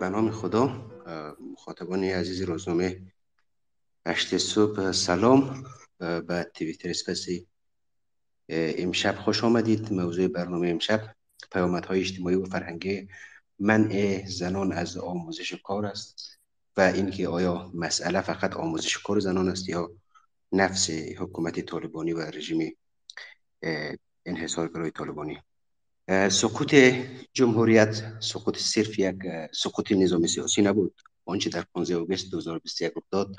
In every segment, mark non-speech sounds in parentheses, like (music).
به نام خدا مخاطبان عزیز روزنامه هشت صبح سلام به تیوی اسپسی امشب خوش آمدید. موضوع برنامه امشب های اجتماعی و فرهنگی منع زنان از آموزش کار است و اینکه آیا مسئله فقط آموزش کار زنان است یا نفس حکومت طالبانی و رژیم انحصارگرای طالبانی. سقوط جمهوریت سقوط صرف یک سقوط نظام سیاسی نبود. آنچه در 15 آگوست 2021 افتاد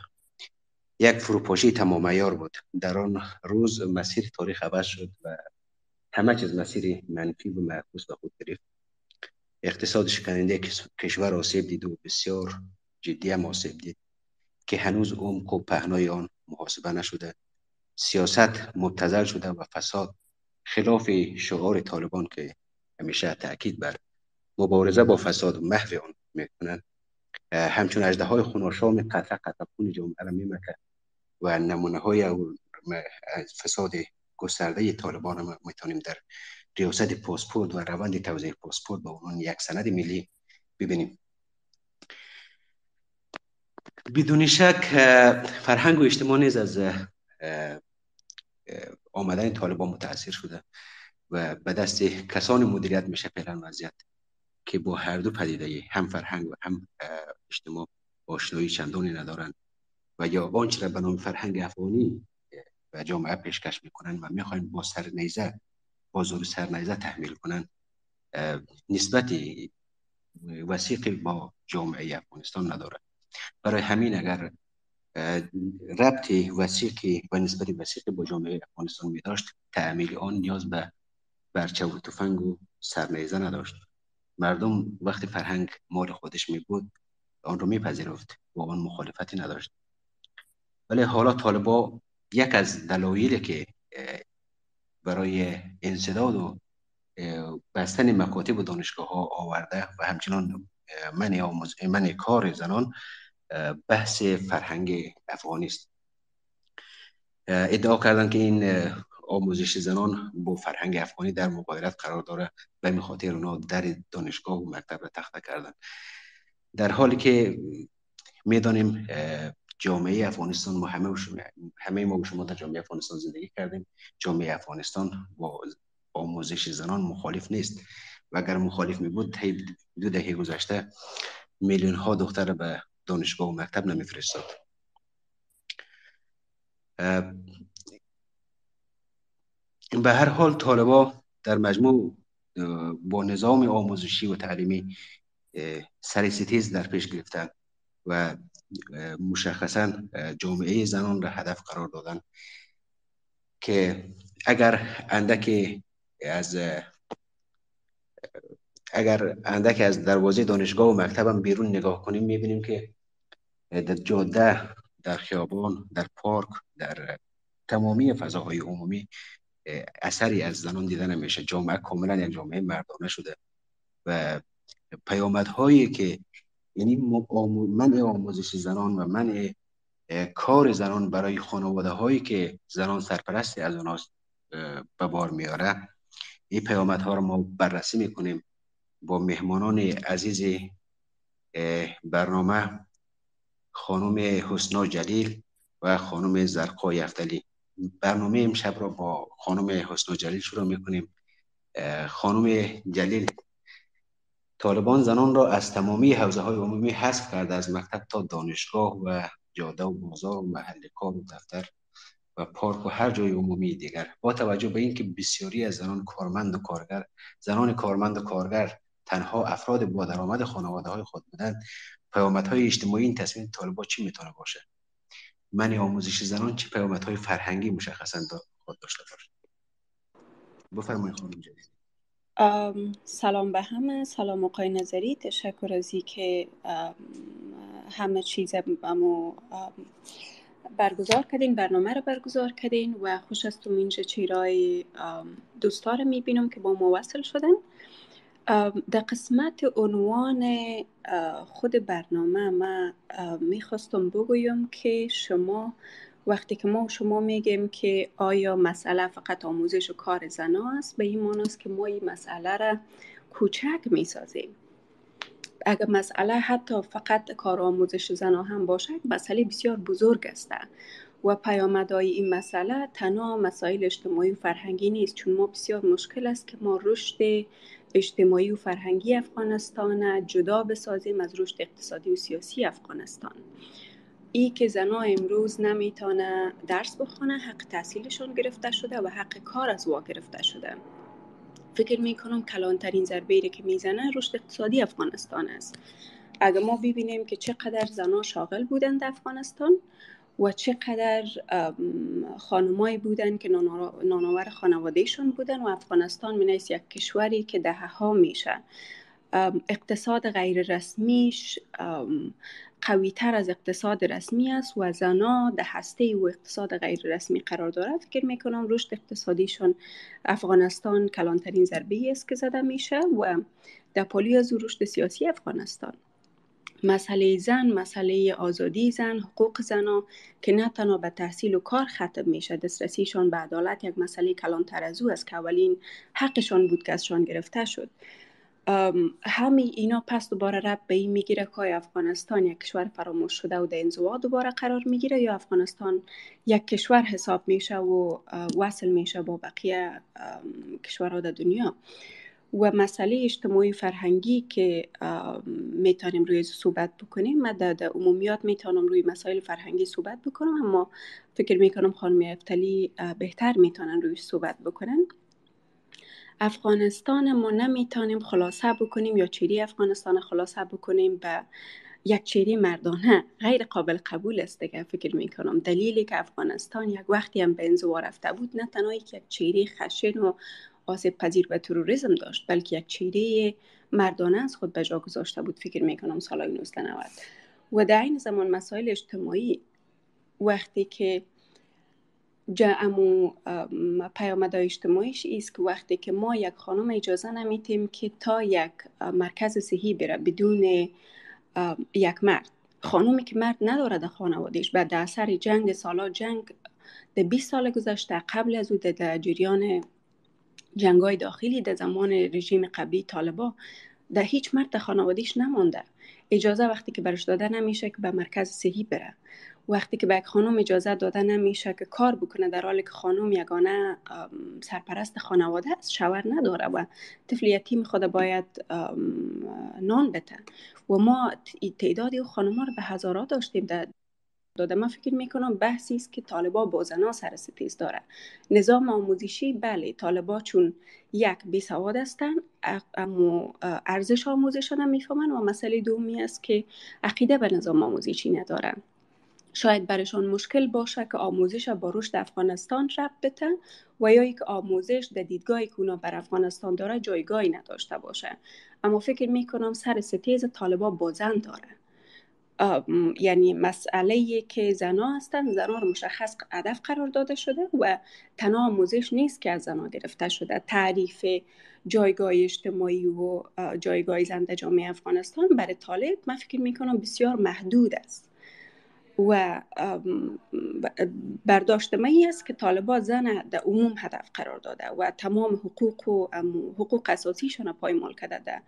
یک فروپاشی تمام ایار بود. در آن روز مسیر تاریخ عوض شد و همه چیز مسیر منفی و معکوس به خود گرفت. اقتصاد شکننده کشور آسیب دید و بسیار جدی هم آسیب دید که هنوز عمق و پهنای آن محاسبه نشده. سیاست مبتزل شده و فساد خلاف شعار طالبان که همیشه تاکید بر مبارزه با فساد و محو آن می‌کنند همچون اجده های خوناشام قطع قطع خون جامعه را و نمونه های فساد گسترده طالبان را می‌تونیم در ریاست پاسپورت و روند توزیع پاسپورت با اون یک سند ملی ببینیم. بدون شک فرهنگ و اجتماع نیز از آمدن طالبان متاثر شده. و به دست کسان مدیریت میشه فعلا وضعیت که با هر دو پدیده هم فرهنگ و هم اجتماع آشنایی چندانی ندارند و یا آنچه را به نام فرهنگ افغانی و جامعه پیشکش می‌کنن و می‌خواین با سر نیزه با زور سر نیزه تحمیل کنن نسبت وسیقی با جامعه افغانستان نداره. برای همین اگر ربط وسیقی و نسبت وسیقی با جامعه افغانستان می داشت تعمیل آن نیاز به برچه و تفنگ و سرنیزه نداشت. مردم وقتی فرهنگ مال خودش می بود آن رو میپذیرفت و آن مخالفتی نداشت. ولی حالا طالبا یک از دلایلی که برای انصداد و بستن مکاتب و دانشگاه ها آورده و همچنان من, آموز... من کار زنان بحث فرهنگ افغانی است. ادعا کردن که این آموزش زنان با فرهنگ افغانی در مقایرت قرار داره به این خاطر اونا در دانشگاه و مکتب را تخته کردن. در حالی که می‌دانیم جامعه افغانستان ما همه همه ما و شما در جامعه افغانستان زندگی کردیم. جامعه افغانستان با آموزش زنان مخالف نیست. و اگر مخالف می بود دو دهه گذشته میلیون ها دختر به دانشگاه و مکتب نمیفرستاد. به هر حال طالبا در مجموع با نظام آموزشی و تعلیمی سری ستیز در پیش گرفتن و مشخصا جامعه زنان را هدف قرار دادن که اگر اندک از اگر اندک از دروازه دانشگاه و مکتبم بیرون نگاه کنیم می‌بینیم که در جاده در خیابان در پارک در تمامی فضاهای عمومی اثری از زنان دیده نمیشه. جامعه کاملا یک جامعه مردانه شده. و پیامدهایی که یعنی منع آموزش زنان و منع کار زنان برای خانواده هایی که زنان سرپرستی از اوناست به بار میاره این پیامدها رو ما بررسی می‌کنیم با مهمانان عزیز برنامه خانم حسنا جلیل و خانم زرقا یفتلی برنامه امشب را با خانم حسنا جلیل شروع می‌کنیم. خانم جلیل طالبان زنان را از تمامی حوزه های عمومی حذف کرده از مکتب تا دانشگاه و جاده و بازار و محل کار و دفتر و پارک و هر جای عمومی دیگر. با توجه به اینکه بسیاری از زنان کارمند و کارگر زنان کارمند و کارگر تنها افراد با درآمد خانواده های خود بودند پیامدهای اجتماعی این تصمیم طالبان چی می‌تونه باشه؟ من آموزش زنان چه پیامدهای فرهنگی مشخصا خود داشته باشه بفرمایید خانم جدید. سلام به همه. سلام آقای نظری. تشکر از که همه چیز امو برگزار کردین برنامه رو برگزار کردین و خوش استم اینجا چیرای دوستا رو می‌بینم که با ما وصل شدن. در قسمت عنوان خود برنامه ما می‌خواستم بگویم که شما وقتی که ما شما میگیم که آیا مسئله فقط آموزش و کار زنا است به این است که ما این مسئله را کوچک می‌سازیم. اگر مسئله حتی فقط کار آموزش زنا هم باشه مسئله بسیار بزرگ است. و پیامدهای این مسئله تنها مسائل اجتماعی و فرهنگی نیست چون ما بسیار مشکل است که ما رشد اجتماعی و فرهنگی افغانستان جدا بسازیم از رشد اقتصادی و سیاسی افغانستان. ای که زنها امروز نمی‌تونه درس بخونه حق تحصیلشون گرفته شده و حق کار از وا گرفته شده. فکر می‌کنم کلانترین ضربه که می‌زنه رشد اقتصادی افغانستان است. اگر ما ببینیم که چقدر زنها شاغل بودند افغانستان و چقدر خانمایی بودن که نانآور خانوادهشون بودن و افغانستان می یک کشوری که دهه ها میشه اقتصاد غیر رسمیش قوی تر از اقتصاد رسمی است و زنا در هسته و اقتصاد غیر رسمی قرار دارد. فکر می‌کنم رشد اقتصادیشان افغانستان کلانترین ضربه است که زده میشه و در پالی از رشد سیاسی افغانستان. مسئله زن مسئله آزادی زن حقوق زنا که نه تنها به تحصیل و کار ختم میشه دسترسیشان به عدالت یک مسئله کلانتر از او است که اولین حقشان بود که ازشان گرفته شد. همین اینا پس دوباره رب به این می‌گیره که افغانستان یک کشور فراموش شده و در انزوا دوباره قرار می‌گیره یا افغانستان یک کشور حساب میشه و وصل میشه با بقیه کشورها در دنیا. و مسئله اجتماعی فرهنگی که می‌تونیم روی صحبت بکنیم من در عمومیات می‌تونم روی مسائل فرهنگی صحبت بکنم اما فکر می‌کنم خانم افتلی بهتر می‌تونن روی صحبت بکنن. افغانستان ما نمی‌تونیم خلاصه بکنیم یا چیری افغانستان خلاصه بکنیم به یک چیری مردانه. غیر قابل قبول است دیگه فکر می‌کنم. دلیلی که افغانستان یک وقتی هم به انزوا رفته بود نه تنها یک چیری خشن و آسیب پذیر به تروریسم داشت بلکه یک چیره مردانه از خود به جا گذاشته بود. فکر می‌کنم سالهای 1990 و در این زمان مسائل اجتماعی وقتی که جمع پیامد اجتماعیش است که وقتی که ما یک خانم اجازه نمیتیم که تا یک مرکز صحی بره بدون یک مرد. خانومی که مرد نداره در خانوادهش بعد در اثر جنگ سالا جنگ در 20 سال گذشته قبل از او در جریان جنگای داخلی در زمان رژیم قبلی طالبا در هیچ مرد خانوادیش نمانده. اجازه وقتی که برش داده نمیشه که به مرکز صحی بره. وقتی که به یک خانم اجازه داده نمیشه که کار بکنه در حالی که خانم یگانه سرپرست خانواده است شوهر نداره و طفل یتیم خود باید نان بته و ما تعدادی خانم رو به هزارات داشتیم. در داده من فکر می‌کنم بحثی است که طالبا با زنا سر ستیز داره نظام آموزشی بله طالبا چون یک بی سواد هستن اما ارزش آموزش نمی‌فهمن و مسئله دومی است که عقیده به نظام آموزشی ندارن. شاید برشان مشکل باشه که آموزش با رشد افغانستان رب بتن و یا یک آموزش در دیدگاهی که بر افغانستان داره جایگاهی نداشته باشه. اما فکر می‌کنم سر ستیز طالبا بازن داره. یعنی مسئله که زنا هستن زنا رو مشخص هدف قرار داده شده و تنها آموزش نیست که از زنا گرفته شده. تعریف جایگاه اجتماعی و جایگاه زن در جامعه افغانستان برای طالب من فکر می‌کنم بسیار محدود است. و برداشت می است که طالبان زن در عموم هدف قرار داده و تمام حقوق و حقوق اساسیشون پایمال کرده در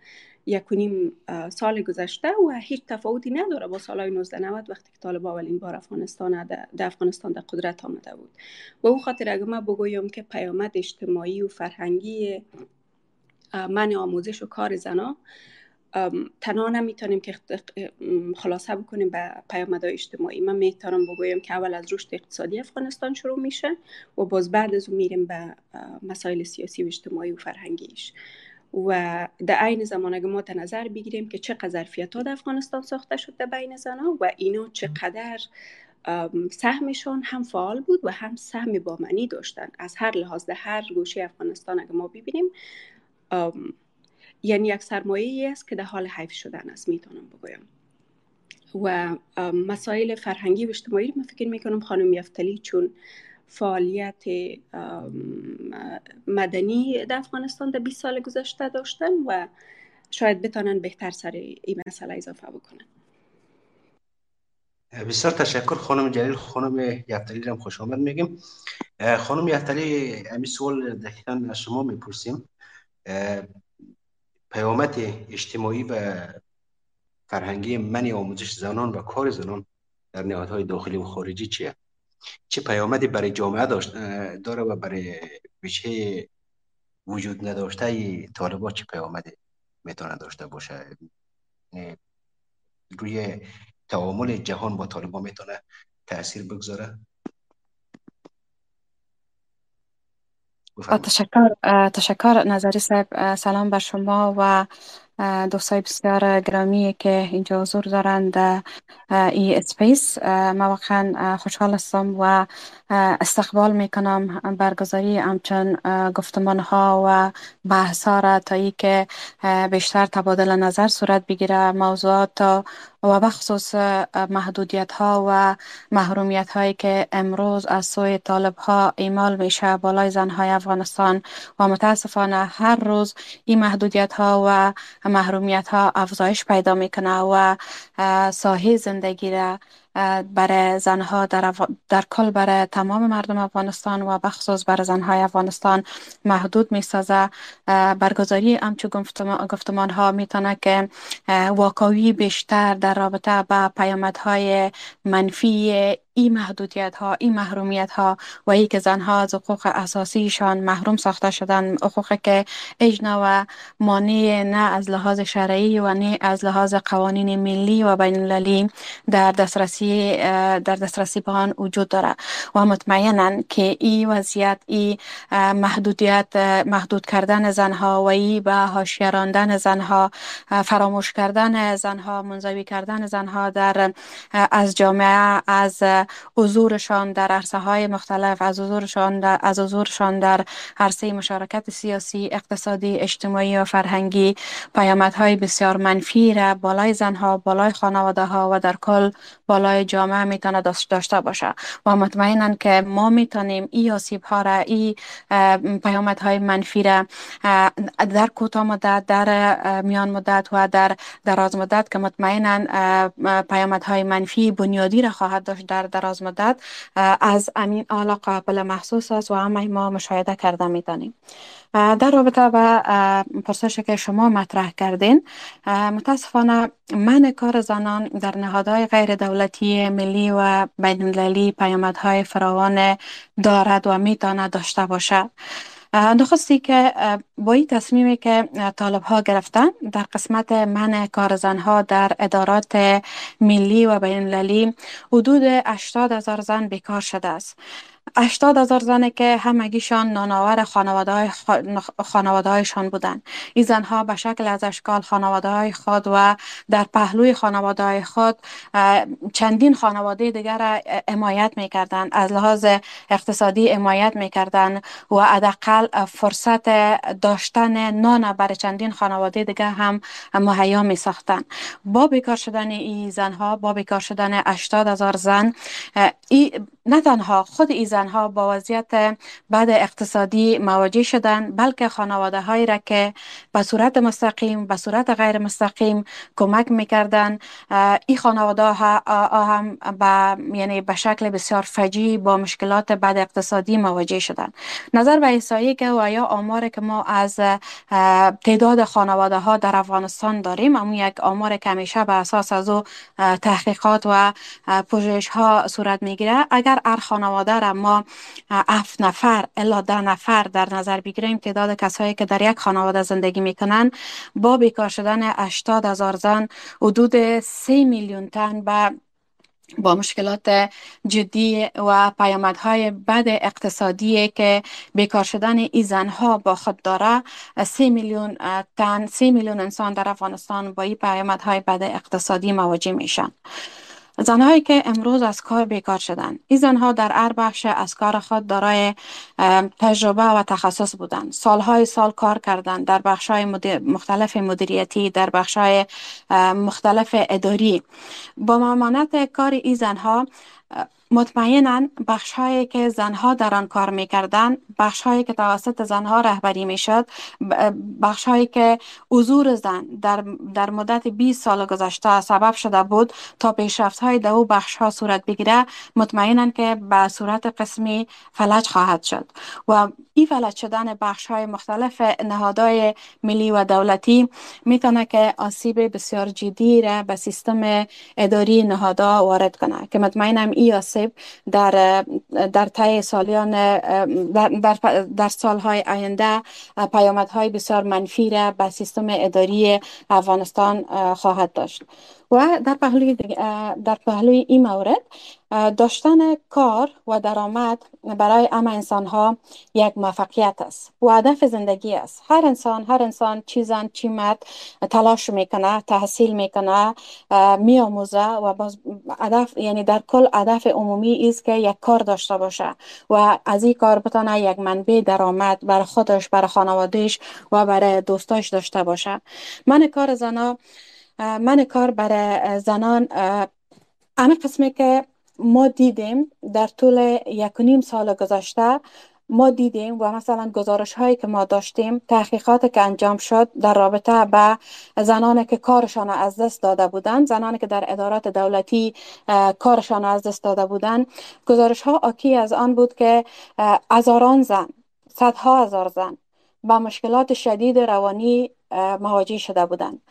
یک نیم سال گذشته و هیچ تفاوتی نداره با سالهای 1990 وقتی که طالبان اولین بار افغانستان در افغانستان در قدرت آمده بود. و او خاطر اگر من بگویم که پیامد اجتماعی و فرهنگی من آموزش و کار زنا تنها نمی‌تونیم که خلاصه بکنیم به پیامدهای اجتماعی. من می‌تونم بگویم که اول از رشد اقتصادی افغانستان شروع میشه و باز بعد از اون میریم به مسائل سیاسی و اجتماعی و فرهنگیش. و در عین زمان اگه ما نظر بگیریم که چقدر ظرفیت ها در افغانستان ساخته شد در بین زنان و اینا چقدر سهمشان هم فعال بود و هم سهم با معنی داشتن. از هر لحاظ در هر گوشه افغانستان اگه ما ببینیم یعنی یک سرمایه است که در حال حیف شدن است می‌تونم بگویم. و مسائل فرهنگی و اجتماعی من فکر می‌کنم خانم یفتلی چون فعالیت مدنی در افغانستان در 20 سال گذشته داشتن و شاید بتانن بهتر سر این مسئله اضافه بکنن. بسیار تشکر خانم جلیل. خانم یفتلی هم خوش آمد میگیم. خانم یفتلی امی سوال دقیقا از شما می‌پرسیم. پیامت اجتماعی و فرهنگی منی آموزش زنان و کار زنان در نهادهای داخلی و خارجی چیه؟ چه پیامدی برای جامعه داشت داره و برای وجه وجود نداشته طالبات چه پیامدی می‌تونه داشته باشه؟ روی تعامل جهان با طالبا می‌تونه تاثیر بگذاره؟ تشکر تشکر. نظری صاحب سلام بر شما و دوستای بسیار گرامی که اینجا حضور دارند ای اسپیس. ما واقعا خوشحال هستم و استقبال می‌کنم برگزاری همچون گفتمان ها و بحث ها را تا ای که بیشتر تبادل نظر صورت بگیره موضوعات و بخصوص محدودیت ها و محرومیت هایی که امروز از سوی طالب ها ایمال میشه بالای زن های افغانستان و متاسفانه هر روز این محدودیت ها و محرومیت ها افزایش پیدا می‌کنه و ساحه زندگی را برای زنها در, در کل برای تمام مردم افغانستان و بخصوص برای زنهای افغانستان محدود می سازه برگزاری همچو گفتمان ها می‌تونه که واقعی بیشتر در رابطه با پیامدهای منفی این محدودیت ها این محرومیت ها و ای که زنها از حقوق اساسیشان محروم ساخته شدن حقوق که اجنا و مانع نه از لحاظ شرعی و نه از لحاظ قوانین ملی و بین المللی در دسترسی در دسترسی به آن وجود داره. و مطمئنا که این وضعیت این محدودیت محدود کردن زنها و ای به حاشیه راندن زنها فراموش کردن زنها منزوی کردن زنها در از جامعه از حضورشان در عرصه های مختلف از حضورشان در از حضورشان در عرصه مشارکت سیاسی اقتصادی اجتماعی و فرهنگی. پیامدهای بسیار منفی را بالای زنها بالای خانواده ها و در کل بالای جامعه می‌تونه داشته باشه. و مطمئنا که ما می‌تونیم این آسیب ها را این پیامدهای منفی را در کوتاه مدت در میان مدت و در دراز مدت که مطمئنا پیامدهای منفی بنیادی را خواهد داشت در دراز مدت از امین آلا قابل محسوس است و همه ما مشاهده کرده می‌تونیم در رابطه با پرسش که شما مطرح کردین متاسفانه من کار زنان در نهادهای غیر دولتی ملی و بین المللی پیامدهای فراوان دارد و می‌تواند داشته باشد. نخستی که با این تصمیمی که طالب ها گرفتن در قسمت من کار ها در ادارات ملی و بین المللی حدود 80 هزار زن بیکار شده است. هشتاد هزار زنه که همگیشان نانآور خانواده, های خانواده هایشان بودن. این زنها به شکل از اشکال خانواده های خود و در پهلوی خانواده های خود چندین خانواده دیگر را امایت می‌کردن از لحاظ اقتصادی امایت می‌کردن و حداقل فرصت داشتن نان برای چندین خانواده دیگر هم مهیا می ساختن با بیکار شدن این زنها با بیکار شدن 80 هزار زن ای نه تنها خود ای زنها با وضعیت بعد اقتصادی مواجه شدن بلکه خانواده هایی را که به صورت مستقیم به صورت غیر مستقیم کمک می‌کردن این خانواده ها هم به یعنی به شکل بسیار فجی با مشکلات بعد اقتصادی مواجه شدن نظر به ایسایی که و یا آمار که ما از تعداد خانواده ها در افغانستان داریم اما یک آمار که همیشه به اساس از او تحقیقات و پوژش ها صورت می‌گیره اگر هر خانواده را ما هفت نفر الا ده نفر در نظر بگیریم تعداد کسایی که در یک خانواده زندگی می‌کنن با بیکار شدن 80 هزار زن حدود 3 میلیون تن به با مشکلات جدی و پیامدهای بد اقتصادی که بیکار شدن این زنها با خود داره سی میلیون تن سی میلیون انسان در افغانستان با این پیامدهای بد اقتصادی مواجه میشن. زنهایی که امروز از کار بیکار شدند. این زنها در هر بخش از کار خود دارای تجربه و تخصص بودند. سالهای سال کار کردند در بخش های مختلف مدیریتی در بخش های مختلف اداری. با مامانت کار این زنها مطمئنا بخش هایی که زنها در آن کار می‌کردن بخش هایی که توسط زنها رهبری می‌شد بخش هایی که حضور زن در, در مدت 20 سال گذشته سبب شده بود تا پیشرفت های در بخش ها صورت بگیره مطمئنا که به صورت قسمی فلج خواهد شد. و این فلج شدن بخش های مختلف نهادهای ملی و دولتی می‌تونه که آسیب بسیار جدی را به سیستم اداری نهادها وارد کنه که مطمئنم این آسیب در در طی سالیان در, در, در سالهای آینده پیامدهای بسیار منفی را به سیستم اداری افغانستان خواهد داشت. و در پهلوی, در پهلوی این مورد داشتن کار و درآمد برای ام انسان ها یک موفقیت است و هدف زندگی است. هر انسان هر انسان چی زن چی تلاش می‌کنه تحصیل می‌کنه میآموزه و باز هدف یعنی در کل هدف عمومی است که یک کار داشته باشه و از این کار بتانه یک منبع درآمد برای خودش برای خانوادهش و برای دوستاش داشته باشه. من کار زنا من کار برای زنان همه قسمی که ما دیدیم در طول یک و نیم سال گذشته ما دیدیم و مثلا گزارش هایی که ما داشتیم تحقیقات که انجام شد در رابطه به زنان که کارشان از دست داده بودند زنانی که در ادارات دولتی کارشان از دست داده بودند. گزارش ها آکی از آن بود که هزاران زن صدها هزار زن با مشکلات شدید روانی مواجه شده بودند.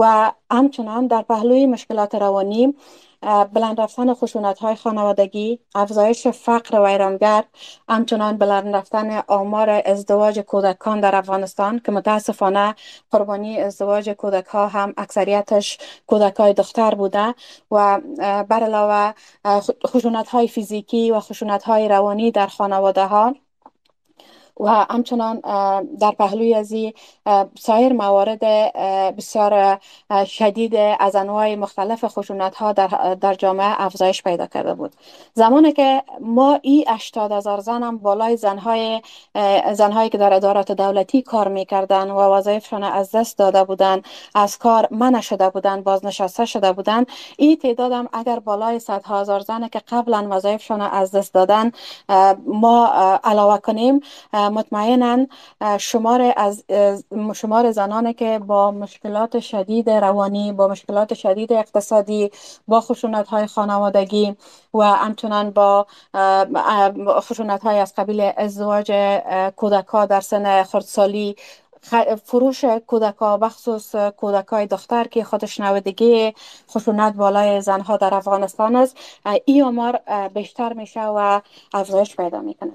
و همچنان در پهلوی مشکلات روانی بلند رفتن خشونت های خانوادگی افزایش فقر و ایرانگر همچنان بلند رفتن آمار ازدواج کودکان در افغانستان که متاسفانه قربانی ازدواج کودک ها هم اکثریتش کودک های دختر بوده و بر علاوه خشونت های فیزیکی و خشونت های روانی در خانواده ها و همچنان در پهلوی از سایر موارد بسیار شدید از انواع مختلف خشونت ها در, در جامعه افزایش پیدا کرده بود. زمانی که ما ای 80 هزار زن هم بالای زنهای زنهایی که در ادارات دولتی کار می‌کردن و وظایفشان از دست داده بودن از کار منع شده بودن بازنشسته شده بودن این تعداد هم اگر بالای 100 هزار زن که قبلا وظایفشان از دست دادن ما علاوه کنیم مطمئنا شمار از شمار زنانی که با مشکلات شدید روانی با مشکلات شدید اقتصادی با خشونت های خانوادگی و همچنان با خشونت های از قبیل ازدواج کودک ها در سن خردسالی. فروش کودک ها بخصوص کودک های دختر که خودش نودگی خشونت بالای زنها در افغانستان است. این آمار بیشتر میشه و افزایش پیدا می‌کنه.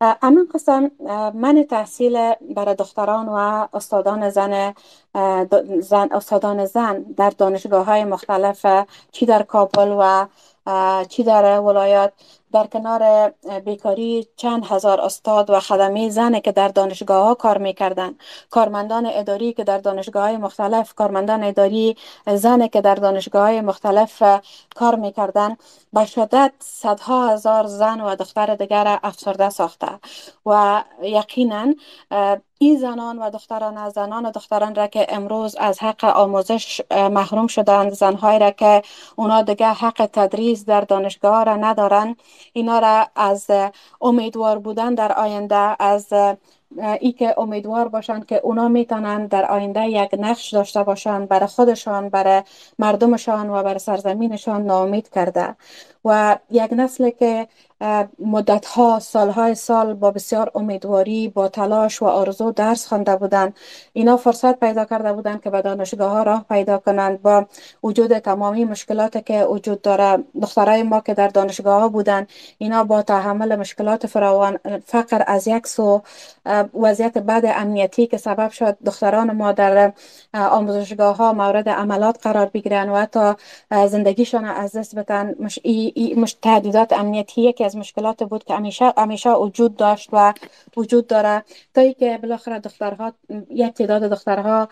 اما قسم من تحصیل برای دختران و استادان زن زن استادان زن در دانشگاه های مختلف چی در کابل و چی در ولایات در کنار بیکاری چند هزار استاد و خدمه زن که در دانشگاه ها کار می‌کردن. کارمندان اداری که در دانشگاه های مختلف کارمندان اداری زن که در دانشگاه های مختلف کار می‌کردن. به شدت صدها هزار زن و دختر دیگر افسرده ساخته. و یقینا این زنان و دختران از زنان و دختران را که امروز از حق آموزش محروم شدند زنهایی را که اونا دیگه حق تدریس در دانشگاه را ندارن اینا را از امیدوار بودن در آینده از ای که امیدوار باشند که اونا می‌تونن در آینده یک نقش داشته باشند برای خودشان برای مردمشان و برای سرزمینشان ناامید کرده. و یک نسل که مدت ها سالهای سال با بسیار امیدواری با تلاش و آرزو درس خوانده بودند. اینا فرصت پیدا کرده بودند که به دانشگاه ها راه پیدا کنند. با وجود تمامی مشکلات که وجود داره دخترای ما که در دانشگاه ها بودند اینا با تحمل مشکلات فراوان فقر از یک سو وضعیت بد امنیتی که سبب شد دختران ما در آموزشگاه ها مورد عملات قرار بگیرن و حتی زندگیشان از دست بدن. مش, مش تهدیدات امنیتی که از مشکلات بود که همیشه همیشه وجود داشت و وجود داره. تا ای که بالاخره دخترها یک تعداد دخترها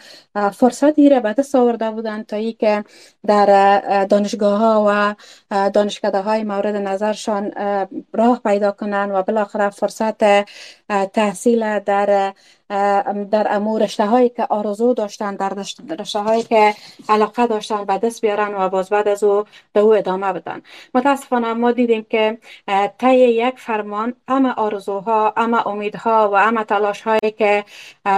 فرصتی را به دست آورده بودند تا ای که در دانشگاه ها و دانشکده های مورد نظرشان راه پیدا کنند و بالاخره فرصت تحصیل در در امور رشته هایی که آرزو داشتن در رشته هایی که علاقه داشتن به دست بیارن و باز بعد از او به او ادامه بدن. متاسفانه ما دیدیم که طی یک فرمان اما آرزوها اما امیدها و اما تلاش هایی که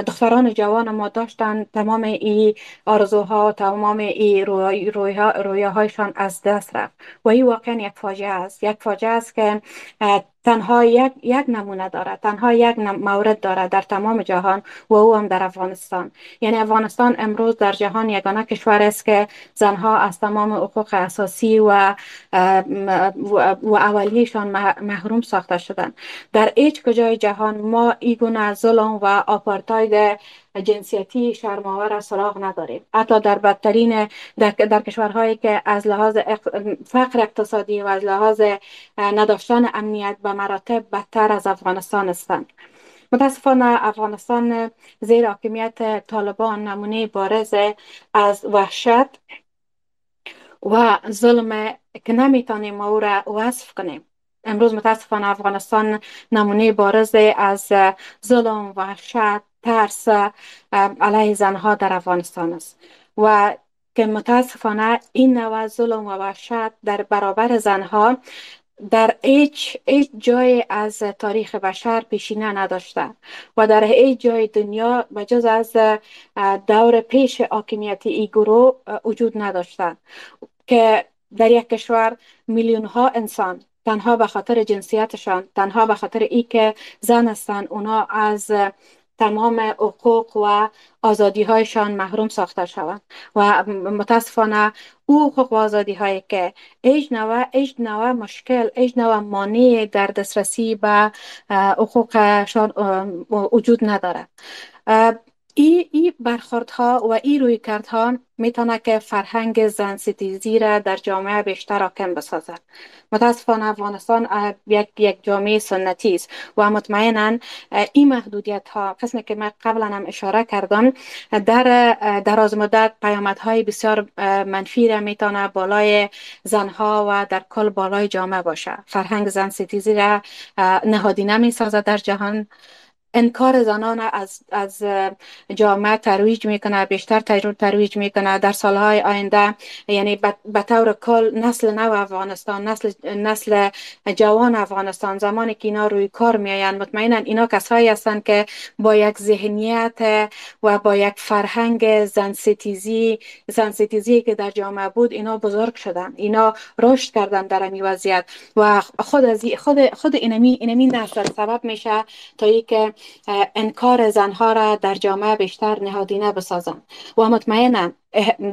دختران جوان ما داشتن تمام ای آرزوها تمام ای رویاهایشان از دست رفت. و این واقعا یک فاجعه است. یک فاجعه است که تنها یک, یک نمونه دارد تنها یک مورد دارد در تمام جهان و او هم در افغانستان. یعنی افغانستان امروز در جهان یگانه کشور است که زنها از تمام حقوق اساسی و و اولیشان محروم ساخته شدند در هیچ کجای جهان ما ایگونه ظلم و آپارتاید جنسیتی شرماور را سراغ نداریم. حتی در بدترین در, در کشورهایی که از لحاظ فقر اقتصادی و از لحاظ نداشتن امنیت به مراتب بدتر از افغانستان هستند. متاسفانه افغانستان زیر حاکمیت طالبان نمونه بارز از وحشت و ظلم که نمی‌تونیم او را وصف کنیم. امروز متاسفانه افغانستان نمونه بارز از ظلم وحشت ترس علیه زنها در افغانستان است. و که متاسفانه این نوع ظلم و وحشت در برابر زنها در هیچ جای از تاریخ بشر پیشینه نداشته و در هیچ جای دنیا بجز از دور پیش حاکمیتی ای گروه وجود نداشته. که در یک کشور میلیون ها انسان تنها به خاطر جنسیتشان تنها به خاطر ای که زن هستند اونا از تمام حقوق و آزادی هایشان محروم ساخته شوند و متاسفانه او حقوق و آزادی هایی که ایج نوع ایج نوع مشکل ایج نوع مانع در دسترسی به حقوقشان وجود نداره ای, ای برخوردها و ای روی کردها می‌تونه که فرهنگ زن ستیزی را در جامعه بیشتر حاکم بسازد. متاسفانه افغانستان یک یک جامعه سنتی است و مطمئنا این محدودیت ها قسمی که من قبلا هم اشاره کردم در دراز مدت پیامدهای بسیار منفی را می‌تونه بالای زنها و در کل بالای جامعه باشه. فرهنگ زن ستیزی را نهادی نمی سازد در جهان. انکار زنان از, از جامعه ترویج می‌کنه بیشتر ترویج می‌کنه. در سالهای آینده یعنی به طور کل نسل نو افغانستان نسل, نسل جوان افغانستان زمانی که اینا روی کار میاین مطمئنا اینا کسایی هستند که با یک ذهنیت و با یک فرهنگ زنستیزی زنستیزی که در جامعه بود اینا بزرگ شدن اینا رشد کردن در این وضعیت. و خود از خود خود اینمی اینمی نسل سبب میشه تا که انکار زنها را در جامعه بیشتر نهادینه بسازند و مطمئنم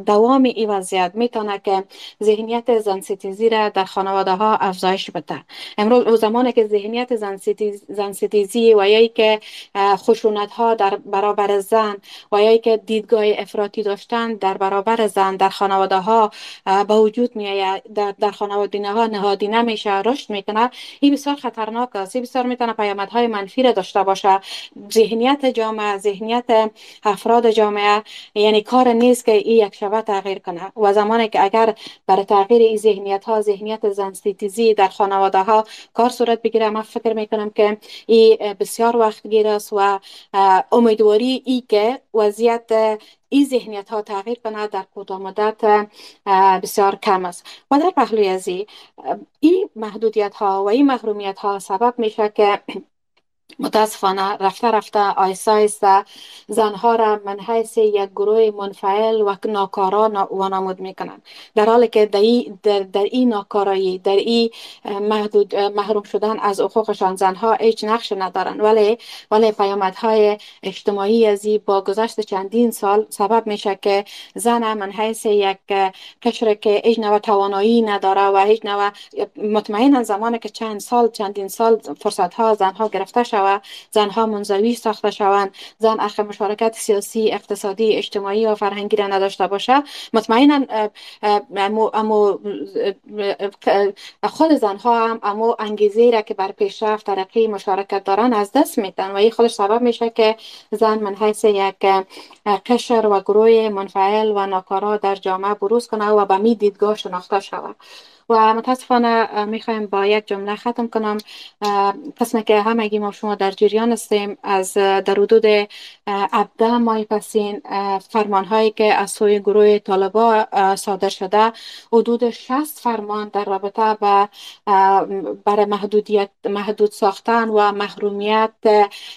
دوام این وضعیت می‌تونه که ذهنیت زن ستیزی را در خانواده ها افزایش بده امروز زمانی که ذهنیت زن ستیزی و یا که خشونت ها در برابر زن و یا که دیدگاه افراطی داشتن در برابر زن در خانواده ها به وجود میآید در, در خانواده ها نهادی نمیشه رشد می‌کنه این بسیار خطرناک است این بسیار می‌تونه پیامدهای منفی را داشته باشه ذهنیت جامعه ذهنیت افراد جامعه یعنی کار نیست که یک شبه تغییر کنه. و زمانی که اگر برای تغییر این ذهنیت ها ذهنیت زنستیتیزی در خانواده ها کار صورت بگیره من فکر می‌کنم که این بسیار وقت گیر است و امیدواری ای که وضعیت این ذهنیت ها تغییر کنه در کوتاه مدت بسیار کم است. و در پهلوی از این محدودیت ها و این محرومیت ها سبب میشه که متاسفانه رفته رفته آیسته آیسته زنها را من حیث یک گروه منفعل و ناکارا وانمود می‌کنند. در حالی که در, در, در این ناکارایی در این محدود محروم شدن از حقوقشان زنها هیچ نقش ندارند. ولی ولی پیامدهای اجتماعی از با گذشت چندین سال سبب میشه که زن من حیث یک کشور که هیچ نوع توانایی نداره و هیچ نوع مطمئنا زمانی که چند سال چندین سال فرصت ها زنها گرفته شود زنها منزوی ساخته شوند. زن اخ مشارکت سیاسی اقتصادی اجتماعی و فرهنگی را نداشته باشه مطمئنا امو خود زنها هم امو انگیزه را که بر پیشرفت ترقی مشارکت دارن از دست میدن و این خودش سبب میشه که زن من حیث یک قشر و گروه منفعل و ناکارا در جامعه بروز کنه و به می دیدگاه شناخته شود. و متاسفانه می‌خوایم با یک جمله ختم کنم. قسمه که همگی ما شما در جریان هستیم از در حدود 17 ماه پسین فرمان هایی که از سوی گروه طالبا صادر شده حدود 60 فرمان در رابطه به برای محدودیت محدود ساختن و محرومیت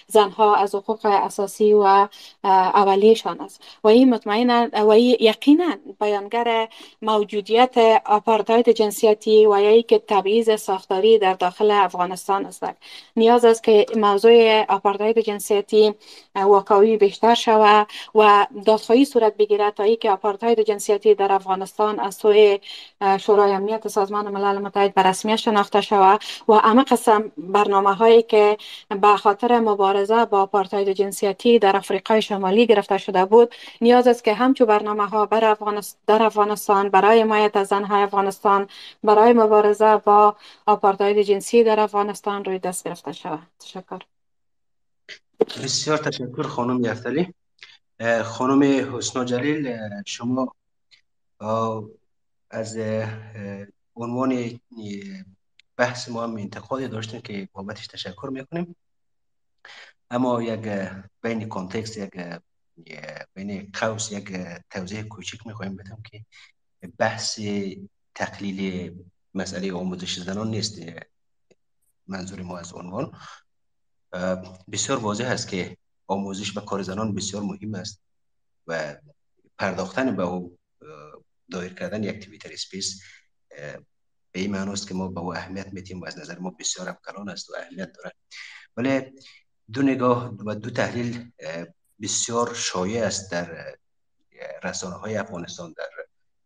زنها از حقوق اساسی و اولیشان است. و این مطمئنا و این یقینا بیانگر موجودیت آپارتاید جنسیتی و یا که تبعیض ساختاری در داخل افغانستان است. نیاز است که موضوع آپارتاید جنسیتی واقعی بیشتر شود و دادخواهی صورت بگیرد تا که آپارتاید جنسیتی در افغانستان از سوی شورای امنیت سازمان ملل متحد به رسمیت شناخته شود و اما قسم برنامه هایی که به خاطر مبارزه با آپارتاید جنسیتی در افریقای شمالی گرفته شده بود نیاز است که همچو برنامه ها در افغانستان برای حمایت از زنهای افغانستان برای مبارزه با آپارتاید جنسی در افغانستان روی دست گرفته شود. تشکر. بسیار تشکر خانم یفتلی. خانم حسنا جلیل شما از عنوان بحث ما هم انتقادی داشتیم که بابتش تشکر می‌کنیم. اما یک بین کانتکست یک بین قوس یک توضیح کوچک می‌خوایم بدم که بحث تقلیل مسئله آموزش زنان نیست منظور ما از عنوان. بسیار واضح است که آموزش و کار زنان بسیار مهم است و پرداختن به او دایر کردن یک Twitter Space به این معنی است که ما به او اهمیت میتیم و از نظر ما بسیار کلان است و اهمیت دارد. ولی دو نگاه و دو تحلیل بسیار شایع است در رسانه های افغانستان در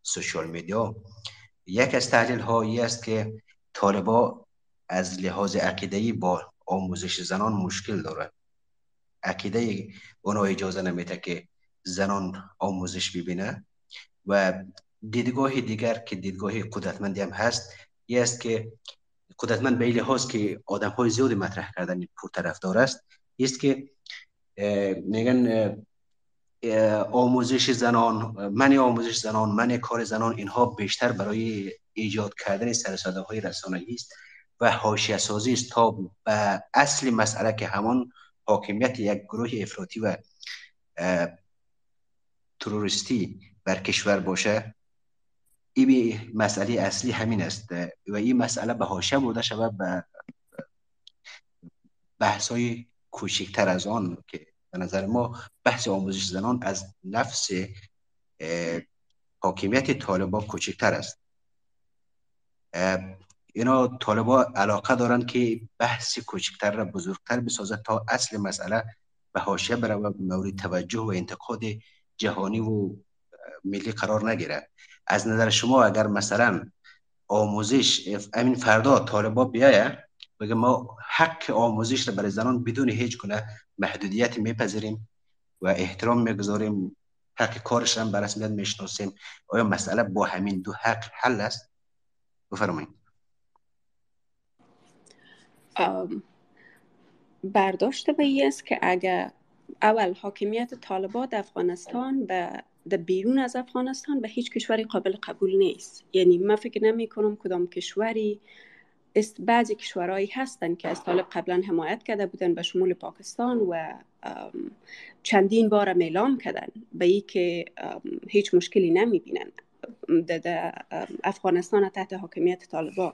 social media. یک از تحلیل هایی است که طالبا از لحاظ عقیده‌ای با آموزش زنان مشکل دارد عقیده اونا اجازه نمیده که زنان آموزش ببینه و دیدگاه دیگر که دیدگاه قدرتمندی هم هست یه است که قدرتمند به لحاظ که آدم های زیادی مطرح کردن پرطرفدار است است که میگن آموزش زنان من آموزش زنان من کار زنان اینها بیشتر برای ایجاد کردن سر های رسانه‌ای است و حاشیه سازی است تا به اصل مسئله که همان حاکمیت یک گروه افراطی و تروریستی بر کشور باشه این مسئله اصلی همین است و این مسئله به حاشیه برده شود به بحث های کوچکتر از آن که به نظر ما بحث آموزش زنان از نفس حاکمیت طالبا کوچکتر است. اینا طالبا علاقه دارند که بحث کوچکتر را بزرگتر بسازد تا اصل مسئله به حاشیه بره مورد توجه و انتقاد جهانی و ملی قرار نگیره. از نظر شما اگر مثلا آموزش امین فردا طالبا بیایه بگه ما حق آموزش را برای زنان بدون هیچ گونه محدودیت میپذیریم و احترام می‌گذاریم. حق کارش هم بر رسمیت می‌شناسیم. آیا مسئله با همین دو حق حل است؟ بفرمایید. برداشت به است که اگر اول حاکمیت طالبات افغانستان به در بیرون از افغانستان به هیچ کشوری قابل قبول نیست. یعنی من فکر نمی کنم کدام کشوری است بعضی کشورهایی هستند که از طالب قبلا حمایت کرده بودن به شمول پاکستان و چندین بار اعلام کردن به ای که هیچ مشکلی نمی بینن در افغانستان تحت حاکمیت طالبان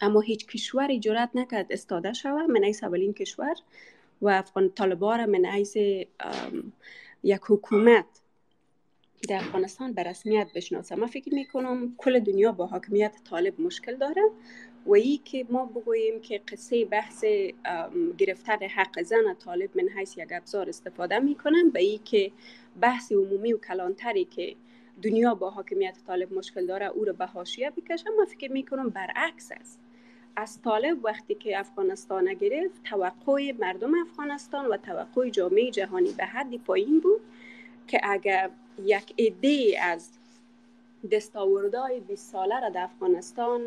اما هیچ کشوری جرات نکرد استاده شود من حیث اولین کشور و افغان طالبان را من حیث یک حکومت در افغانستان به رسمیت بشناسه من فکر می‌کنم کل دنیا با حاکمیت طالب مشکل داره. و ای که ما بگوییم که قصه بحث گرفتن حق زن طالب من حیث یک ابزار استفاده می‌کنن به ای که بحث عمومی و کلانتری که دنیا با حاکمیت طالب مشکل داره او رو به حاشیه بکشم من فکر می‌کنم برعکس است. از طالب وقتی که افغانستان گرفت توقع مردم افغانستان و توقع جامعه جهانی به حدی پایین بود که اگر یک عده از دستاوردهای 20 ساله را در افغانستان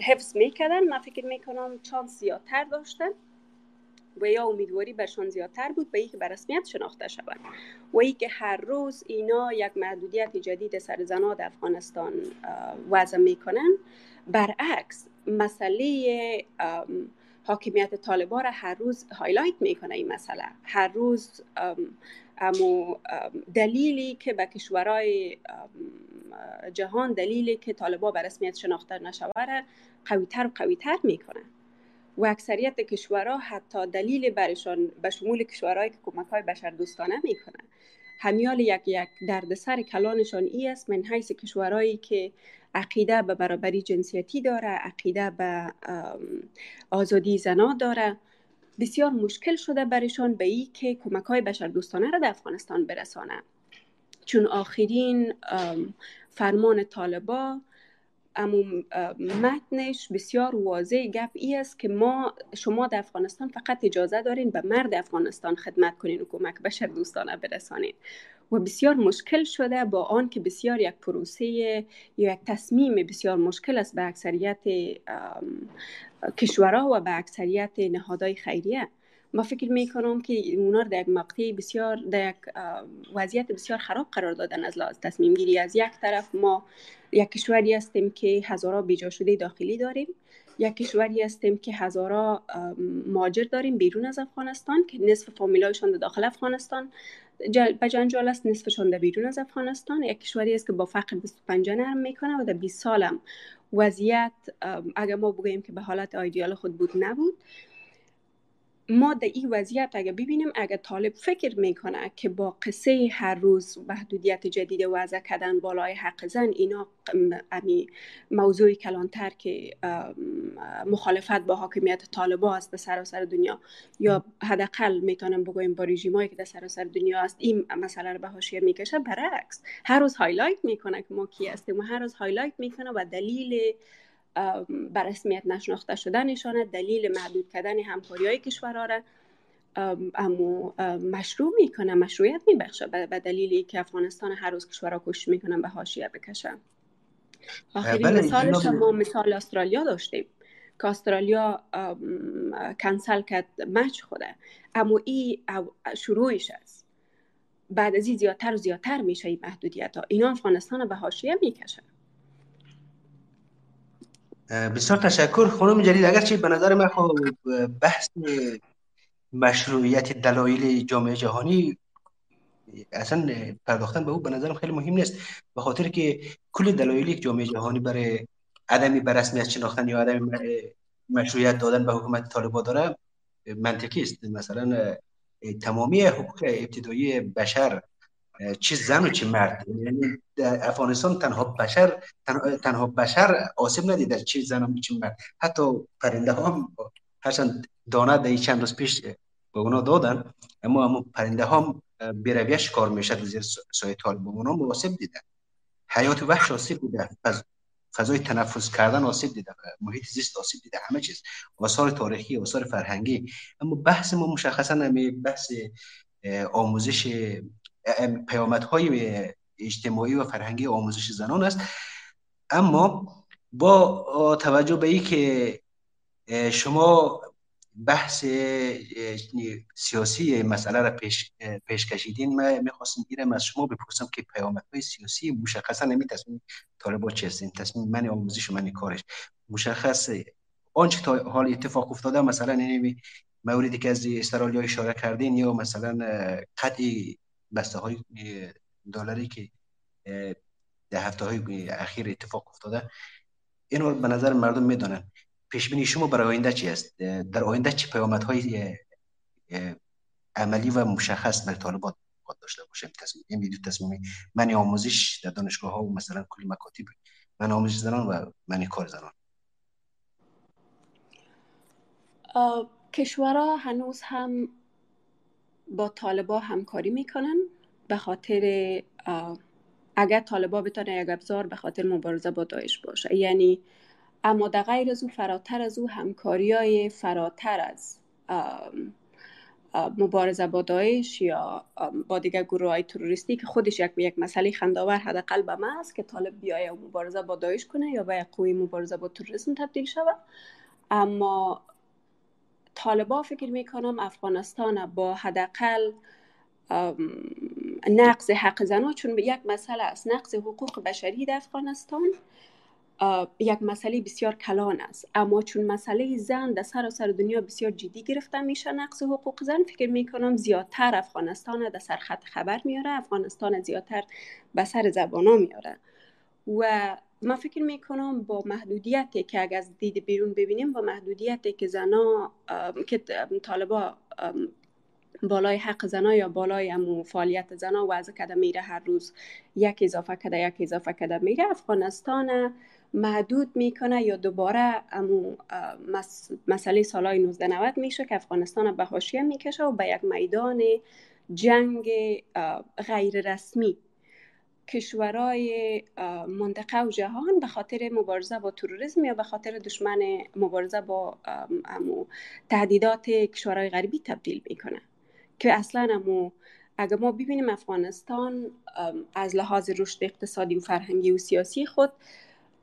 حفظ می‌کردن. من فکر می‌کنم چانس زیادتر داشتن و یا امیدواری برشان زیادتر بود به اینکه به رسمیت شناخته شوند و ای که هر روز اینا یک محدودیت جدید سر زنها در افغانستان وضع می‌کنن. برعکس مسئله حاکمیت طالبا را هر روز هایلایت می‌کنه این مسئله. هر روز امو دلیلی که به کشورهای جهان دلیلی که طالبا به رسمیت شناخته نشوه قویتر و قویتر می‌کنه. و اکثریت کشورها حتی دلیل برشان به شمول کشورهایی که کمک های بشر دوستانه می‌کنه. همیال یک یک دردسر کلانشان ای است من حیث کشورهایی که عقیده به برابری جنسیتی داره عقیده به آزادی زنا داره. بسیار مشکل شده برشان به ای که کمک های بشر دوستانه را در افغانستان برسانه. چون آخرین فرمان طالبا اما متنش بسیار واضح گپ ای است که ما شما در افغانستان فقط اجازه دارین به مرد افغانستان خدمت کنین و کمک بشر دوستانه برسانین. و بسیار مشکل شده با آن که بسیار یک پروسه یا یک تصمیم بسیار مشکل است به اکثریت کشورها و به اکثریت نهادهای خیریه. ما فکر می کنم که اونا در یک مقطع بسیار در یک وضعیت بسیار خراب قرار دادن از لحاظ تصمیم گیری از یک طرف ما یک کشوری هستیم که هزارا بیجا شده داخلی داریم. یک کشوری هستیم که هزارا ماجر داریم بیرون از افغانستان که نصف فامیلایشان داخل افغانستان. به جنجال است نصفشان در بیرون از افغانستان. یک کشوری است که با فقر 25 نرم می‌کنه و در 20 سالم وضعیت اگر ما بگوییم که به حالت آیدیال خود بود نبود. ما در این وضعیت اگر ببینیم اگر طالب فکر می‌کنه که با قصه هر روز محدودیت جدید وضع کردن بالای حق زن اینا امی موضوع کلانتر که مخالفت با حاکمیت طالبا است در سراسر دنیا یا حداقل می‌تونم بگویم با رژیمایی که در سراسر دنیا است این مسئله رو به حاشیه می‌کشه برعکس. هر روز highlight می‌کنه که ما کی هستیم و هر روز highlight می‌کنه و دلیل به رسمیت نشناخته شدنشان دلیل محدود کردن همکاری های کشورها را اما مشروع می‌کنه مشروعیت میبخشه به دلیلی که افغانستان هر روز کشورها کش می‌کنن به حاشیه بکشه. آخرین بله، مثالش ما مثال استرالیا داشتیم که استرالیا کنسل کرد مچ خوده. اما این شروعش است بعد از این زیادتر و زیادتر میشه این محدودیت ها اینا افغانستان به حاشیه می‌کشه. بسیار تشکر. خانم جلیل اگرچه به نظر من خب بحث مشروعیت دلایل جامعه جهانی اصلا پرداختن به او به نظرم خیلی مهم نیست. به خاطر که کل دلایلی که جامعه جهانی برای عدمی به رسمیت شناختن یا عدم مشروعیت دادن به حکومت طالبا داره منطقی است. مثلا تمامی حقوق ابتدایی بشر چه زن و چه مرد. یعنی افغانستان تنها بشر تنها, بشر آسیب ندید چه زن و چه مرد. حتی پرنده ها هم هرچند دانه در چند روز پیش به اونا دادن اما اما پرنده ها بیرویش کار می‌شد زیر سایه طالب اونا آسیب دیدن. حیات وحش آسیب دیده فضای تنفس کردن آسیب دیده. محیط زیست آسیب دیده. همه چیز. آثار تاریخی آثار فرهنگی. اما بحث ما مشخصا بحث آموزش پیامدهای اجتماعی و فرهنگی آموزش زنان است. اما با توجه به که شما بحث سیاسی مسئله را پیش, پیش کشیدین من می‌خواستم گیرم از شما بپرسم که پیامدهای سیاسی مشخصا نمی تصمیم طالبا چی هستین تصمیم من آموزش و من کارش مشخص آنچه تا حال اتفاق افتاده مثلا نمی موردی که از استرالیا اشاره کردین یا مثلا قطعی بسته های دلاری که در هفته های اخیر اتفاق افتاده اینو به نظر مردم می‌دونن. پیش بینی شما برای آینده چی است؟ در آینده چه های عملی و مشخص برای طالبات باید داشته باشه؟ تصمیم این ویدیو تصمیم من آموزش در دانشگاه ها و مثلا کلی مکاتب من آموزش زنان و من کار زنان. کشورها هنوز هم با طالبا همکاری می‌کنن به خاطر اگر طالبا بتونه یک ابزار به خاطر مبارزه با داعش باشه. یعنی اما در غیر از او فراتر از او همکاری های فراتر از مبارزه با داعش یا با دیگر گروه های تروریستی که خودش یک یک مسئله خنداور حداقل به ما است که طالب بیای مبارزه با داعش کنه یا به قوی مبارزه با تروریسم تبدیل شود اما طالبا فکر می‌کنم افغانستان با حداقل نقض حق زنها چون یک مسئله است نقض حقوق بشری در افغانستان یک مسئله بسیار کلان است. اما چون مسئله زن در سراسر دنیا بسیار جدی گرفته میشه نقص حقوق زن فکر می‌کنم زیادتر افغانستان در سر خط خبر میاره افغانستان زیادتر به سر زبانا میاره. و ما فکر می‌کنم با محدودیتی که اگر از دید بیرون ببینیم با محدودیتی که زنا که طالبا بالای حق زنا یا بالای امو فعالیت زنا وضع کده میره هر روز یک اضافه کده یک اضافه کده میره افغانستان محدود می‌کنه یا دوباره امو مسئله سالهای 1990 میشه که افغانستان به حاشیه می‌کشه و به یک میدان جنگ غیر رسمی کشورهای منطقه و جهان به خاطر مبارزه با تروریسم یا به خاطر دشمن مبارزه با تهدیدات کشورهای غربی تبدیل می‌کنه. که اصلا امو اگر ما ببینیم افغانستان از لحاظ رشد اقتصادی و فرهنگی و سیاسی خود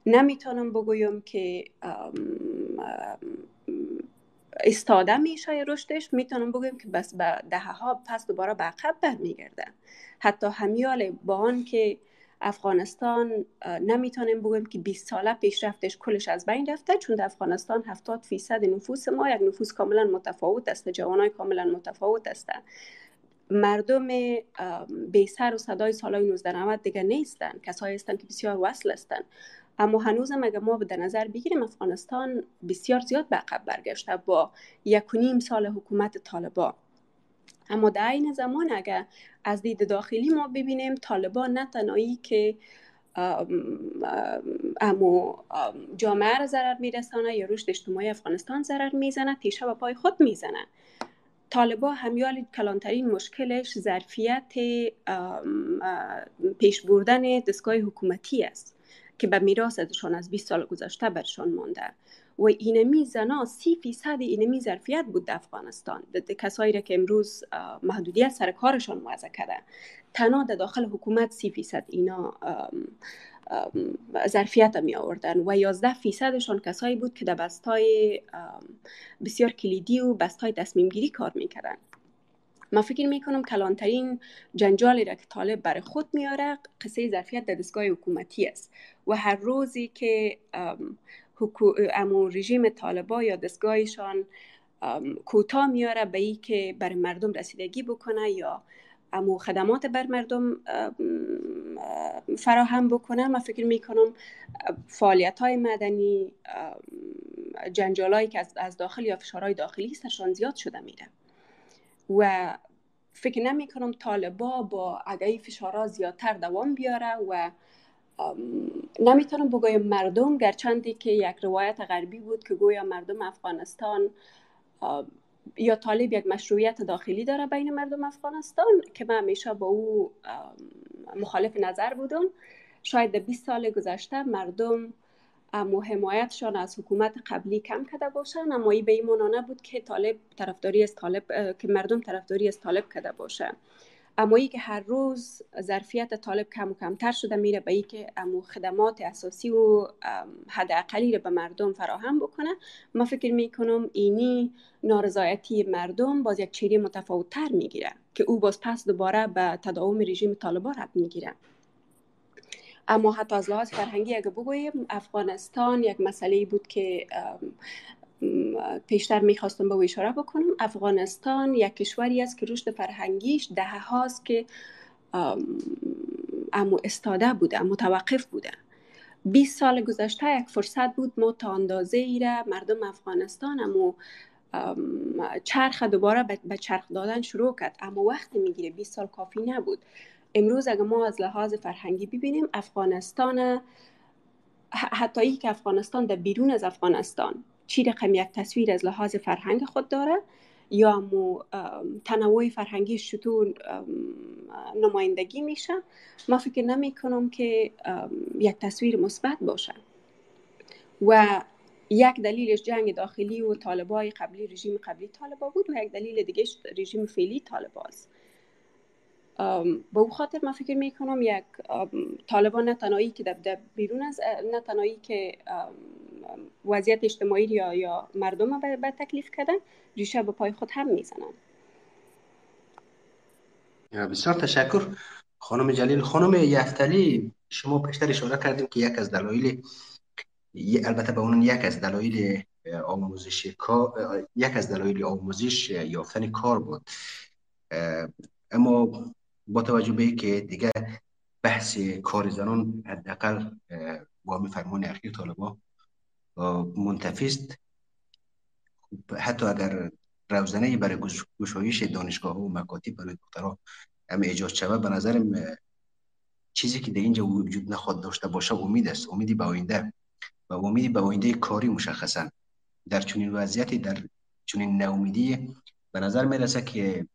نمی‌تونم بگویم که استاده میشه رشدش می‌تونم بگویم که بس به دهه ها پس دوباره به عقب برمیگرده. حتی همیال با آن که افغانستان نمی‌تونیم بگویم که 20 ساله پیشرفتش کلش از بین رفته چون در افغانستان 70 فیصد نفوس ما یک نفوس کاملا متفاوت است جوانای کاملا متفاوت است. مردم بی سر و صدای سالهای 1990 دیگه نیستن کسایی هستند که بسیار وصل هستند اما هنوز اگر ما به نظر بگیریم افغانستان بسیار زیاد به عقب برگشته با یک و نیم سال حکومت طالبان. اما در این زمان اگر از دید داخلی ما ببینیم طالبان نه تنهایی که اما جامعه را ضرر میرسانه یا رشد اجتماعی افغانستان ضرر می‌زنه تیشه به پای خود می‌زنه. طالبا همیال کلانترین مشکلش ظرفیت پیش بردن دستگاه حکومتی است. که به میراث ازشان از 20 سال گذشته برشان مانده. و اینمی زنا سی فیصد اینمی ظرفیت بود در افغانستان. ده کسایی را که امروز محدودیت سر کارشان وضع کرده تنها در داخل حکومت سی فیصد اینا ظرفیت می آوردن و 11 فیصدشان کسایی بود که در بستای بسیار کلیدی و بستای تصمیم گیری کار می‌کردن. ما فکر می‌کنم کلانترین جنجالی را که طالب برای خود میاره قصه ظرفیت در دستگاه حکومتی است و هر روزی که امو رژیم طالبا یا دستگاهشان کوتاه میاره به ای که بر مردم رسیدگی بکنه یا امو خدمات بر مردم فراهم بکنه من فکر می‌کنم فعالیت های مدنی جنجال که از داخل یا فشارهای داخلی سرشان زیاد شده میره. و فکر نمی کنم طالبا با اگه فشارها زیادتر دوام بیاره و نمی‌تونم بگویم مردم گرچندی که یک روایت غربی بود که گویا مردم افغانستان یا طالب یک مشروعیت داخلی داره بین مردم افغانستان که من همیشه با او مخالف نظر بودم. شاید 20 سال گذشته مردم اما حمایتشان از حکومت قبلی کم کرده باشن اما ای به این منانه بود که طالب طرفداری از طالب که مردم طرفداری از طالب کرده باشه اما ای که هر روز ظرفیت طالب کم و کمتر شده میره به ای که امو خدمات اساسی و حداقلی رو به مردم فراهم بکنه. ما فکر می‌کنم اینی نارضایتی مردم باز یک چیری متفاوت تر می‌گیره که او باز پس دوباره به تداوم رژیم طالبان رب می‌گیره. اما حتی از لحاظ فرهنگی اگه بگوییم افغانستان یک مسئله بود که پیشتر می‌خواستم به اشاره بکنم. افغانستان یک کشوری است که رشد فرهنگیش ده هاست که امو استاده بوده متوقف بوده. 20 سال گذشته یک فرصت بود ما تا اندازه ای را مردم افغانستان امو چرخ دوباره به چرخ دادن شروع کرد. اما وقتی می‌گیره 20 سال کافی نبود. امروز اگر ما از لحاظ فرهنگی ببینیم افغانستان حتی که افغانستان در بیرون از افغانستان چی رقم یک تصویر از لحاظ فرهنگ خود داره یا مو تنوع فرهنگی چطور نمایندگی میشه؟ ما فکر نمی کنم که یک تصویر مثبت باشه. و یک دلیلش جنگ داخلی و طالبای قبلی رژیم قبلی طالبا بود و یک دلیل دیگه رژیم فعلی طالباست. به او خاطر من فکر می‌کنم یک طالبان نه تنهایی که در بیرون از نه تنهایی که وضعیت اجتماعی یا یا مردم به تکلیف کردن ریشه به پای خود هم می‌زنن. بسیار تشکر. خانم جلیل خانم یفتلی شما پیشتر اشاره کردیم که یک از دلایل البته به اون یک از دلایل آموزش یک از دلایل آموزش یافتن کار بود. اما با توجه به که دیگه بحث کار زنان حداقل با فرمان اخیر طالبا منتفی است. حتی اگر روزنه برای گشایش دانشگاه و مکاتب برای دخترها هم ایجاد شود به نظرم چیزی که در اینجا وجود نخواد داشته باشه امید است. امیدی به آینده و امیدی به آینده کاری مشخصا. در چنین وضعیتی در چنین ناامیدی به نظر می‌رسه که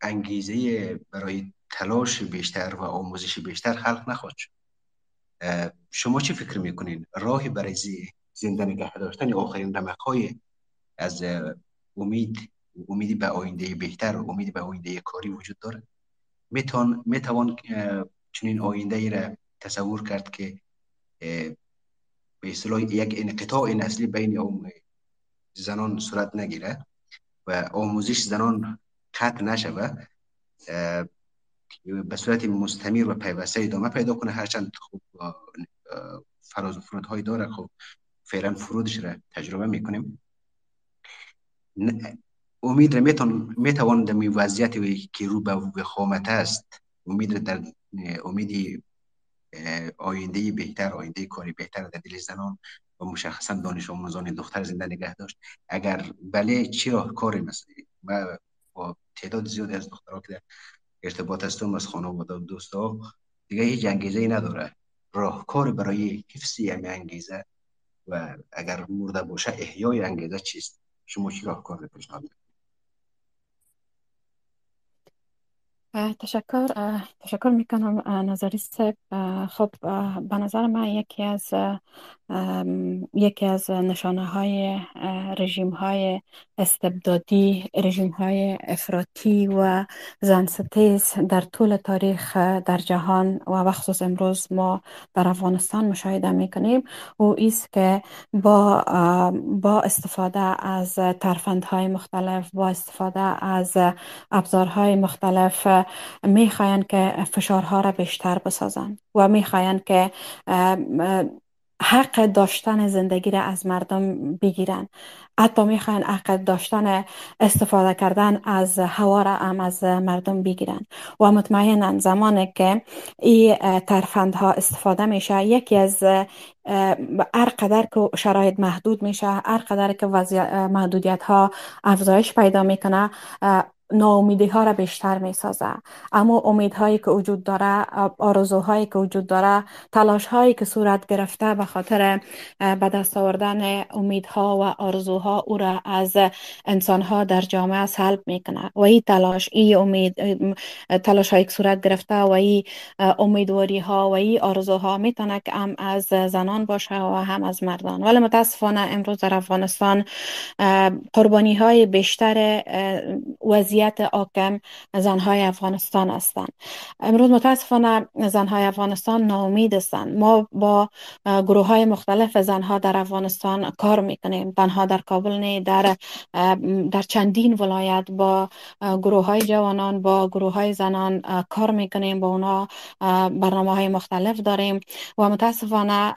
انگیزه برای تلاش بیشتر و آموزش بیشتر خلق نخواهد شد. شما چی فکر می‌کنین؟ راهی برای زنده نگه داشتن آخرین رمق های از امید امیدی به آینده بهتر و امیدی به آینده کاری وجود داره؟ می‌توان می‌توان چنین آینده ای را تصور کرد که به اصطلاح یک انقطاع نسلی بین زنان صورت نگیره و آموزش زنان قطع نشوه به صورت مستمر و پیوسته ادامه پیدا کنه. هرچند خوب فراز و فرودهای داره خب فعلا فرودش را تجربه می‌کنیم. امید را می‌توان در وضعیت که رو به وخامت است امید در امیدی آینده بهتر آینده کاری بهتر در دل زنان و مشخصا دانش آموزان دختر زنده نگه داشت. اگر بله چرا کار مثل و تعداد زیادی از دخترها که در ارتباط هستم از خانواده و دوستا دیگه هیچ انگیزه ای نداره. راهکار برای حفظ این انگیزه و اگر مرده باشه احیای انگیزه چیست؟ شما چی راهکار پیشنهاد تشکر. تشکر می‌کنم نظری صاحب خب به نظر من یکی از یکی از نشانه های رژیم های استبدادی رژیم های افراطی و زنستیز در طول تاریخ در جهان و بخصوص امروز ما در افغانستان مشاهده می‌کنیم. و ایست که با با استفاده از ترفندهای مختلف با استفاده از ابزارهای مختلف می‌خواین که فشارها را بیشتر بسازند و می‌خواین که حق داشتن زندگی را از مردم بگیرن. حتی می‌خواین حق داشتن استفاده کردن از هوا را هم از مردم بگیرن. و مطمئنا زمانی که این ترفندها استفاده میشه یکی از هر قدر که شرایط محدود میشه هر قدر که محدودیت ها افزایش پیدا می‌کنه ناامیدی ها را بیشتر می سازه اما امیدهایی که وجود داره آرزوهایی که وجود داره تلاش هایی که صورت گرفته به خاطر به دست آوردن امیدها و آرزوها او را از انسان ها در جامعه سلب می‌کنه. و این تلاش این امید تلاش هایی که صورت گرفته و این امیدواری ها و این آرزوها می‌تونه که هم از زنان باشه و هم از مردان. ولی متاسفانه امروز در افغانستان قربانی های بیشتر وضعیت وضعیت آکم زنهای افغانستان هستند. امروز متاسفانه زنهای افغانستان ناامید هستند. ما با گروه های مختلف زنها در افغانستان کار می‌کنیم. تنها در کابل نه در در چندین ولایت با گروه های جوانان با گروه های زنان کار می‌کنیم. با اونا برنامه های مختلف داریم. و متاسفانه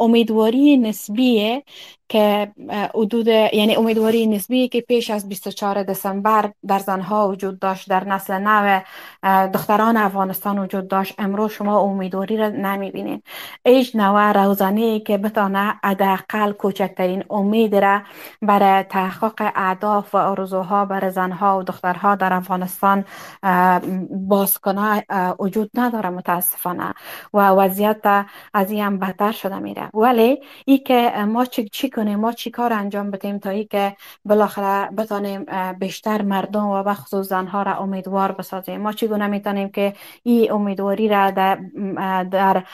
امیدواری نسبیه که حدود یعنی امیدواری نسبی که پیش از 24 دسامبر در زنها وجود داشت در نسل نو دختران افغانستان وجود داشت. امروز شما امیدواری را نمی‌بینید. ایش نوع روزانه که بتانه حداقل کوچکترین امید را برای تحقق اهداف و آرزوها برای زنها و دخترها در افغانستان باز کنه وجود نداره متاسفانه. و وضعیت از این بدتر شده میره. ولی ای که ما چی, چی کنیم؟ ما چی کار انجام بدیم تا ای که بالاخره بتانیم بیشتر مردم و بخصوص زنها را امیدوار بسازیم؟ ما چگونه می‌تونیم که این امیدواری را در, در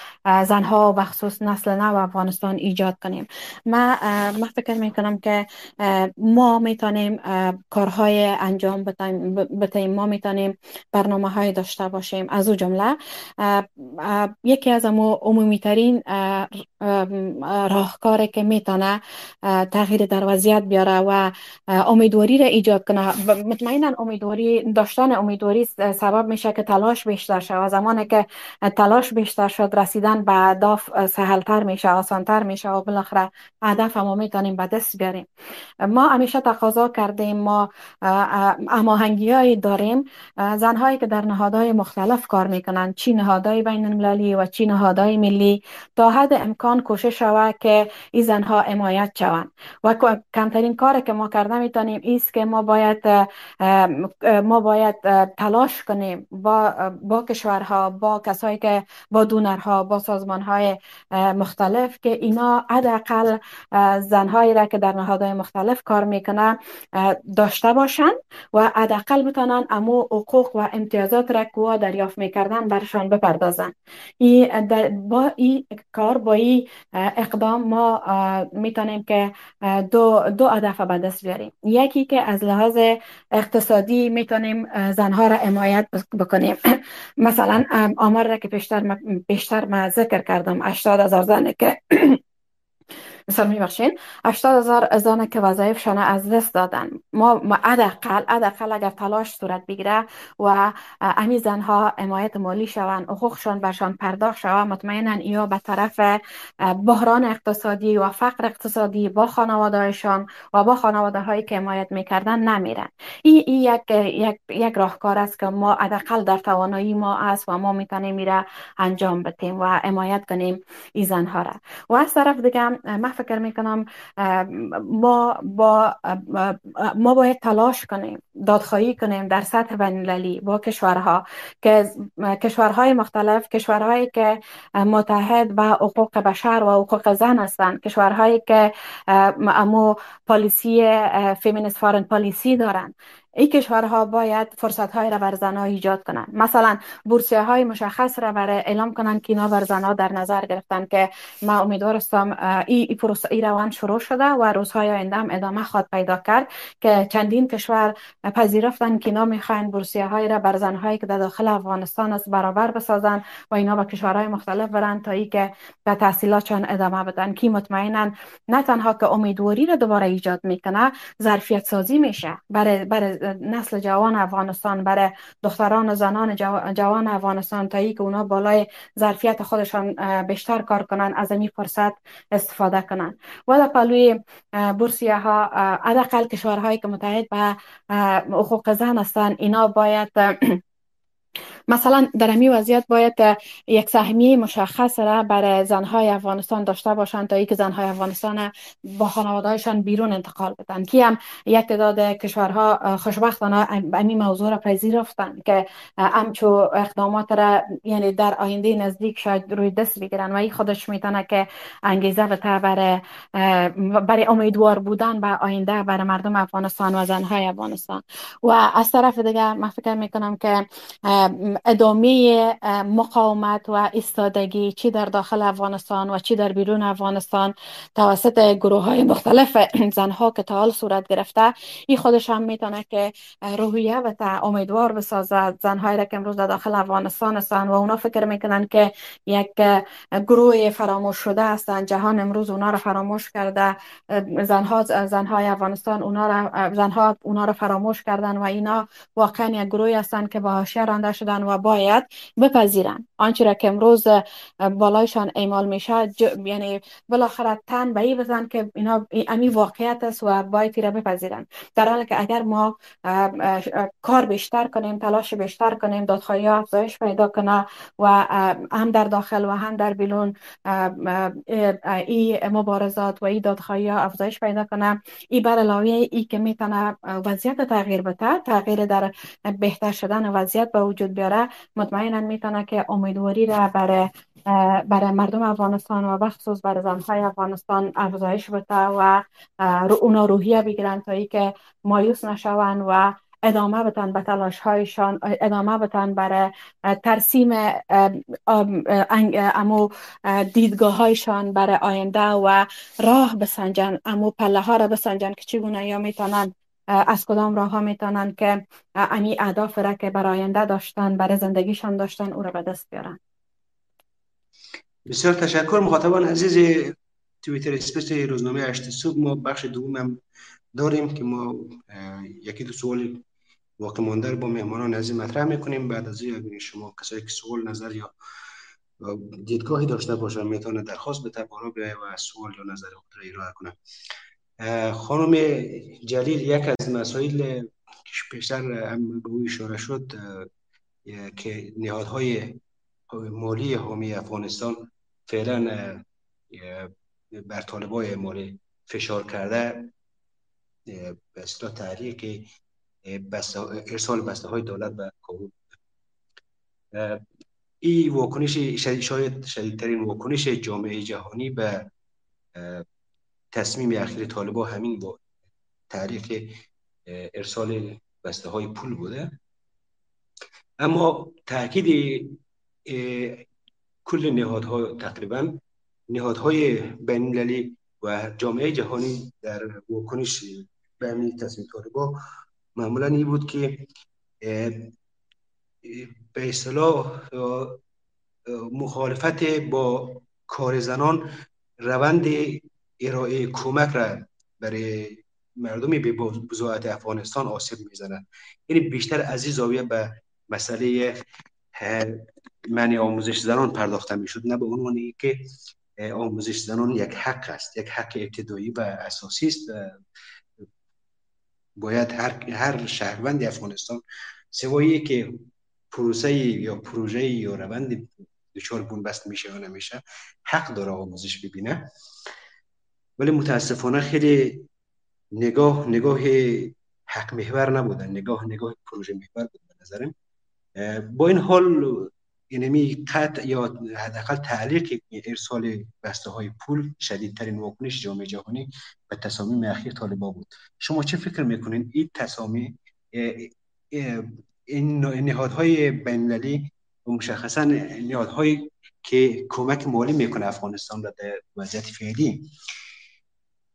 زنها و بخصوص نسل نو افغانستان ایجاد کنیم؟ ما ما فکر می‌کنم که ما می‌تونیم کارهای انجام بدهیم. ما می‌تونیم برنامه های داشته باشیم. از او جمله یکی از عمومی ترین راهکاری که می‌تونه تغییر در وضعیت بیاره و امیدواری را ایجاد کنه مطمئنا امیدواری داشتن امیدواری سبب میشه که تلاش بیشتر و زمانی که تلاش بیشتر شد رسیدن به اهداف سهلتر میشه آسانتر میشه و بالاخره هدف ما می‌تونیم به دست بیاریم. ما همیشه تقاضا کردیم ما هماهنگی داریم. زنهایی که در نهادهای مختلف کار می‌کنن چی نهادهای بین المللی و چی نهادهای ملی تا حد امکان کوشش شود که این زنها حمایت شوند. و کمترین کار که ما کرده می‌تونیم ایست که ما باید ما باید تلاش کنیم با با کشورها با کسایی که با دونرها با سازمانهای مختلف که اینا حداقل زنهایی را که در نهادهای مختلف کار می‌کنن داشته باشند و حداقل بتانن امو حقوق و امتیازات را که دریافت می‌کردن برشان بپردازن. ای با این کار با این اقدام ما می‌تونیم که دو, دو هدف به دست بیاریم. یکی که از لحاظ اقتصادی می‌تونیم زنها را حمایت بکنیم. (clears throat) مثلا آمار را که پیشتر پیشتر ما ذکر کردم 80 هزار زنه که مثال میبخشین 80 هزار زن که وظایفشان از دست دادن. ما حداقل حداقل اگر تلاش صورت بگیره و امی زنها حمایت مالی شوند حقوقشان برشان پرداخت شود مطمئنا یا به طرف بحران اقتصادی و فقر اقتصادی با خانوادهشان و با خانواده هایی که حمایت می‌کردن نمیرن. این ای یک, یک, یک راهکار است که ما حداقل در توانایی ما است و ما می‌تونیم میره انجام بدیم و حمایت کنیم این زنها را. و از طرف دیگه فکر می‌کنم ما با ما باید تلاش کنیم دادخواهی کنیم در سطح بین با کشورها که کشورهای مختلف کشورهایی که متحد به حقوق بشر و حقوق زن هستند کشورهایی که امو پالیسی فیمینیست فارن پالیسی دارند. این کشورها باید فرصت های را بر زنها ایجاد کنند. مثلا بورسیه های مشخص را برای اعلام کنند که اینا بر زنها در نظر گرفتن که ما امیدوار هستم ای روان شروع شده و روزهای آینده هم ادامه خواد پیدا کرد که چندین کشور پذیرفتن که اینا می‌خواین بورسیه های را بر زنهایی که در داخل افغانستان است برابر بسازن و اینا به کشورهای مختلف برن تا ای که به تحصیلاتشان ادامه بدن. کی مطمئنا نه تنها که امیدواری را دوباره ایجاد می‌کنه ظرفیت سازی میشه. برای برای نسل جوان افغانستان برای دختران و زنان جوان افغانستان تا که اونا بالای ظرفیت خودشان بیشتر کار کنن از این فرصت استفاده کنن. و در پلوی بورسیه ها حداقل کشورهایی که متحد به حقوق زن هستند اینا باید مثلا در امی وضعیت باید یک سهمیه مشخص را برای زنهای افغانستان داشته باشند تا اینکه زنهای افغانستان با خانوادهایشان بیرون انتقال بدن. که هم یک تعداد کشورها خوشبختانه امی موضوع را پذیرفتند که همچو اقدامات را یعنی در آینده نزدیک شاید روی دست بگیرن. و این خودش می‌تونه که انگیزه بده برای برای امیدوار بودن به آینده برای مردم افغانستان و زنهای افغانستان. و از طرف دیگه من فکر می‌کنم که ادامه مقاومت و استادگی چی در داخل افغانستان و چی در بیرون افغانستان توسط گروه های مختلف زنها که تا حال صورت گرفته. این خودش هم می‌تونه که روحیه و تا امیدوار بسازد. زنهایی را که امروز در داخل افغانستان هستند و اونا فکر می‌کنن که یک گروه فراموش شده هستند. جهان امروز اونا را فراموش کرده. زنها زنهای افغانستان اونا را زنها اونا را فراموش کردن و اینا واقعا یک گروه هستند که با حاشیه رانده شدن و باید بپذیرن. آنچه را که امروز بالایشان ایمال میشه یعنی بالاخره تن به بزن که اینا امی واقعیت است و باید را بپذیرن. در حالی که اگر ما کار بیشتر کنیم تلاش بیشتر کنیم دادخواهی افزایش پیدا کنه و هم در داخل و هم در بیرون ای مبارزات و ای دادخواهی افزایش پیدا کنه ای بر علاوه ای که می‌تونه وضعیت تغییر بده تغییر در بهتر شدن وضعیت به وجود بیاره. مطمئنا می‌تونه که امیدواری را برای برای مردم افغانستان و بخصوص برای زنهای افغانستان افزایش بده و اونا روحیه بگیرن تا ای که مایوس نشون و ادامه بتن به تلاش هایشان ادامه بتن برای ترسیم امو دیدگاه هایشان برای آینده و راه بسنجن امو پله ها را بسنجن که چگونه یا می‌تونن از کدام راه ها می‌تونن که امی اهداف را که برای آینده داشتن برای زندگیشان داشتن او را به دست بیارن بسیار تشکر. مخاطبان عزیز تویتر اسپیس روزنامه هشت صبح ما بخش دوم هم داریم که ما یکی دو سوال واقع مانده با مهمانان عزیز مطرح می‌کنیم. بعد از این شما کسایی که سوال نظر یا دیدگاهی داشته باشن می‌تونه درخواست به بالا بیای و سوال یا نظر خود را ارائه کنه خانم جلیل یک از مسائل که پیشتر به او اشاره شد که نهادهای مالی حامی افغانستان فعلا بر طالبای مالی فشار کرده. به اصطلاح تحریک ارسال بسته های دولت به کابل. این واکنش شاید شدیدترین واکنش جامعه جهانی به تصمیم اخیر طالبا همین با تحریک ارسال بسته های پول بوده. اما تاکید کل نهادها تقریبا نهادهای بین و جامعه جهانی در واکنش به همین تصمیم طالبا معمولا این بود که به اصطلاح مخالفت با کار زنان روند ارائه کمک را برای مردمی به بزاعت افغانستان آسیب می‌زنند یعنی بیشتر از این زاویه به مسئله معنی آموزش زنان پرداخته می‌شد. نه به عنوان که آموزش زنان یک حق است یک حق ابتدایی و اساسی است. باید هر هر شهروند افغانستان سوایی که پروسه یا پروژه یا روند دچار بنبست میشه یا نمیشه حق داره آموزش ببینه. ولی متاسفانه خیلی نگاه نگاه حق محور نبودن نگاه نگاه پروژه محور بود به نظرم. با این حال اینمی قطع یا حداقل تعلیق ارسال بسته های پول شدیدترین واکنش جامعه جهانی به تصامیم اخیر طالبا بود. شما چه فکر می‌کنین؟ این تصامیم این نهادهای بینالمللی و مشخصا نهادهایی که کمک مالی می‌کنه افغانستان را در وضعیت فعلی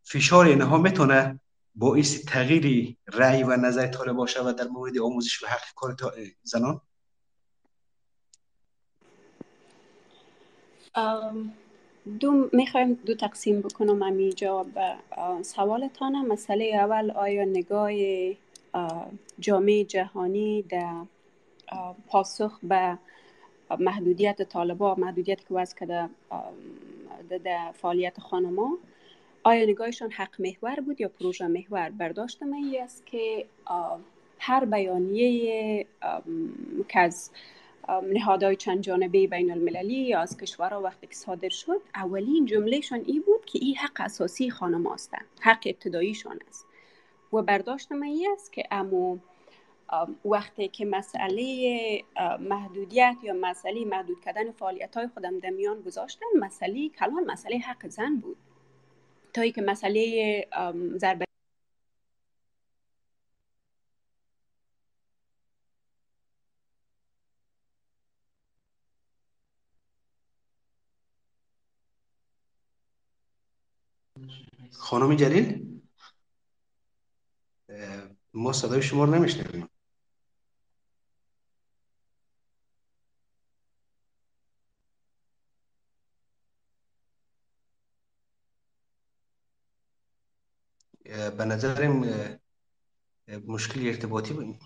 فشار اینها می‌تونه باعث تغییری رأی و نظر طالبا شود در مورد آموزش و حق کار زنان؟ دو می‌خوایم دو تقسیم بکنم امی جواب سوالتان مسئله اول آیا نگاه جامعه جهانی در پاسخ به محدودیت طالبا محدودیت که وضع کرده در فعالیت خانما آیا نگاهشان حق محور بود یا پروژه محور برداشت من است که هر بیانیه که از نهادهای چند جانبه بین المللی یا از کشورها وقتی که صادر شد اولین جملهشان ای بود که این حق اساسی خانم هستند حق ابتداییشان است. و برداشت من است که امو وقتی که مسئله محدودیت یا مسئله محدود کردن فعالیت های خودم در میان گذاشتن مسئله کلان مسئله حق زن بود. تا ای که مسئله ضربه خانم جلیل ما صدای شما رو نمیشنویم. به نظرم مشکل ارتباطی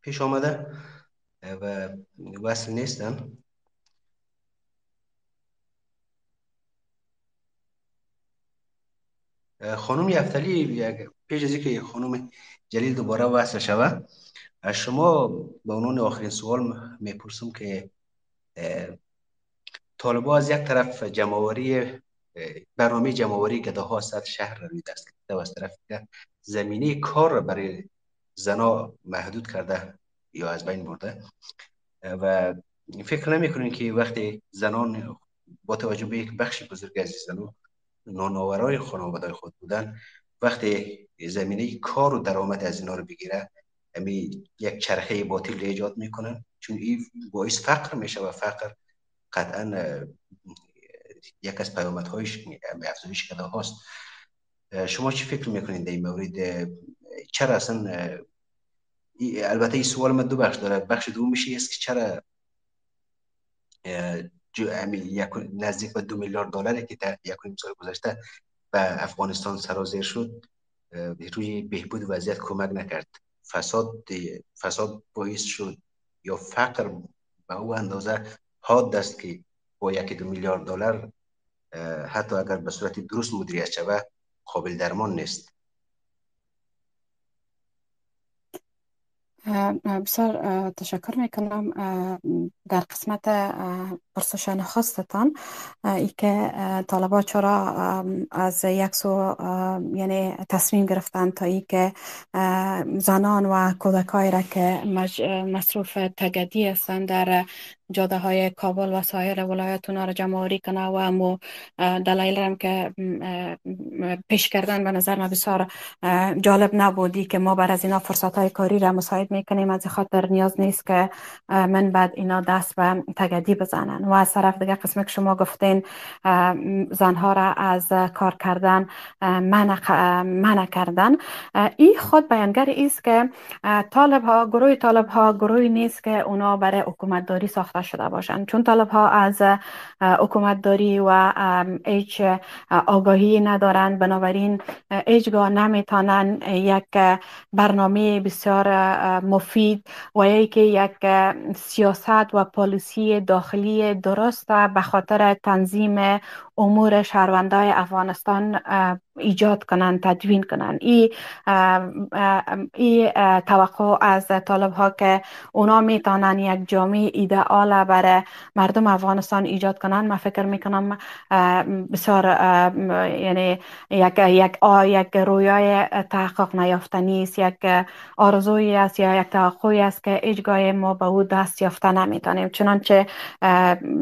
پیش آمده و وصل نیستن. خانم یفتلی پیش از که خانم جلیل دوباره وصل شود از شما به عنوان آخرین سوال می‌پرسم که طالبا از یک طرف جمعوری برنامه جمعوری گداها صد شهر را دست و از طرف زمینه کار را برای زنا محدود کرده یا از بین برده. و فکر نمی که وقتی زنان با توجه به یک بخش بزرگ از زنان نانآورای خانواده خود بودن وقتی زمینه کار و درآمد از اینا رو بگیره امی یک چرخه باطل ایجاد می‌کنن. چون این باعث فقر میشه و فقر قطعا یک از پیامدهایش افزایش کده هاست. شما چی فکر می‌کنید در این مورد چرا اصلا البته این سوال من دو بخش داره بخش دومش است که چرا نزدیک به دو میلیارد دلاری که در یک سال گذشته به افغانستان سرازیر شد روی بهبود وضعیت کمک نکرد فساد فساد باعث شد یا فقر به او اندازه حاد است که با یک دو میلیارد دلار حتی اگر به صورت درست مدیریت شود قابل درمان نیست. بسیار تشکر می‌کنم در قسمت پرسش خواستتان ای که طالبا چرا از یک سو یعنی تصمیم گرفتن تا ای که زنان و کودکای را که مصروف تگدی هستند در جاده های کابل و سایر ولایت اونا رو جمع کنه و دلایل هم که پیش کردن به نظر ما بسیار جالب نبودی که ما بر از اینا فرصت های کاری را مساعد می‌کنیم. از خاطر نیاز نیست که من بعد اینا دست به تگدی بزنن. و از طرف دیگه قسمی که شما گفتین زنها را از کار کردن منع کردن. این خود بیانگر است که طالب ها گروه طالب ها گروهی نیست که اونا برای حکومت داری ساخته شده باشند. چون طالب ها از حکومت داری و هیچ آگاهی ندارند بنابراین هیچگاه نمی‌تونن یک برنامه بسیار مفید و یکی یک سیاست و پالیسی داخلی درست به خاطر تنظیم امور شهروندای افغانستان ایجاد کنن تدوین کنن. ای, ای توقع از طالب ها که اونا می‌تونن یک جامعه ایدئال برای مردم افغانستان ایجاد کنن. من فکر می‌کنم بسیار یعنی یک یک آ یک رویای تحقق نیافتنی است یک آرزویی است یا یک توقعی است که هیچگاه ما به او دست یافته نمی‌تونیم. چنانچه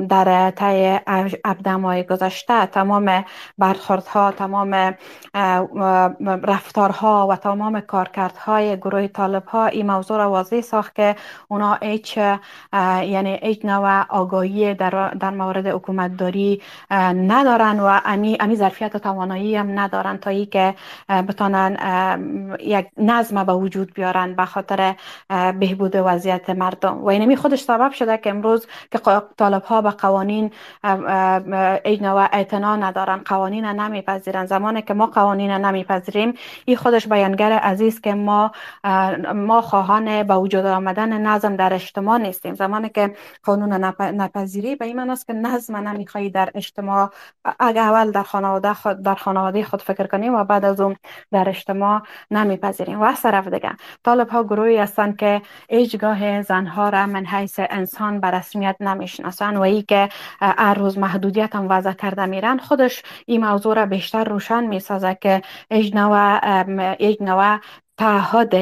در طی ابدمای گذشته تمام برخوردها تمام رفتارها و تمام کارکردهای گروه طالب ها این موضوع را واضح ساخت که اونا هیچ یعنی هیچ نوع آگاهی در, در مورد حکومت داری ندارن و امی, امی ظرفیت و توانایی هم ندارن تا ای که بتانن یک نظم به وجود بیارن به خاطر بهبود وضعیت مردم. و اینمی خودش سبب شده که امروز که طالب ها به قوانین هیچ نوع اعتنا ندارن قوانین نمیپذیرن. زمانی که ما قوانین نمیپذیریم. این خودش بیانگر عزیز که ما ما خواهان به وجود آمدن نظم در اجتماع نیستیم. زمانی که قانون نپذیری به این است که نظم نمیخوایی در اجتماع اگر اول در خانواده خود در خانواده خود فکر کنیم و بعد از اون در اجتماع نمیپذیریم. و از طرف دیگه طالب ها گروهی هستند که ایجگاه زنها را من حیث انسان به رسمیت نمی‌شناسن و ای که هر روز محدودیت هم وضع کرده میرن خودش این موضوع را بیشتر روشن می‌سازه که یک نوع تعهد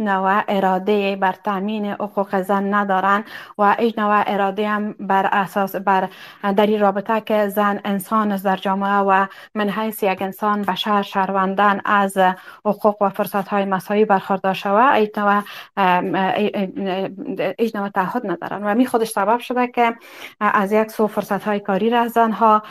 نوع اراده بر تامین حقوق زن ندارن و نوع اراده هم بر اساس بر در این رابطه که زن انسان است در جامعه و من حیث یک انسان بشر شهروندان از حقوق و فرصت های مساوی برخوردار شوه هیچ نوع تعهد ندارن. و می خودش سبب شده که از یک سو فرصت های کاری را زنها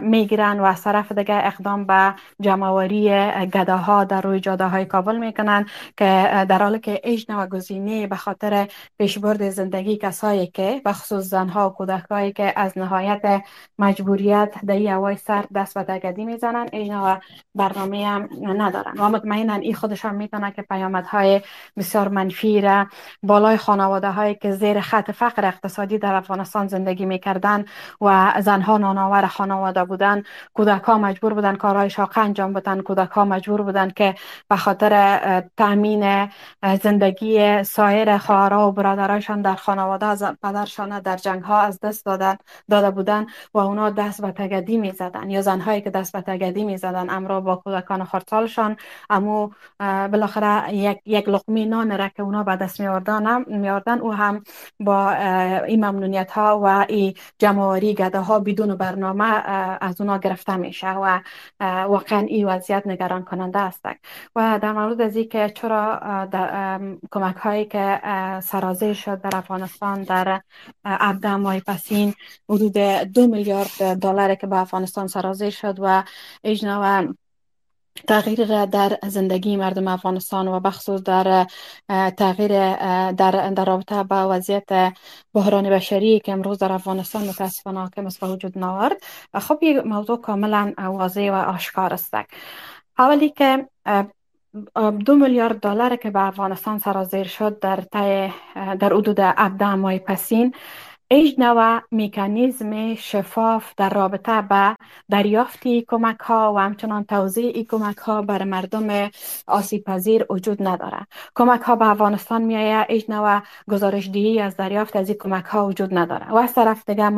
می‌گیرن و از طرف دیگه اقدام به جمعوری گداها در روی جاده های کابل می‌کنن که در حالی که هیچ نوع گزینه به خاطر پیشبرد زندگی کسایی که به خصوص زنها و کودکایی که از نهایت مجبوریت در این سر دست به تگدی می‌زنن هیچ نوع برنامه هم ندارن. و مطمئنا این خودش هم می‌تونه که پیامدهای بسیار منفی را بالای خانواده هایی که زیر خط فقر اقتصادی در افغانستان زندگی می‌کردن و زنها نانآور خانواده بودن کودک مجبور بودن کارهای شاقه انجام بدن کودک مجبور بودن که به خاطر تامین زندگی سایر خواهرها و برادرایشان در خانواده از پدرشان در جنگ ها از دست دادن داده بودن و اونا دست به تگدی می زدن یا زنهایی که دست به تگدی می زدن امرا با کودکان خردسالشان. امو بالاخره یک یک لقمه نان را که اونا به دست میاردن میاردن او هم با این ممنونیت ها و این جمعوری گده ها بدون برنامه از اونا گرفته میشه و واقعا این وضعیت نگران کننده است. و در مورد از که چرا کمک هایی که سرازیر شد در افغانستان در عبد ماه پسین حدود دو میلیارد دلار که به افغانستان سرازیر شد و اجنا تغییر را در زندگی مردم افغانستان و بخصوص در تغییر در, در رابطه با وضعیت بحران بشری که امروز در افغانستان متاسفانه حاکم است وجود نآورد خب یک موضوع کاملا واضح و آشکار است. اولی که دو میلیارد دلار که به افغانستان سرازیر شد در در حدود 17 ماه پسین ایج نوع میکانیزم شفاف در رابطه به دریافتی کمک ها و همچنان ای کمک ها بر مردم آسیب پذیر وجود نداره کمک ها به افغانستان می آید ایج نوع گزارش دیگی از دریافت از این کمک ها وجود نداره و از طرف دیگه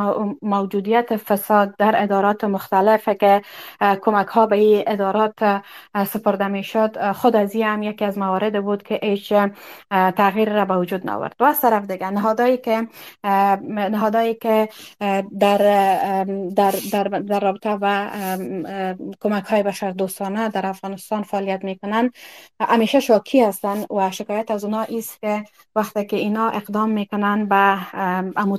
موجودیت فساد در ادارات مختلف که کمک ها به این ادارات سپرده می شد خود از هم یکی از موارد بود که ایج تغییر را به وجود نورد و از طرف دیگه نهادهایی که نهادهایی که در در در, در رابطه و کمک های بشر دوستانه در افغانستان فعالیت می‌کنن. همیشه شاکی هستند و شکایت از اونا است که وقتی که اینا اقدام می‌کنن به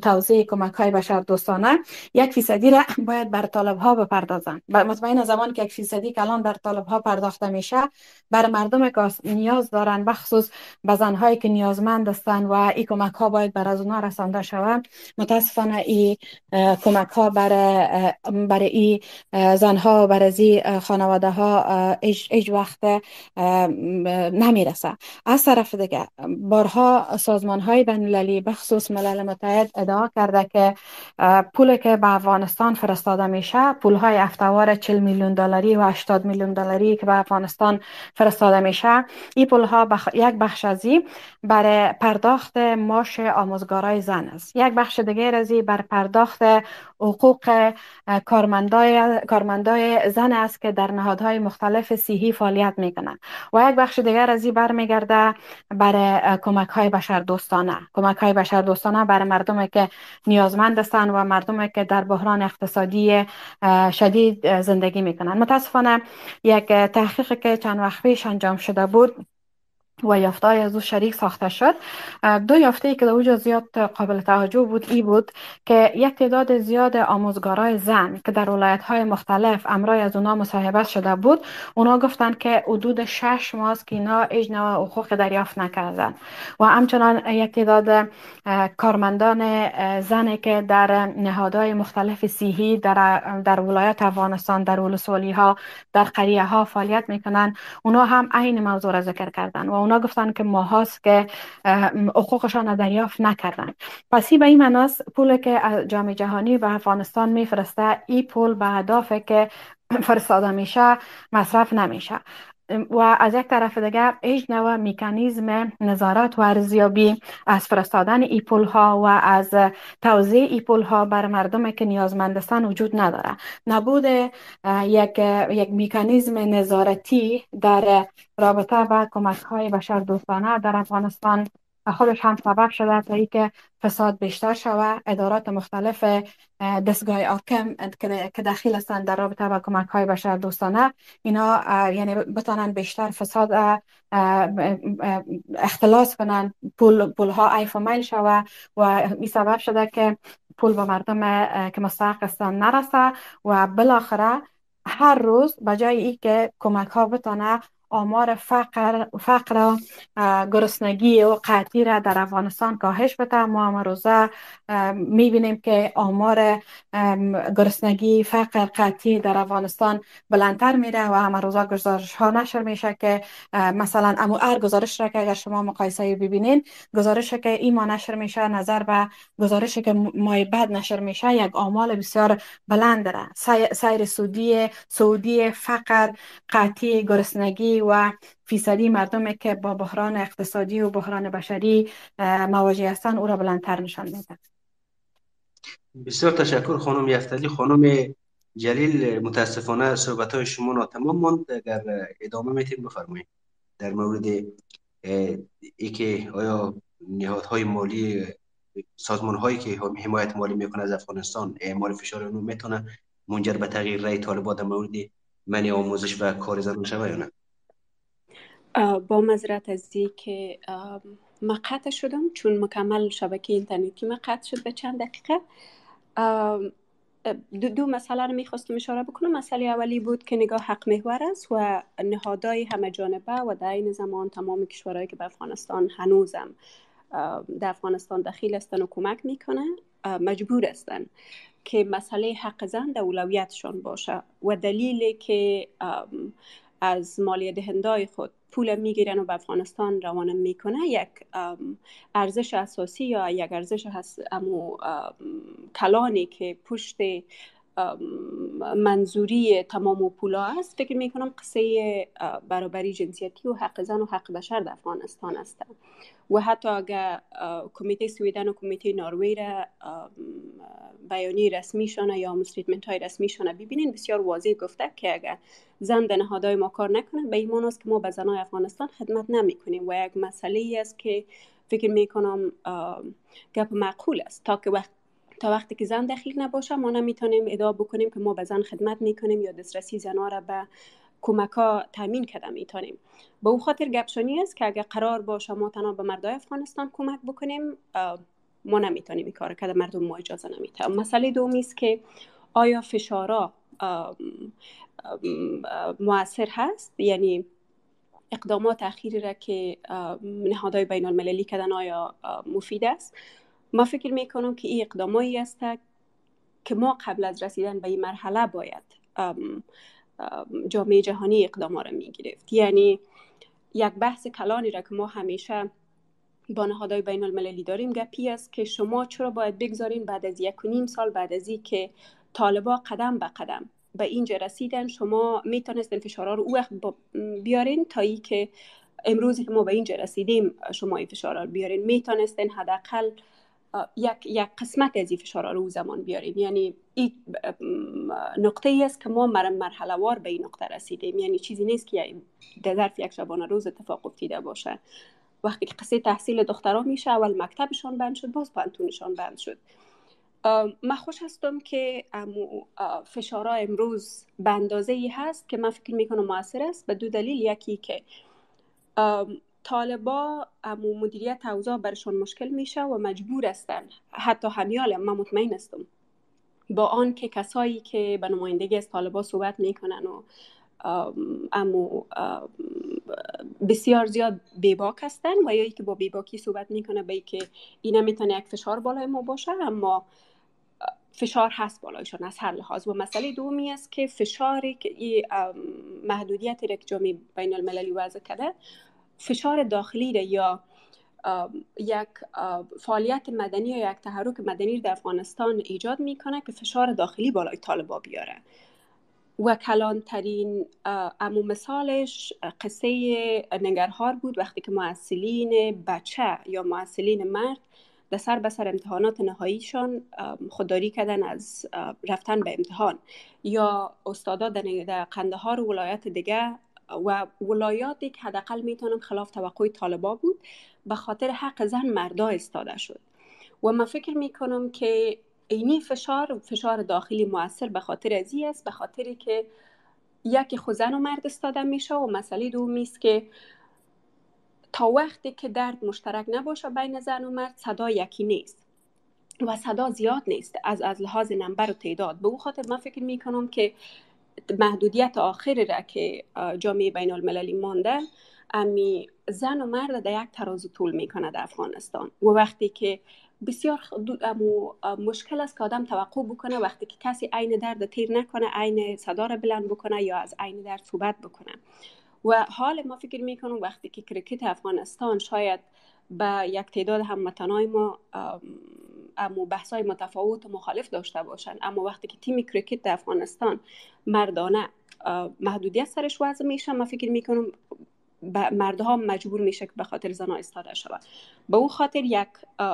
توضیح کمک های بشر دوستانه یک فیصدی را باید بر طالب ها بپردازن مطمئن زمان که یک فیصدی کلان بر طالب ها پرداخته میشه بر مردم که نیاز دارن بخصوص به زنهایی که نیازمند هستند و این کمک ها باید بر از اونا رسانده شود متاسفانه ای کمک ها برای برای ای زنها و برای خانواده ها ایج وقت نمی‌رسه. از طرف دیگه بارها سازمان های بین بخصوص ملل متحد ادعا کرده که پول که به افغانستان فرستاده میشه پول های افتوار 40 میلیون دلاری و 80 میلیون دلاری که به افغانستان فرستاده میشه این پول ها بخ... یک بخش ازی برای پرداخت ماش آموزگارای زن است. یک بخش دیگه رزی بر پرداخت حقوق کارمندای, کارمندای زن است که در نهادهای مختلف سیهی فعالیت می‌کنن و یک بخش دیگر از برمیگرده برای کمک های بشر دوستانه کمک های بشر دوستانه برای مردم که نیازمند هستند و مردم که در بحران اقتصادی شدید زندگی می‌کنن متاسفانه یک تحقیق که چند وقت پیش انجام شده بود و یافته از او شریک ساخته شد. دو یافته که در اوجا زیاد قابل توجه بود ای بود که یک تعداد زیاد آموزگارای زن که در ولایت های مختلف امرای از اونا مصاحبه شده بود اونا گفتند که حدود شش ماه که اینا ایج نوع حقوق دریافت نکردن و همچنان یک تعداد کارمندان زن که در نهادهای مختلف سیهی در, در ولایت افغانستان در ولسوالی ها در قریه ها فعالیت می‌کنن اونا هم عین موضوع را ذکر کردن و اونا گفتن که ماهاست که حقوقشان دریافت نکردن پس به این مناس پول که جامعه جهانی به افغانستان میفرسته این پول به هدف که فرستاده میشه مصرف نمیشه. و از یک طرف دیگر هیچ نوع میکانیزم نظارت و ارزیابی از فرستادن ایپول ها و از توزیع ایپول ها بر مردم که نیازمندستان وجود نداره. نبود یک یک میکانیزم نظارتی در رابطه با کمک های بشر دوستانه در افغانستان خودش هم سبب شده تا که فساد بیشتر شود. ادارات مختلف دستگاه آکم که داخل هستند در رابطه با کمک های بشر دوستانه اینا یعنی بتانن بیشتر فساد اختلاس کنن. پول, پول ها ایف و میل شود و این سبب شده که پول به مردم که مستحق هستند نرسه و بالاخره هر روز بجای ای که کمک ها بتانه آمار فقر, فقر گرسنگی و قطعی را در افغانستان کاهش بده. ما هم روزه می‌بینیم که آمار گرسنگی فقر قطعی در افغانستان بلندتر میره و همه روزه گزارش ها نشر میشه که مثلا امو ار گزارش را که اگر شما مقایسه ببینین گزارش که ایما نشر میشه نظر به گزارش که مای بعد نشر میشه یک آمال بسیار بلند داره سیر سودی سعودی فقر قطعی گرسنگی و فیصدی مردم که با بحران اقتصادی و بحران بشری مواجه هستند او را بلندتر نشان میده بسیار تشکر خانم یفتلی. خانم جلیل متاسفانه صحبت های شما ناتمام ماند. اگر ادامه میتیم بفرمایید. در مورد ای که آیا نهادهای مالی سازمان هایی که حمایت مالی می‌کنه از افغانستان اعمال فشار اونو می‌تونه منجر به تغییر رای طالبان در مورد منی آموزش و کار زنان شوه یا نه؟ با مذرت از که مقطع شدم چون مکمل شبکه اینترنتی مقطع شد به چند دقیقه. دو, دو مسئله رو می‌خواستم اشاره بکنم. مسئله اولی بود که نگاه حق محور است و نهادهای همه جانبه و در این زمان تمام کشورهایی که به افغانستان هنوزم در افغانستان دخیل هستن و کمک می‌کنه مجبور هستن که مسئله حق زن اولویتشان باشه. و دلیلی که از مالی دهندای خود پول می‌گیرن و به افغانستان روانه می‌کنه یک ارزش اساسی یا یک ارزش هست امو کلانی که پشت منظوری تمام و پولا است. فکر می کنم قصه برابری جنسیتی و حق زن و حق بشر در افغانستان است. و حتی اگر کمیته سویدن و کمیته ناروی را بیانی رسمیشان یا مستریتمنت های رسمیشان ببینین بسیار واضح گفته که اگر زن در نهادهای ما کار نکنه به ایمان است که ما به زنهای افغانستان خدمت نمی کنیم و یک مسئله است که فکر می کنم گپ معقول است. تا که وقت تا وقتی که زن دخیل نباشه ما نمی‌تونیم ادعا بکنیم که ما به زن خدمت می‌کنیم یا دسترسی زنها را به کمک ها تامین کرده می‌تونیم. به او خاطر گپشانی است که اگر قرار باشه ما تنها به مردای افغانستان کمک بکنیم ما نمی‌تونیم این کار کرده مردم ما اجازه نمیده. مسئله دومی است که آیا فشارا موثر هست؟ یعنی اقدامات اخیری را که نهادهای بین المللی کردن آیا مفید است؟ ما فکر می‌کنم که این اقدامایی است که ما قبل از رسیدن به این مرحله باید جامعه جهانی اقدام را می گرفت یعنی یک بحث کلانی را که ما همیشه با نهادهای بین المللی داریم گپی است که شما چرا باید بگذارین بعد از یک و نیم سال بعد از که طالبا قدم به قدم به اینجا رسیدن شما می‌تونستین فشارها رو او وقت بیارین تا ای که امروزی که ما به اینجا رسیدیم شما این فشارها رو بیارین. می‌تونستین حداقل یک یک قسمت از این فشارها رو زمان بیاریم. یعنی این نقطه ای است که ما مرحله وار به این نقطه رسیدیم. یعنی چیزی نیست که در ظرف یک شبانه روز اتفاق افتیده باشه. وقتی که قصه تحصیل دختران میشه اول مکتبشان بند شد باز پانتونشان بند شد. من خوش هستم که فشارها امروز به اندازه ای هست که من فکر می‌کنم موثر است. به دو دلیل یکی که طالبا مدیریت اوضاع برشان مشکل میشه و مجبور هستن. حتی همیال من مطمئن هستم. با آن که کسایی که به نمایندگی از طالبا صحبت می‌کنن و امو بسیار زیاد بیباک هستن و یا که با بیباکی صحبت می‌کنه به که این می‌تونه یک فشار بالای ما باشه اما فشار هست بالایشان از هر لحاظ. و مسئله دومی است که فشاری که محدودیت که جامعه بین المللی وضع کرده فشار داخلی را یا یک فعالیت مدنی یا یک تحرک مدنی در افغانستان ایجاد می‌کنه که فشار داخلی بالای طالبا بیاره. و کلانترین امو مثالش قصه نگرهار بود وقتی که معسلین بچه یا معسلین مرد در سر به امتحانات نهاییشان خودداری کردن از رفتن به امتحان. یا استادا در قندهار و ولایت دیگه و ولایاتی که حداقل می‌تونم خلاف توقع طالبا بود به خاطر حق زن مردا استاده شد. و من فکر می‌کنم که اینی فشار فشار داخلی موثر به خاطر ازی است به خاطری که یکی خود زن و مرد استاده میشه و مسئله دومی است که تا وقتی که درد مشترک نباشه بین زن و مرد صدا یکی نیست و صدا زیاد نیست از از لحاظ نمبر و تعداد. به او خاطر من فکر می‌کنم که محدودیت آخری را که جامعه بین المللی مانده امی زن و مرد در یک ترازو طول می‌کنه در افغانستان. و وقتی که بسیار مشکل است که آدم توقع بکنه وقتی که کسی عین درد تیر نکنه عین صدا را بلند بکنه یا از عین درد صحبت بکنه. و حال ما فکر می‌کنم وقتی که کرکت افغانستان شاید به یک تعداد هموطنای ما امو بحث های متفاوت و مخالف داشته باشند اما وقتی که تیم کرکت در افغانستان مردانه محدودیت سرش وضع میشه ما فکر می‌کنم مردها مجبور میشه که به خاطر زنها استاده شود. به او خاطر یک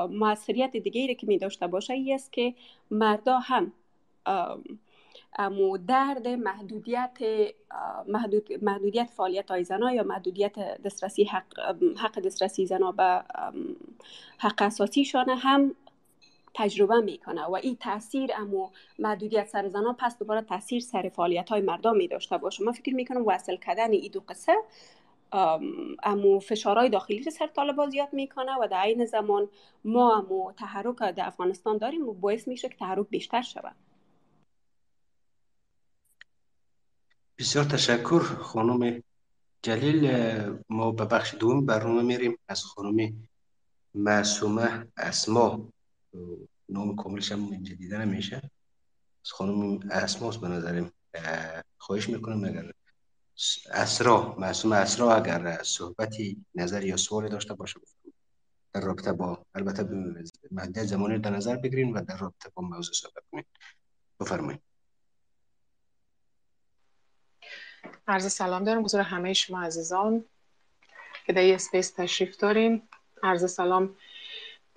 موثریت دیگه که می داشته باشه ای است که مردا هم امو درد محدودیت محدود محدودیت فعالیت های زنا یا محدودیت دسترسی حق, حق دسترسی زنا به حق اساسیشان هم تجربه می‌کنه و این تاثیر امو محدودیت سر زنا پس دوباره تاثیر سر فعالیت های مردم می داشته باشه. من فکر می‌کنم وصل کردن این دو قصه امو فشارهای داخلی رو سر طالبا زیاد می‌کنه و در این زمان ما امو تحرک در افغانستان داریم و باعث میشه که تحرک بیشتر شود. بسیار تشکر خانم جلیل. ما به بخش دوم برنامه میریم. از خانم معصومه اسما. نام کاملش هم اینجا دیده نمیشه از خانم اسماس به نظرم خواهش می‌کنم اگر اسرا معصوم اسرا اگر صحبتی نظر یا سوال داشته باشه در رابطه با البته مدت زمانی در نظر بگیرین و در رابطه با موضوع صحبت کنین. بفرمایید. عرض سلام دارم. حضور همه شما عزیزان. که در Space تشریف داریم. عرض سلام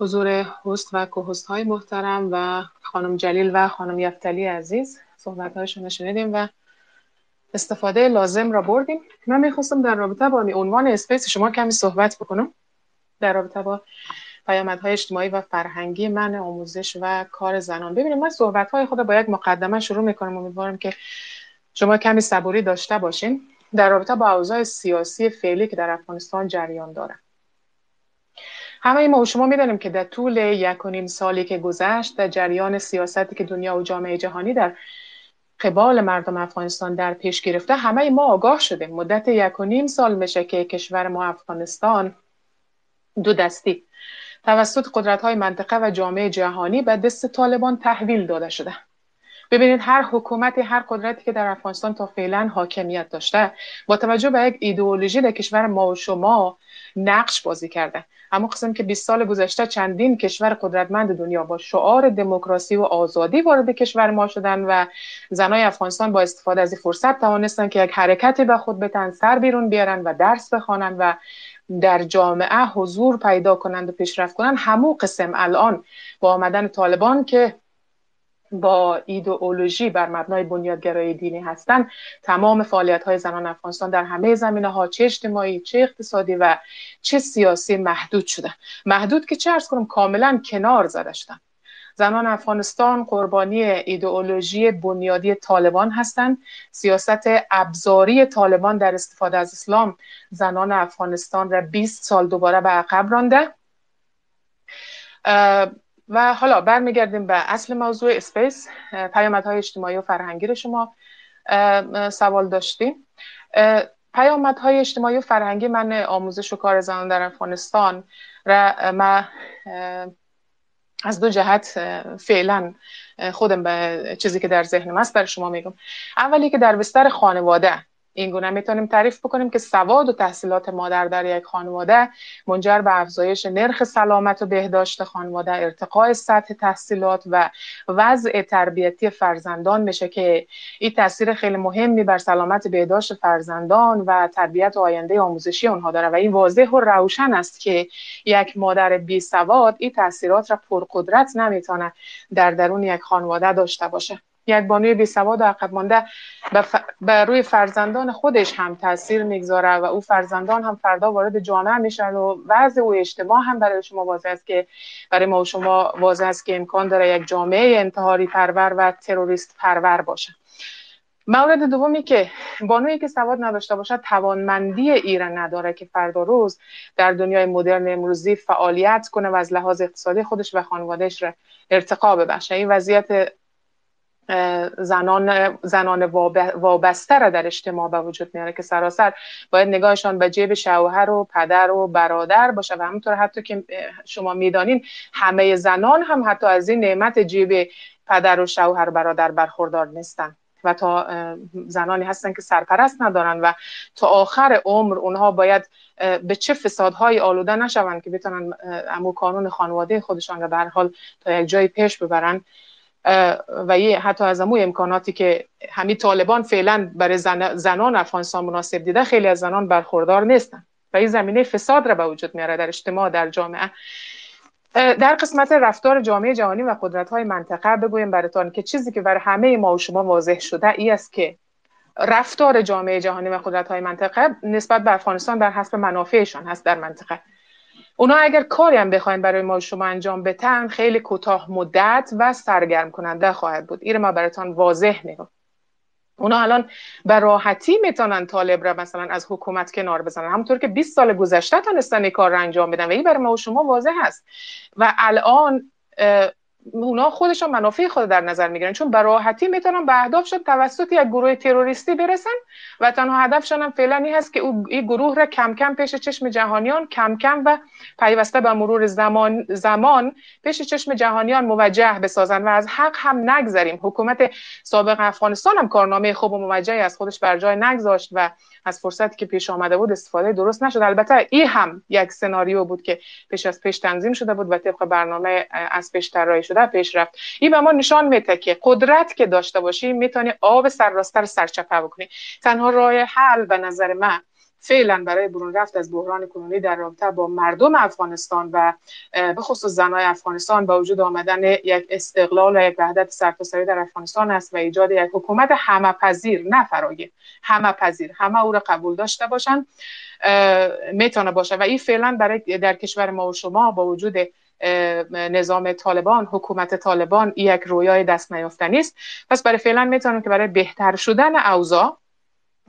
حضور host و co-host های محترم و خانم جلیل و خانم یفتلی عزیز. صحبت هایشون شنیدیم و استفاده لازم را بردیم. من می‌خواستم در رابطه با عنوان Space شما کمی صحبت بکنم. در رابطه با پیامدهای اجتماعی و فرهنگی من آموزش و کار زنان. ببینید من صحبت های خود با یک مقدمه شروع می‌کنم. امیدوارم که شما کمی صبوری داشته باشین. در رابطه با اوضاع سیاسی فعلی که در افغانستان جریان داره همه ما و شما می‌دانیم که در طول یک و نیم سالی که گذشت در جریان سیاستی که دنیا و جامعه جهانی در قبال مردم افغانستان در پیش گرفته همه ما آگاه شدیم. مدت یک و نیم سال میشه که کشور ما افغانستان دو دستی. توسط قدرت های منطقه و جامعه جهانی به دست طالبان تحویل داده شده. ببینید هر حکومتی هر قدرتی که در افغانستان تا فعلا حاکمیت داشته با توجه به یک ایدئولوژی در کشور ما و شما نقش بازی کرده اما قسم که 20 سال گذشته چندین کشور قدرتمند دنیا با شعار دموکراسی و آزادی وارد کشور ما شدن و زنای افغانستان با استفاده از این فرصت توانستن که یک حرکتی به خود بتن سر بیرون بیارن و درس بخوانن و در جامعه حضور پیدا کنند و پیشرفت کنند. همو قسم الان با آمدن طالبان که با ایدئولوژی بر مبنای بنیادگرایی دینی هستند تمام فعالیت های زنان افغانستان در همه زمینه ها چه اجتماعی چه اقتصادی و چه سیاسی محدود شده محدود که چه ارز کنم کاملا کنار زده شدن. زنان افغانستان قربانی ایدئولوژی بنیادی طالبان هستند. سیاست ابزاری طالبان در استفاده از اسلام زنان افغانستان را 20 سال دوباره به عقب رانده. و حالا برمیگردیم به اصل موضوع اسپیس پیامدهای اجتماعی و فرهنگی رو شما سوال داشتیم. پیامدهای اجتماعی و فرهنگی من آموزش و کار زنان در افغانستان را ما از دو جهت فعلا خودم به چیزی که در ذهنم است در شما میگم. اولی که در بستر خانواده این گونه می‌تونیم تعریف بکنیم که سواد و تحصیلات مادر در یک خانواده منجر به افزایش نرخ سلامت و بهداشت خانواده ارتقاء سطح تحصیلات و وضع تربیتی فرزندان میشه که این تاثیر خیلی مهمی بر سلامت بهداشت فرزندان و تربیت و آینده آموزشی آنها داره و این واضح و روشن است که یک مادر بی سواد این تاثیرات را پرقدرت نمی‌تونه در درون یک خانواده داشته باشه. یک بانوی بی سواد و عقب مانده به روی فرزندان خودش هم تاثیر می‌گذاره و او فرزندان هم فردا وارد جامعه میشن و وضع و اجتماع هم برای شما واضح است که برای ما و شما واضح است که امکان داره یک جامعه انتحاری پرور و تروریست پرور باشه. مورد دومی که بانویی که سواد نداشته باشد توانمندی ایران نداره که فردا روز در دنیای مدرن امروزی فعالیت کنه و از لحاظ اقتصادی خودش و خانوادهش را ارتقا ببخشه. این وضعیت زنان زنان وابسته را در اجتماع به وجود میاره که سراسر باید نگاهشان به جیب شوهر و پدر و برادر باشه و همونطور حتی که شما می‌دانین همه زنان هم حتی از این نعمت جیب پدر و شوهر برادر برخوردار نیستن و تا زنانی هستن که سرپرست ندارن و تا آخر عمر اونها باید به چه فسادهایی آلوده نشوند که بتونن امو کانون خانواده خودشان را به حال تا یک جایی پیش ببرن. و حتی از امو امکاناتی که همین طالبان فعلا برای زن، زنان افغانستان مناسب دیده خیلی از زنان برخوردار نیستن. و این زمینه فساد را به وجود میاره در اجتماع در جامعه. در قسمت رفتار جامعه جهانی و قدرت های منطقه بگویم براتان که چیزی که برای همه ما و شما واضح شده ای است که رفتار جامعه جهانی و قدرت های منطقه نسبت به افغانستان بر حسب منافعشان هست در منطقه. اونا اگر کاری هم بخواین برای ما شما انجام بتن خیلی کوتاه مدت و سرگرم کننده خواهد بود. این ما براتان واضح میگم. اونا الان به راحتی می‌تونن طالب را مثلا از حکومت کنار بزنن. همونطور که 20 سال گذشته تونستن کار را انجام بدن و این برای ما و شما واضح هست و الان اونا خودشان منافع خود در نظر می‌گیرن. چون به راحتی می‌تونن به اهدافشون توسط یک گروه تروریستی برسن و تنها هدفشان هم فعلا این هست که این گروه را کم کم پیش چشم جهانیان کم کم و پیوسته به مرور زمان زمان پیش چشم جهانیان موجه بسازن و از حق هم نگذریم. حکومت سابق افغانستان هم کارنامه خوب و موجهی از خودش بر جای نگذاشت و از فرصتی که پیش آمده بود استفاده درست نشد. البته این هم یک سناریو بود که پیش از پیش تنظیم شده بود و طبق برنامه از پیش طراحی شده پیش رفت. این به ما نشان میده که قدرت که داشته باشی می‌تونی آب سرراستر سرچپه بکنی. تنها راه حل به نظر من فعلا برای برون رفت از بحران کنونی در رابطه با مردم افغانستان و به خصوص زنای افغانستان با وجود آمدن یک استقلال و یک وحدت سرتاسری در افغانستان است و ایجاد یک حکومت همه پذیر نه فراگیر همه پذیر همه او را قبول داشته باشند. می‌تونه باشه و این فعلا برای در کشور ما و شما با وجود نظام طالبان حکومت طالبان یک رویای دست نیافتنی است. پس برای فعلا می‌تونم که برای بهتر شدن اوضاع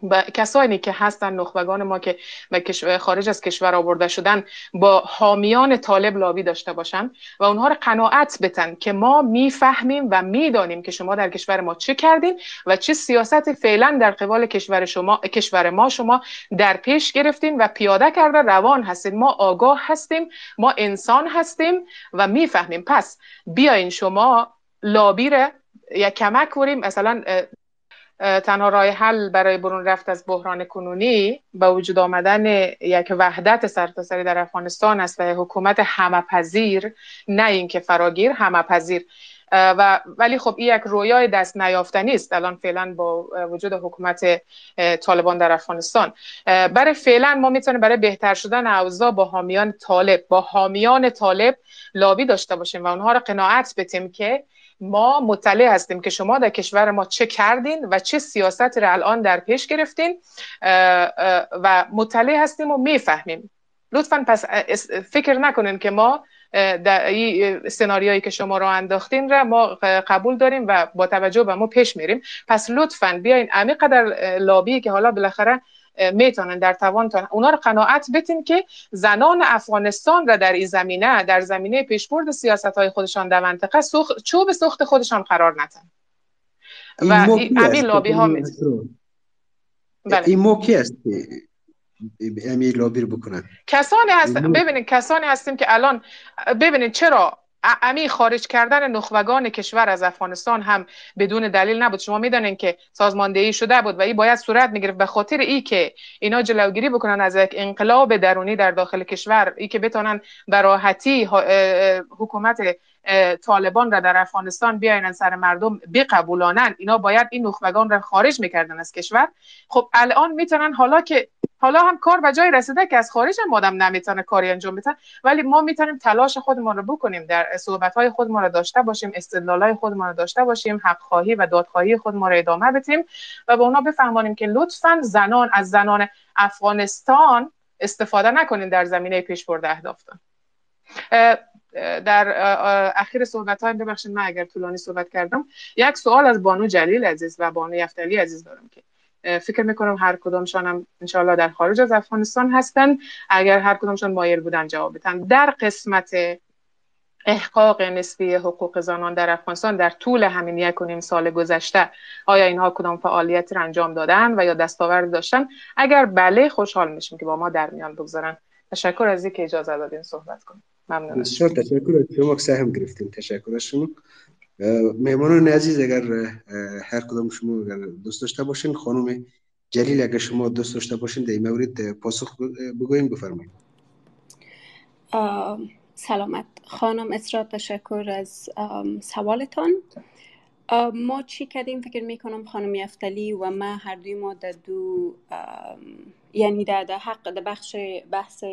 و کسانی که هستن نخبگان ما که به خارج از کشور آورده شدن با حامیان طالب لابی داشته باشن و اونها رو قناعت بتن که ما می‌فهمیم و می‌دانیم که شما در کشور ما چه کردین و چه سیاست فعلا در قبال کشور شما کشور ما شما در پیش گرفتین و پیاده کرده روان هستین. ما آگاه هستیم ما انسان هستیم و می‌فهمیم. پس بیاین شما لابی یک کمک کنیم مثلا تنها راه حل برای برون رفت از بحران کنونی به وجود آمدن یک وحدت سرتاسری در افغانستان است و حکومت همه پذیر نه اینکه فراگیر همه پذیر و ولی خب این یک رویای دست نیافتنی است. الان فعلا با وجود حکومت طالبان در افغانستان. برای فعلا ما می‌تونیم برای بهتر شدن اوضاع با حامیان طالب با حامیان طالب لابی داشته باشیم و اونها را قناعت بتیم که ما مطلع هستیم که شما در کشور ما چه کردین و چه سیاست را الان در پیش گرفتین و مطلع هستیم و می‌فهمیم. لطفا پس فکر نکنین که ما در این سناریویی که شما را انداختین را ما قبول داریم و با توجه به ما پیش میریم. پس لطفا بیاین عمیق در لابی که حالا بالاخره می‌تونن در توانتان اونا رو قناعت بتین که زنان افغانستان را در این زمینه در زمینه پیشبرد سیاست های خودشان در منطقه سخ... چوب سخت خودشان قرار ندن. و همین لابی ها بله. این موقعی است امیر لابی رو بکنن. کسانی هست ببینید کسانی هستیم که الان ببینید چرا امی خارج کردن نخبگان کشور از افغانستان هم بدون دلیل نبود. شما می‌دانین که سازماندهی شده بود و این باید صورت می‌گرفت به خاطر ای که اینا جلوگیری بکنن از یک انقلاب درونی در داخل کشور ای که بتونن به راحتی حکومت طالبان را در افغانستان بیاین سر مردم بقبولانن. اینا باید این نخبگان را خارج می‌کردن از کشور. خب الان می‌تونن حالا که حالا هم کار به جای رسیده که از خارج هم آدم نمی‌تونه کاری انجام بده. ولی ما می‌تونیم تلاش خودمان رو بکنیم در صحبت های خودمان رو داشته باشیم استدلال های خودمان رو داشته باشیم حق خواهی و دادخواهی خودمان رو ادامه بدیم و به اونا بفهمانیم که لطفا زنان از زنان افغانستان استفاده نکنین در زمینه پیش برده اهدافتان در اخیر صحبت های ببخشید من اگر طولانی صحبت کردم یک سوال از بانو جلیل عزیز و بانو یفتلی عزیز دارم که فکر می‌کنم هر کدامشان هم انشاءالله در خارج از افغانستان هستن. اگر هر کدامشان مایل بودن جواب بدن. در قسمت احقاق نسبی حقوق زنان در افغانستان در طول همین یک و نیم سال گذشته آیا اینها کدام فعالیت را انجام دادن و یا دستاورد داشتن؟ اگر بله خوشحال میشیم که با ما در میان بگذارن. تشکر از اینکه اجازه دادین صحبت کنیم. ممنون. تشکر. از شما سهم گرفتیم تشکر از شما مهمانان عزیز اگر هر کدام شما اگر دوست داشته باشین خانم جلیل اگر شما دوست داشته باشین در این مورد پاسخ بگوین بفرمایید. سلامت. خانم اسرا تشکر از سوالتان. ما چی کردیم؟ فکر می‌کنم خانم یفتلی و ما هر دوی ما در دو یعنی در, حق در بخش بحث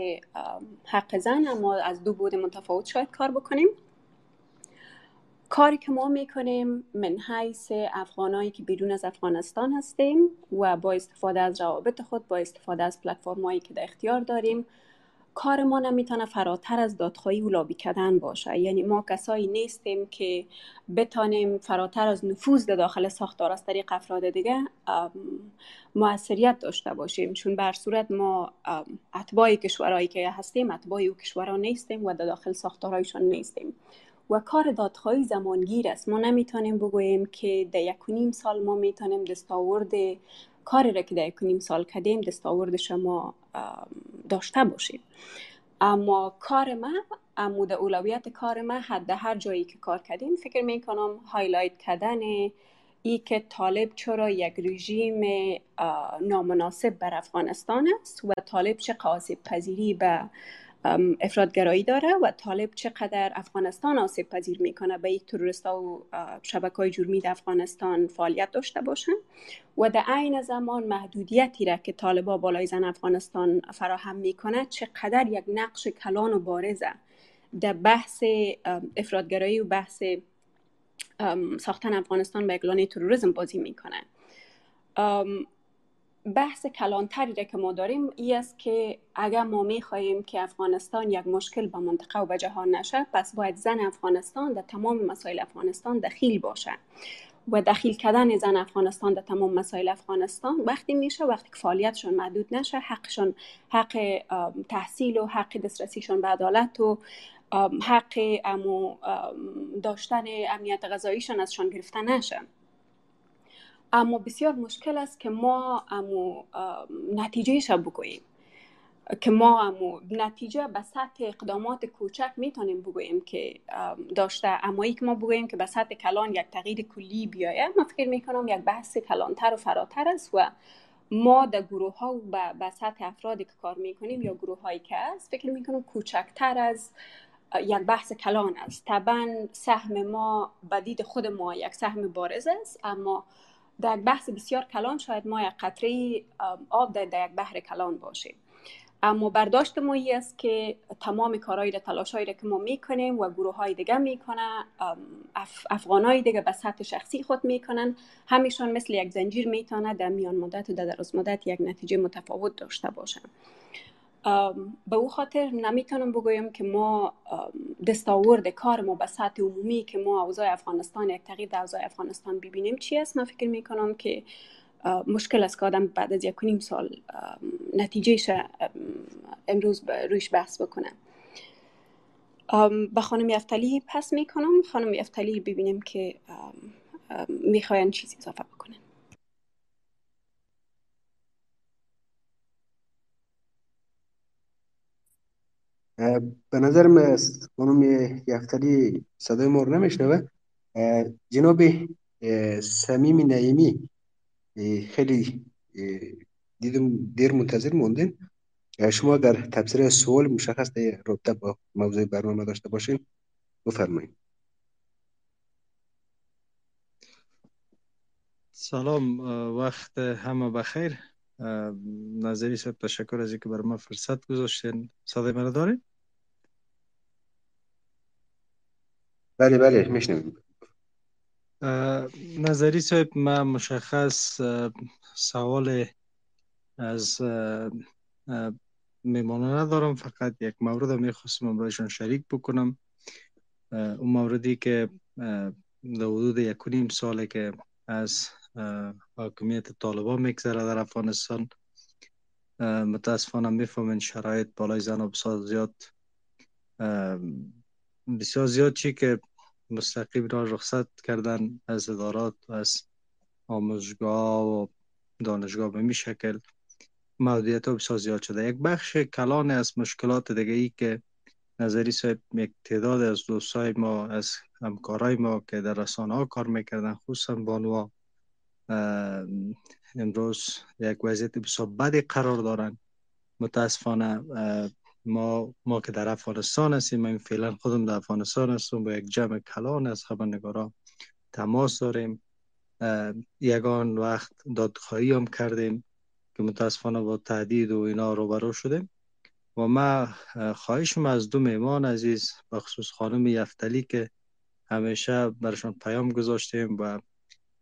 حق زن ما از دو بود متفاوت شاید کار بکنیم. کاری که ما می‌کنیم من حیث افغانایی که بیرون از افغانستان هستیم و با استفاده از روابط خود با استفاده از پلتفرمایی که در اختیار داریم کار ما نمی‌تونه فراتر از دادخواهی و لابی کردن باشه. یعنی ما کسایی نیستیم که بتانیم فراتر از نفوذ در داخل ساختار از طریق افراد دیگه موثریت داشته باشیم. چون بر صورت ما اتباع کشورهایی که هستیم اتباع او کشورها نیستیم و در داخل ساختارهایشان نیستیم. و کار دادخواهی زمانگیر است. ما نمی‌تونیم بگوییم که در یک نیم سال ما می‌تونیم دستاورد کاری را که در یک نیم سال کردیم دستاورد شما داشته باشیم. اما کار ما عمده اولویت کار ما در هر جایی که کار کردیم فکر می کنم highlight کردن ای که طالب چرا یک رژیم نامناسب بر افغانستان است و طالب چه آسیب پذیری به افراط‌گرایی داره و طالب چقدر افغانستان آسیب پذیر می‌کنه؟ به یک تروریست و شبکه های جرمی در افغانستان فعالیت داشته باشن و در عین زمان محدودیتی را که طالبا بالای زن افغانستان فراهم می‌کنه چقدر یک نقش کلان و بارزه در بحث افرادگرایی و بحث ساختن افغانستان به اقلانه تروریسم بازی می‌کنه؟ بحث کلانتری را که ما داریم ای است که اگر ما می خواهیم که افغانستان یک مشکل به منطقه و به جهان نشه پس باید زن افغانستان در تمام مسائل افغانستان دخیل باشه. و دخیل کردن زن افغانستان در تمام مسائل افغانستان وقتی میشه وقتی که فعالیتشون محدود نشه حقشون حق تحصیل و حق دسترسیشون به عدالت و حق امو داشتن امنیت غذاییشون ازشان گرفته نشه. اما بسیار مشکل است که ما امو نتیجهش بگوییم. که ما امو نتیجه به سطح اقدامات کوچک می‌تونیم بگوییم که داشته اما که ما بگوییم که به سطح کلان یک تغییر کلی بیایه. ما فکر می‌کنم یک بحث کلانتر و فراتر است و ما در گروه ها به سطح افرادی که کار می‌کنیم یا گروه هایی که است فکر می‌کنم کوچکتر از یک بحث کلان است. طبعا سهم ما بدید خود ما یک سهم بارز است اما در یک بحث بسیار کلان شاید ما یک قطره آب در, یک بحر کلان باشیم. اما برداشت ما است که تمام کارهایی را تلاشهایی را که ما می‌کنیم و گروه های دیگه می‌کنه اف، افغان های دیگه به سطح شخصی خود می‌کنن. همیشان مثل یک زنجیر می‌تونه در میان مدت و در دراز مدت یک نتیجه متفاوت داشته باشن به او خاطر نمی‌تونم بگویم که ما دستاورد کار ما به سطح عمومی که ما اوضاع افغانستان یک تغییر در اوضاع افغانستان ببینیم چی است؟ من فکر می‌کنم که مشکل است که آدم بعد از یک نیم سال نتیجهش امروز رویش بحث بکنه. به خانم یفتلی پس می‌کنم. خانم یفتلی ببینیم که می‌خواین چیزی اضافه بکنه به نظر من خانم یفتری صدای ما رو نمیشنوه. جناب سمیم نعیمی خیلی دیدم دیر منتظر موندین. شما در تفسیر سوال مشخص در رابطه با موضوع برنامه داشته باشین. بفرمایید. سلام وقت همه بخیر. نظری صاحب تشکر از اینکه بر ما فرصت گذاشتین. صدای من دارین؟ بله بله میشنویم. نظری صاحب من مشخص سوال از میمانه ندارم فقط یک مورد می‌خواستم امرایشان شریک بکنم. اون موردی که در حدود یک نیم ساله که از حاکمیت طالبان میگذره در افغانستان. متاسفانه می‌فهمین شرایط بالای زن و بسیار زیاد. بسیار زیاد چی که مستقیم را رخصت کردن از ادارات و از آموزگاه و دانشگاه به می شکل موضوعیت ها زیاد شده. یک بخش کلان از مشکلات دیگه ای که نظری صاحب یک تعداد از دوستای ما از همکارای ما که در رسانه ها کار می‌کردن خصوصا بانوا امروز یک وضعیت بسیار بدی قرار دارن. متاسفانه ما ما که در افغانستان هستیم من فعلا خودم در افغانستان هستم با یک جمع کلان از خبرنگارا تماس داریم. یگان وقت دادخواهی هم کردیم که متاسفانه با تهدید و اینا روبرو شدیم. و ما خواهشم از دو میمان عزیز بخصوص خانم یفتلی که همیشه برشان پیام گذاشتیم و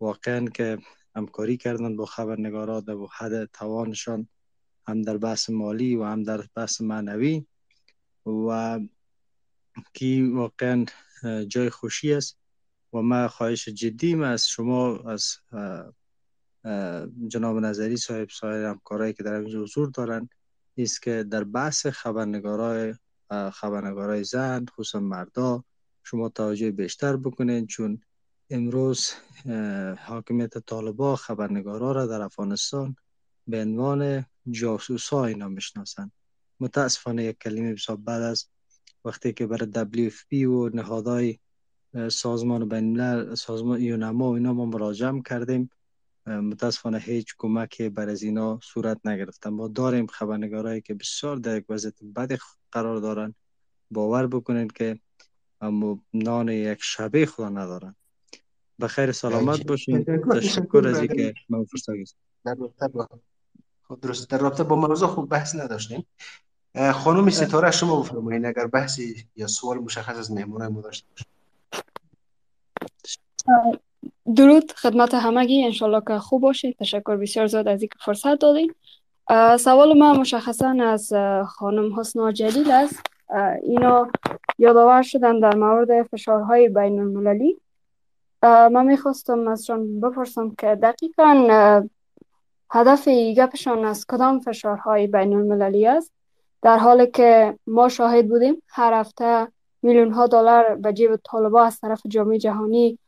واقعا که همکاری کردن با خبرنگارا در حد توانشان هم در بحث مالی و هم در بحث معنوی و کی واقعا جای خوشی است و ما خواهش جدی از شما از جناب نظری صاحب سایر همکارایی که در اینجا حضور دارن است که در بحث خبرنگارای خبرنگارای زن خصوصا مردا شما توجه بیشتر بکنین چون امروز حاکمیت طالبا خبرنگارا را در افغانستان به عنوان جاسوس ها اینا می‌شناسند متاسفانه یک کلمه بسیار بعد از وقتی که برای WFP و نهادهای سازمان بین سازمان یونما و اینا ما مراجعه کردیم متاسفانه هیچ کمکی بر از اینا صورت نگرفته ما داریم خبرنگارایی که بسیار در یک وضعیت بد قرار دارن باور بکنید که اما نان یک شبه خدا ندارن. بخیر سلامت باشین. تشکر. از اینکه من فرصت خب درست در رابطه با موضوع خوب بحث نداشتیم. خانم ستاره شما بفرمایید اگر بحثی یا سوال مشخص از مهمونای ما داشته درود خدمت همگی. انشالله که خوب باشید. تشکر بسیار زیاد از اینکه فرصت دادین. سوال ما مشخصا از خانم حسنا جلیل است. اینا یادآور شدن در مورد فشارهای بین المللی من می‌خواستم ازشان بپرسم که دقیقا هدف گپشان از کدام فشارهای بین المللی است؟ در حالی که ما شاهد بودیم هر هفته میلیون ها دلار به جیب طالبا از طرف جامعه جهانی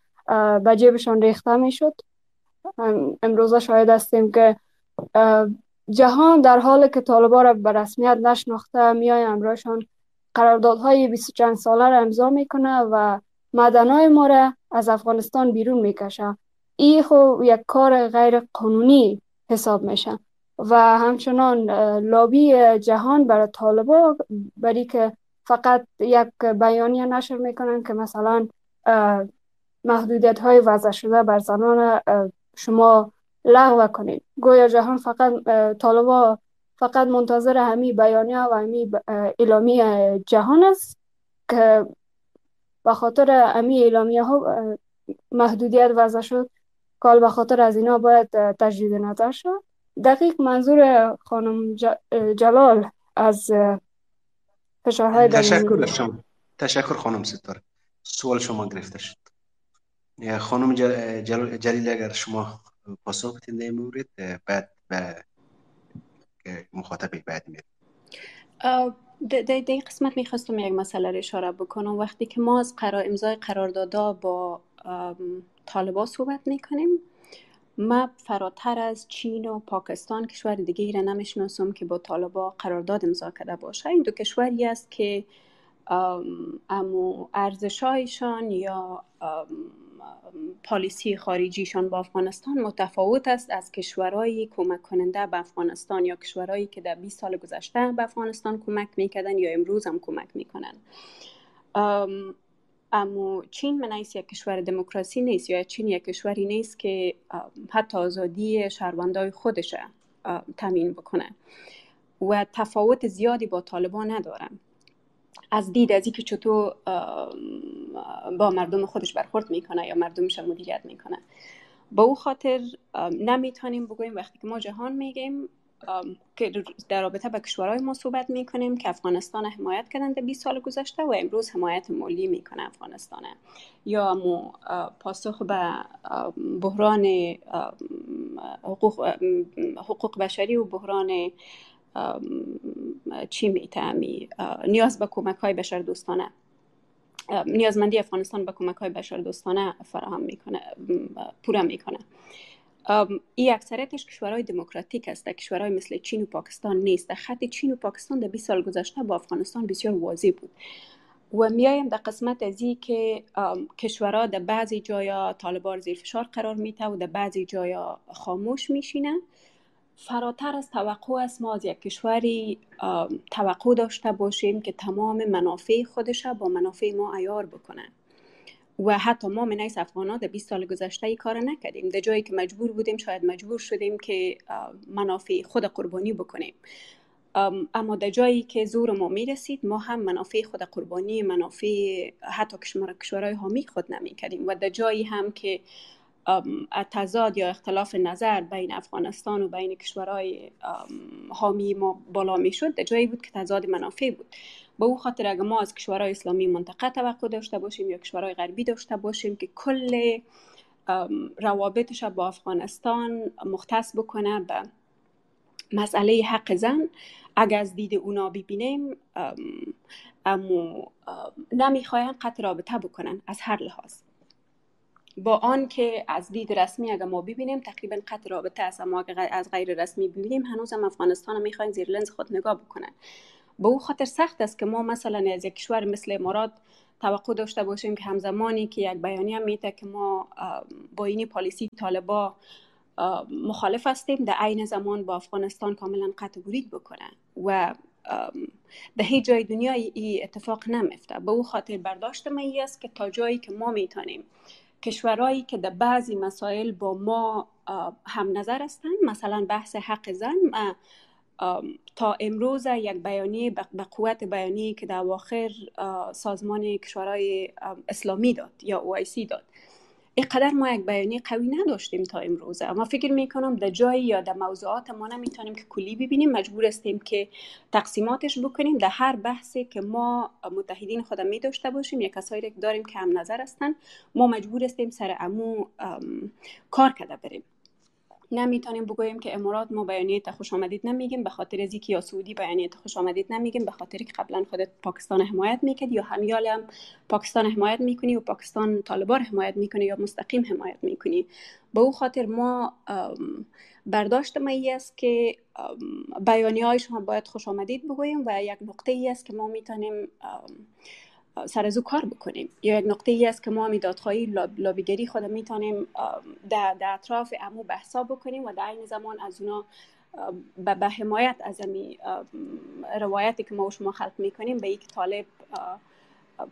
به جیبشان ریخته می‌شد. امروزه شاهد هستیم که جهان در حالی که طالبا را به رسمیت نشناخته میای امرایشان قراردادهای 20 چند ساله را امضا می‌کنه و مدنای ما را از افغانستان بیرون می‌کشه. این خو یک کار غیر قانونی. حساب میشه و همچنان لابی جهان برای طالبا برای که فقط یک بیانیه نشر می‌کنن که مثلا محدودیت های وضع شده بر زنان شما لغو کنید. گویا جهان فقط طالبا فقط منتظر همی بیانیه و همی اعلامی جهان است که به خاطر امی اعلامیه ها محدودیت وضع شد. کال به خاطر از اینا باید تجدید نظر شد. دقیق منظور خانم جلال از فشارهای تشکر شما. تشکر خانم ستاره. سوال شما گرفته شد. خانم جل... جلیل اگر شما پاسخ بتین در مورد بعد به مخاطب بعد میریم در این قسمت می‌خواستم یک مسئله رو اشاره بکنم. وقتی که ما از قرار امضای قراردادا با طالبا صحبت می‌کنیم. ما فراتر از چین و پاکستان کشور دیگه را نمی‌شناسم که با طالبا قرارداد امضا کرده باشه. این دو کشوری است که امو ارزشایشان یا پالیسی خارجیشان با افغانستان متفاوت است از کشورهایی کمک کننده به افغانستان یا کشورهایی که در 20 سال گذشته به افغانستان کمک می‌کردن یا امروز هم کمک می‌کنن اما چین من یک کشور دموکراسی نیست یا چین یک کشوری نیست که حتی آزادی شهروندای خودش تامین بکنه. و تفاوت زیادی با طالبان نداره از دید از اینکه چطور با مردم خودش برخورد می‌کنه یا مردمش مدیریت می‌کنه. با او خاطر نمی‌تونیم بگوییم وقتی که ما جهان میگیم که در رابطه با کشورهای ما صحبت می‌کنیم که افغانستان حمایت کردن در 20 سال گذشته و امروز حمایت مالی می‌کنه افغانستان. یا مو پاسخ به بحران حقوق, حقوق بشری و بحران چی میتمی نیاز به کمک های بشر دوستانه. نیازمندی افغانستان به کمک های بشر دوستانه فراهم می‌کنه پورا می‌کنه. این اکثریتش کشورهای دموکراتیک است. کشورهای مثل چین و پاکستان نیست. خط چین و پاکستان در 20 سال گذشته با افغانستان بسیار واضح بود. و میایم در قسمت از که کشورها در بعضی جایا طالبان زیر فشار قرار میته و در بعضی جایا خاموش میشینن. فراتر از توقع است ما از یک کشوری توقع داشته باشیم که تمام منافع خودش با منافع ما ایار بکنه و حتی ما من ایس افغان در 20 سال گذشته ای کار نکردیم. در جایی که مجبور بودیم شاید مجبور شدیم که منافع خود قربانی بکنیم. اما در جایی که زور ما می رسید ما هم منافع خود قربانی منافع حتی کشورهای حامی خود نمی کردیم. و در جایی هم که تضاد یا اختلاف نظر بین افغانستان و بین کشورهای حامی ما بالا می شد در جایی بود که تضاد منافع بود. به او خاطر اگر ما از کشورهای اسلامی منطقه توقع داشته باشیم یا کشورهای غربی داشته باشیم که کل روابطش با افغانستان مختص بکنه به مسئله حق زن اگر از دید اونا ببینیم اما نمی‌خواین قطع رابطه بکنن از هر لحاظ. با آن که از دید رسمی اگر ما ببینیم تقریبا قطع رابطه است اما از غیر رسمی ببینیم هنوز هم افغانستان می‌خواین زیر لنز خود نگاه بکنن. به او خاطر سخت است که ما مثلا از یک کشور مثل امارات توقع داشته باشیم که همزمانی که یک بیانیه میته که ما با اینی پالیسی طالبا مخالف هستیم در عین زمان با افغانستان کاملا قطع برید بکنه و در هیچ جای دنیا ای اتفاق نمیفته به او خاطر برداشت ما است که تا جایی که ما می‌تونیم کشورهایی که در بعضی مسائل با ما هم نظر هستند مثلا بحث حق زن تا امروز یک بیانیه به قوت بیانیه که در اواخر سازمان کشورهای اسلامی داد یا اوایسی داد. اینقدر ما یک بیانیه قوی نداشتیم تا امروزه اما فکر می‌کنم در جایی یا در موضوعات ما نمی‌تونیم که کلی ببینیم مجبور هستیم که تقسیماتش بکنیم در هر بحثی که ما متحدین خودم می داشته باشیم. یا کسایی داریم که هم نظر هستن ما مجبور هستیم سر امو کار کرده بریم. نمی‌تونیم بگوییم که امارات ما بیانیه خوش آمدید نمیگیم به خاطر از یا سعودی بیانیه خوش آمدید نمیگیم به خاطر که قبلا خودت پاکستان حمایت می‌کرد یا همیال هم پاکستان حمایت می‌کنی و پاکستان طالبان حمایت می‌کنی یا مستقیم حمایت می‌کنی. به او خاطر ما برداشت ما ای است که بیانیه های شما باید خوش آمدید بگوییم و یک نقطه ای است که ما می‌تونیم سر از کار بکنیم. یا یک نقطه ای است که ما می دادخواهی لابیگری خود می‌تونیم در, در اطراف امو بحثا بکنیم و در این زمان از اونا به حمایت از امی روایتی که ما و شما خلق می‌کنیم به یک طالب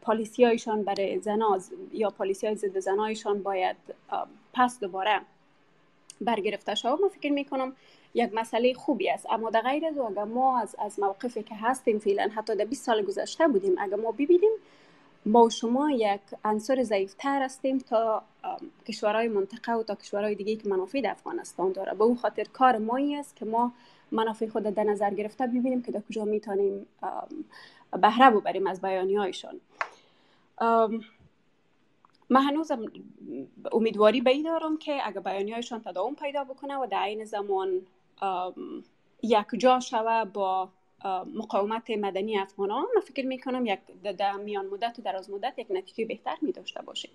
پالیسی هایشان برای زناز یا پالیسی های ضد زنایشان باید پس دوباره برگرفته شود. ما فکر می‌کنم یک مسئله خوبی است. اما در غیر از اگر ما از, از موقفی که هستیم فعلا حتی در 20 سال گذشته بودیم اگر ما ببینیم ما شما یک عنصر ضعیفتر هستیم تا کشورهای منطقه و تا کشورهای دیگه که منافع در افغانستان داره. به اون خاطر کار ما است که ما منافع خود در نظر گرفته ببینیم که در کجا می‌تونیم بهره ببریم از بیانی هایشان من هنوز امیدواری به دارم که اگر بیانی هایشان تداوم پیدا بکنه و در این زمان یک جا شوه با مقاومت مدنی افغان ها من فکر می‌کنم یک در میان مدت و دراز مدت یک نتیجه بهتر می داشته باشه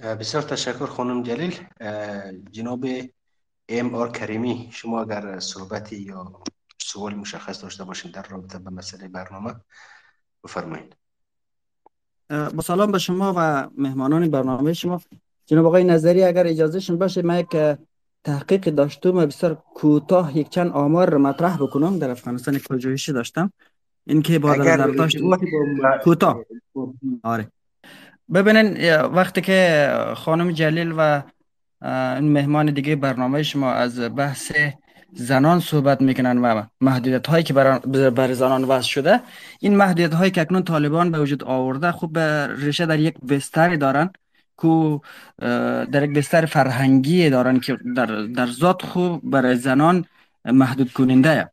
بسیار تشکر خانم جلیل. جناب ام آر کریمی شما اگر صحبتی یا سوال مشخص داشته باشین در رابطه به مسئله برنامه بفرمایید. با سلام به شما و مهمانان برنامه شما. جناب آقای نظری اگر اجازه شون باشه من یک تحقیق داشتم و بسیار کوتاه یک چند آمار رو مطرح بکنم. در افغانستان یک پژوهشی داشتم. این که با نظر داشت کوتاه. آره. ببینین وقتی که خانم جلیل و مهمان دیگه برنامه شما از بحث زنان صحبت می‌کنن و محدودیت هایی که برای بر زنان وضع شده این محدودیت هایی که اکنون طالبان به وجود آورده خوب ریشه در یک بستری دارن. کو در یک بستر فرهنگی دارن که در, در ذات خوب برای زنان محدود کننده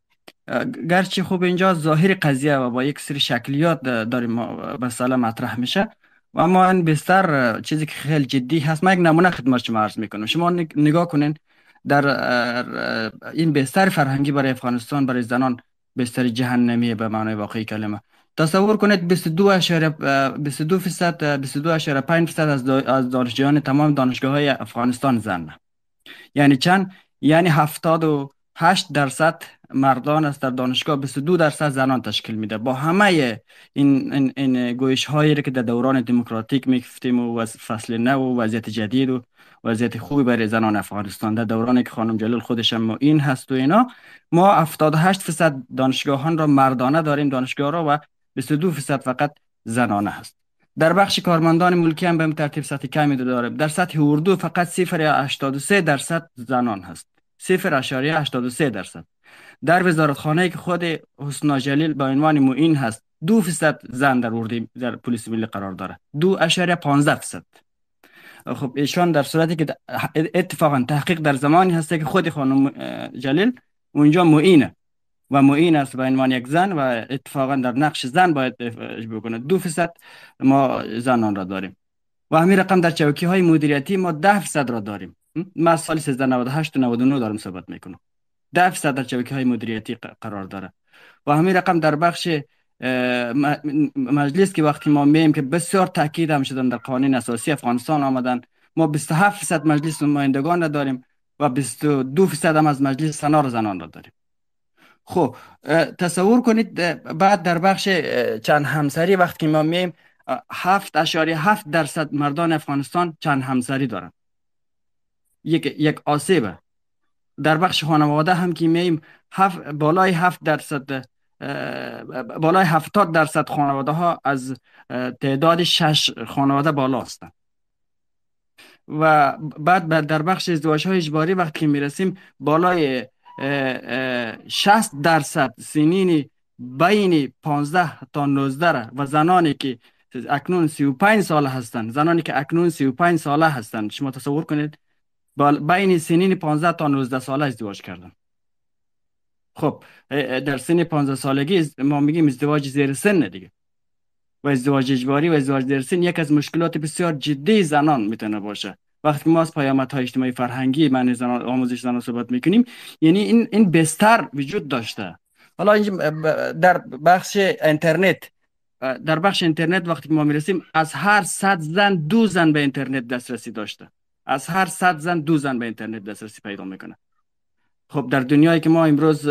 گرچه خوب اینجا ظاهر قضیه و با یک سری شکلیات داریم مسئله مطرح میشه. و اما این بستر چیزی که خیلی جدی هست. من یک نمونه خدمت شما عرض می‌کنم. شما نگاه کنین در این بستر فرهنگی برای افغانستان برای زنان بستر جهنمی به معنای واقعی کلمه. تصور کنید 22 اشاره 22 فیصد 22 اشاره 5 فیصد از از دانشجویان تمام دانشگاه های افغانستان زن. یعنی چند؟ یعنی 78 درصد مردان است در دانشگاه 22 درصد زنان تشکیل میده. با همه این این, این گویش هایی که در دوران دموکراتیک می‌گفتیم و فصل نو و وضعیت جدید و وضعیت خوبی برای زنان افغانستان. در دورانی که خانم جلیل خودش هم این هست و اینا ما 78 فیصد دانشگاهان را مردانه داریم دانشگاه را و 22 فیصد فقط زنانه هست. در بخش کارمندان ملکی هم به ترتیب سطح کمی داریم. در سطح اردو فقط 0.83 درصد زنان هست. 0.83 درصد. در وزارتخانه که خود حسنا جلیل با عنوان معین هست دو فیصد زن در اردی در پلیس ملی قرار داره. دو اشاره 15 فیصد. خب ایشان در صورتی که اتفاقا تحقیق در زمانی هسته که خود خانم جلیل اونجا معینه. و معین است به عنوان یک زن و اتفاقا در نقش زن باید بکنه. دو فیصد ما زنان را داریم. و همین رقم در چوکی های مدیریتی ما ده فیصد را داریم. ما از سال 1398 و 99 دارم صحبت می‌کنم. ده فیصد در چوکی های مدیریتی قرار داره. و همین رقم در بخش مجلس که وقتی ما میم که بسیار تاکید هم شدن در قانون اساسی افغانستان آمدن ما 27 درصد مجلس نمایندگان را داریم و 22 درصد هم از مجلس سنار زنان را داریم. خب تصور کنید بعد در بخش چند همسری وقتی ما میم هفت اشاری هفت درصد مردان افغانستان چند همسری دارن. یک یک آسیبه. در بخش خانواده هم که میم هفت بالای هفت درصد بالای هفتاد درصد خانواده ها از تعداد شش خانواده بالا هستند و بعد در بخش ازدواج های اجباری وقتی می‌رسیم بالای 60 درصد سنین بین 15 تا 19 و زنانی که اکنون 35 ساله هستند زنانی که اکنون 35 ساله هستند. شما تصور کنید بین سنین 15 تا 19 ساله ازدواج کردن. خب در سن 15 سالگی ما میگیم ازدواج زیر سن دیگه. و ازدواج اجباری و ازدواج زیر سن یک از مشکلات بسیار جدی زنان می‌تونه باشه. وقتی ما از های اجتماعی فرهنگی من زنان آموزش زنان صحبت می‌کنیم یعنی این این بستر وجود داشته. حالا در بخش اینترنت در بخش اینترنت وقتی ما می‌رسیم از هر صد زن دو زن به اینترنت دسترسی داشته. از هر صد زن دو زن به اینترنت دسترسی پیدا می‌کنه. خب در دنیایی که ما امروز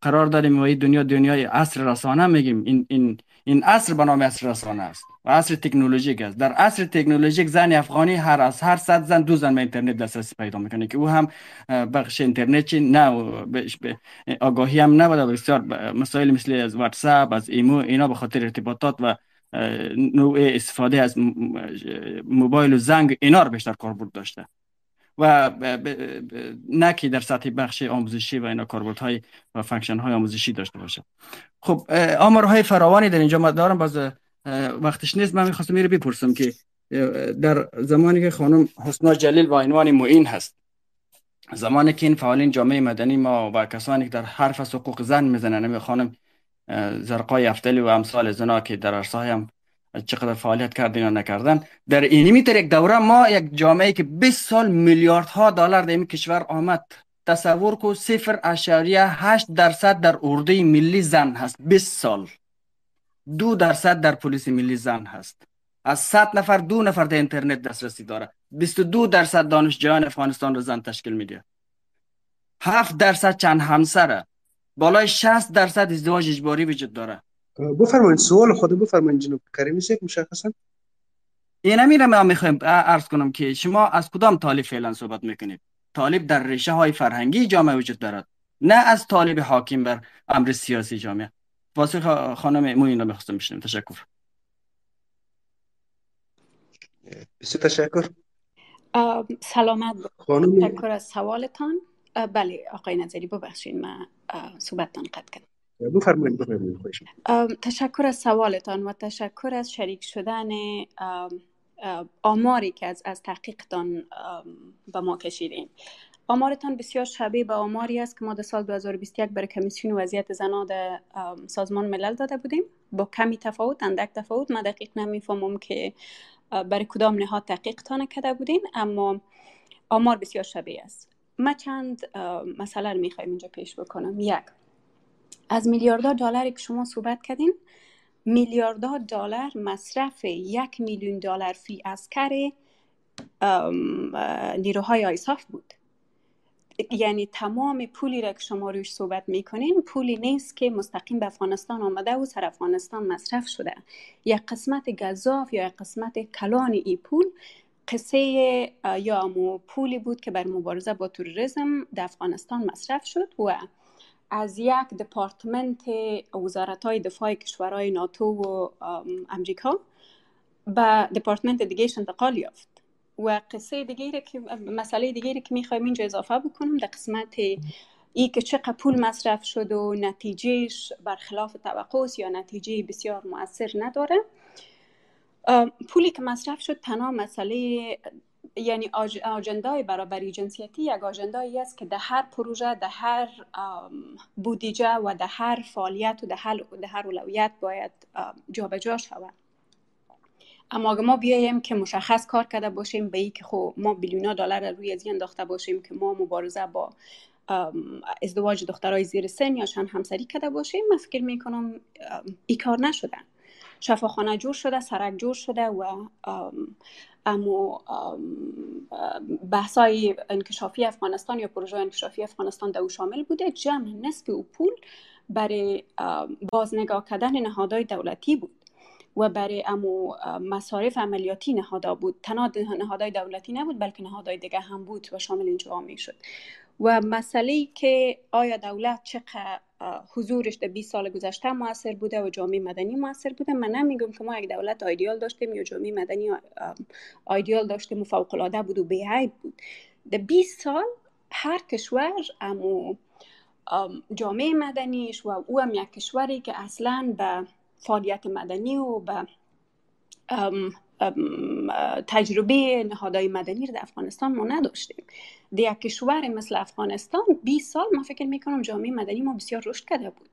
قرار داریم و دنیا دنیای عصر رسانه میگیم این این این عصر به نام عصر رسانه است و عصر تکنولوژیک است. در عصر تکنولوژیک زن افغانی هر از هر صد زن دو زن به اینترنت دسترسی پیدا می‌کنه که او هم بخش اینترنت نه آگاهی هم نبوده بسیار مسائل مثل از واتساپ از ایمو اینا به خاطر ارتباطات و نوع استفاده از موبایل و زنگ اینا رو بیشتر کاربرد داشته. و نه که در سطح بخش آموزشی و اینا کاربردهای و فنکشن های آموزشی داشته باشه. خب آمارهای فراوانی در اینجا دارم باز وقتش نیست. من می‌خواستم میره بپرسم که در زمانی که خانم حسنا جلیل با عنوان معین هست زمانی که این فعالین جامعه مدنی ما و کسانی که در حرف از حقوق زن می‌زنن خانم زرقای افتلی و امثال زنا که در عرصه هم چقدر فعالیت کردن یا نکردن. در اینی میتر یک دوره ما یک جامعه که 20 سال میلیاردها دلار در این کشور آمد. تصور کو صفر اشاریه هشت درصد در ارده ملی زن هست. 20 سال. دو درصد در پلیس ملی زن هست. از 100 نفر دو نفر در اینترنت دسترسی داره. 22 درصد دانشجویان افغانستان رو زن تشکیل میده. 7 درصد چند همسره. بالای 60 درصد ازدواج اجباری وجود داره. بفرمایید سوال خود بفرمایید جناب کریمی سیک مشخصا؟ این امیر ما می‌خوایم عرض کنم که شما از کدام طالب فعلا صحبت می‌کنید؟ طالب در ریشه های فرهنگی جامعه وجود دارد نه از طالب حاکم بر امر سیاسی جامعه. واسه خانم موین رو می‌خواستم بشنیم تشکر. بسیار تشکر. سلامت. خانم تشکر از سوالتان. بله آقای نظری ببخشید من صحبتتان قطع کردم. بفرمایید تشکر از سوالتان و تشکر از شریک شدن آماری که از, از تحقیقتان به ما کشیدین. آمارتان بسیار شبیه به آماری است که ما در سال 2021 برای کمیسیون وضعیت زنان در سازمان ملل داده بودیم. با کمی تفاوت اندک تفاوت من دقیق نمی‌فهمم که برای کدام نهاد تحقیق تانه کرده بودین اما آمار بسیار شبیه است. ما چند رو می‌خوایم اینجا پیش بکنم. یک از میلیاردها دلاری که شما صحبت کردین میلیاردها دلار مصرف یک میلیون دلار فی اسکر نیروهای آیساف بود. یعنی تمام پولی را که شما روش صحبت می‌کنین پولی نیست که مستقیم به افغانستان آمده و سر افغانستان مصرف شده. یک قسمت گذاف یا یک قسمت کلان ای پول قصه یا امو پولی بود که بر مبارزه با توریسم در افغانستان مصرف شد و از یک دپارتمنت وزارت های دفاع کشورهای ناتو و امریکا به دپارتمنت دیگه انتقال یافت. و قصه دیگه که مسئله دیگه که می‌خوایم اینجا اضافه بکنم در قسمت ای که چقدر پول مصرف شد و نتیجهش برخلاف توقع یا نتیجه بسیار مؤثر نداره. پولی که مصرف شد تنها مسئله یعنی آجندای برابری جنسیتی یک آجندایی است که در هر پروژه در هر بودیجه و در هر فعالیت و در هر, در هر اولویت باید جابجا شود. اما اگه ما بیایم که مشخص کار کرده باشیم به ای که خب ما بیلیونا دلار روی از انداخته باشیم که ما مبارزه با ازدواج دخترای زیر سن یا چند همسری کرده باشیم من فکر می‌کنم ای کار نشدن شفاخانه جور شده سرک جور شده و اما بحثای انکشافی افغانستان یا پروژه انکشافی افغانستان در او شامل بوده. جمع نصف او پول برای بازنگاه کردن نهادهای دولتی بود و برای امو مصارف عملیاتی نهادا بود. تنها نهادهای دولتی نبود بلکه نهادهای دیگه هم بود و شامل اینجا می شد. و مسئله که آیا دولت چقدر حضورش در 20 سال گذشته موثر بوده و جامعه مدنی موثر بوده. من نمیگم که ما یک دولت آیدیال داشتیم یا جامعه مدنی آیدیال داشتیم و فوق العاده بود و بیعیب بود. در 20 سال هر کشور امو جامعه مدنیش و او هم یک کشوری که اصلا به فعالیت مدنی و به تجربه نهادهای مدنی رو در افغانستان ما نداشتیم. در یک کشور مثل افغانستان 20 سال ما فکر می‌کنم جامعه مدنی ما بسیار رشد کرده بود.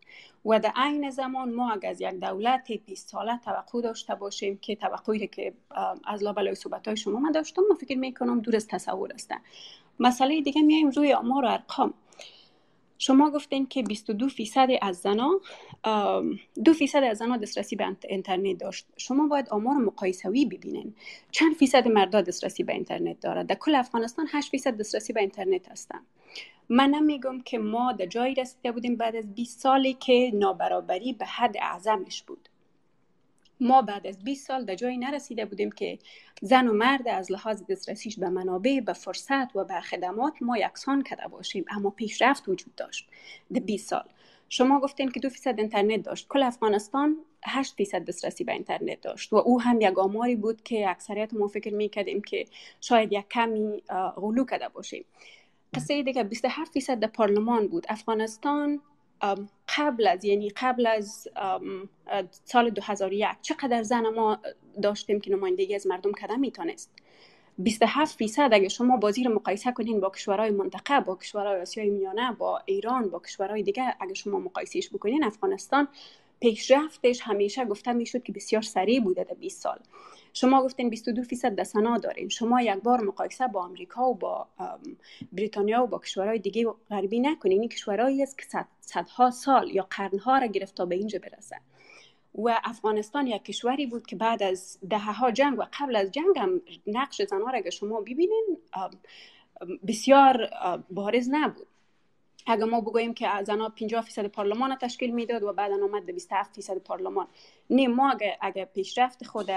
و در عین زمان ما اگر از یک دولت 20 ساله توقع داشته باشیم که توقعی که از لابلای صحبت های شما ما داشتم ما فکر می‌کنم دور از تصور هستن مسئله دیگه میایم روی آمار و ارقام. شما گفتین که 22 فیصد از زنا دو فیصد از زنا دسترسی به اینترنت داشت. شما باید آمار مقایسوی ببینین. چند فیصد مردا دسترسی به اینترنت دارد در کل افغانستان 8 فیصد دسترسی به اینترنت هستن. من نمیگم که ما در جایی رسیده بودیم بعد از 20 سالی که نابرابری به حد اعظمش بود. ما بعد از 20 سال در جایی نرسیده بودیم که زن و مرد از لحاظ دسترسیش به منابع به فرصت و به خدمات ما یکسان کرده باشیم. اما پیشرفت وجود داشت. در 20 سال. شما گفتین که دو فیصد اینترنت داشت. کل افغانستان 8 فیصد دسترسی به اینترنت داشت و او هم یک آماری بود که اکثریت ما فکر می‌کردیم که شاید یک کمی غلو کرده باشیم. قصه دیگه 27 فیصد در پارلمان بود. افغانستان قبل از یعنی قبل از سال 2001 چقدر زن ما داشتیم که نمایندگی از مردم کردن می‌تونست؟ 27 فیصد اگه شما بازی رو مقایسه کنین با کشورهای منطقه با کشورهای آسیای میانه با ایران با کشورهای دیگه اگه شما مقایسهش بکنین افغانستان پیشرفتش همیشه گفته می‌شد که بسیار سریع بوده در 20 سال. شما گفتین 22 فیصد در سنا دارین. شما یک بار مقایسه با آمریکا و با بریتانیا و با کشورهای دیگه غربی نکنین. این کشورهایی است که صدها سال یا قرنها را گرفت تا به اینجا برسه. و افغانستان یک کشوری بود که بعد از دهه ها جنگ و قبل از جنگ هم نقش زنها را شما ببینین بسیار بارز نبود. اگر ما بگوییم که زنها 50 فیصد پارلمان تشکیل می‌داد و بعد آمد به 27 فیصد پارلمان. نه ما اگر, اگر پیشرفت خود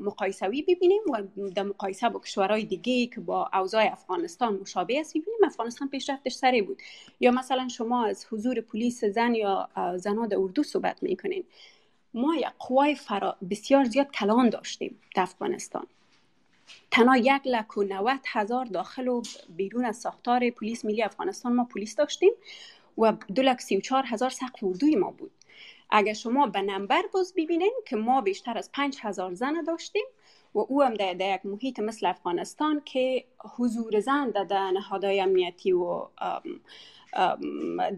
مقایسوی ببینیم و در مقایسه با کشورهای دیگه که با اوضاع افغانستان مشابه است ببینیم افغانستان پیشرفتش سری بود. یا مثلا شما از حضور پلیس زن یا زنها در اردو صحبت می‌کنین. ما یک قوای فرا بسیار زیاد کلان داشتیم در افغانستان. تنها یک لک و نوت هزار داخل و بیرون از ساختار پلیس ملی افغانستان ما پلیس داشتیم و دو لک سی و چار هزار سقف اردوی ما بود. اگر شما به نمبر باز ببینین که ما بیشتر از پنج هزار زن داشتیم و او هم در, یک محیط مثل افغانستان که حضور زن در نهادهای امنیتی و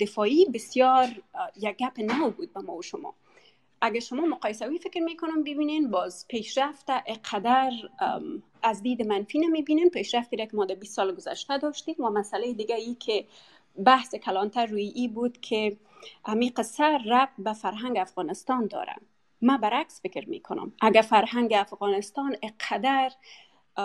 دفاعی بسیار یک گپ نو بود به ما و شما. اگر شما مقایسوی فکر می‌کنم ببینین باز پیشرفت اقدر از دید منفی نمی‌بینین. پیشرفتی را که ما در 20 سال گذشته داشتیم و مسئله دیگه ای که بحث کلانتر روی ای بود که همی قصه رب به فرهنگ افغانستان داره. من برعکس فکر می‌کنم. اگر فرهنگ افغانستان اقدر